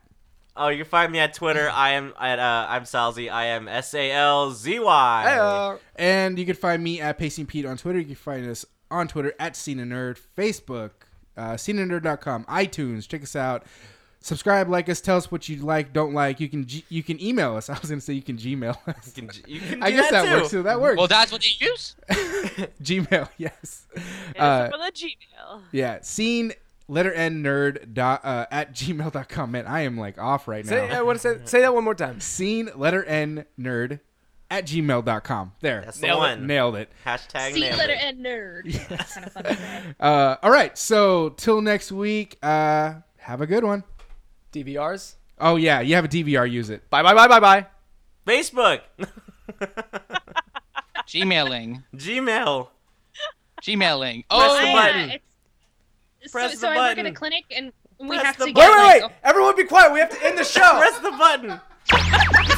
B: Oh, you can find me at Twitter. <laughs> I am at uh, I'm Salzy. I am S A L Z Y.
A: Hey,
C: And you can find me at Pacing Pete on Twitter. You can find us on Twitter at Cena Nerd, Facebook, uh, CenaNerd.com, iTunes. Check us out. Subscribe, like us, tell us what you like, don't like. You can G- you can email us. <laughs> I was gonna say you can Gmail us.
B: You can, you can
C: I guess that,
B: too.
C: works too. That works.
E: Well, that's what they use. <laughs>
C: Gmail, yes. Uh,
D: for the Gmail.
C: yeah, scene letter n nerd dot, uh, at gmail.com. Man, I am like off right
A: say,
C: now.
A: I want to say say that one more time.
C: Scene letter n nerd at gmail.com. There.
B: That's the
A: Nailed it.
B: one.
C: Nailed it.
B: Hashtag
H: C
B: nailed
H: letter
B: it.
H: N nerd. That's kind of fun. to. <laughs>
C: Uh, all right. So till next week, uh, have a good one.
A: DVRs.
C: Oh, yeah. You have a DVR, use it.
A: Bye bye bye bye bye.
B: Facebook, <laughs> <laughs>
E: Gmailing.
B: Gmail.
E: Gmailing.
B: Press
E: Oh,
B: the
H: I, uh,
B: button.
H: It's-
B: Press
H: so,
B: the
H: so I work in
B: button.
H: a clinic and we
B: Press
H: have to
A: Wait
H: get
A: wait
H: like
A: wait! Everyone be quiet. We have to end the show.
B: Press the button. <laughs>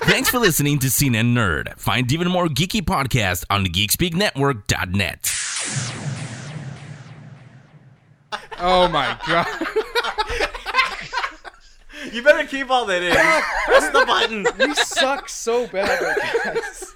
F: Thanks for listening to Scene and Nerd. Find even more geeky podcasts on geekspeaknetwork.net.
C: Oh, my God.
B: You better keep all that in. <laughs> Press the button.
A: we suck so bad, guys.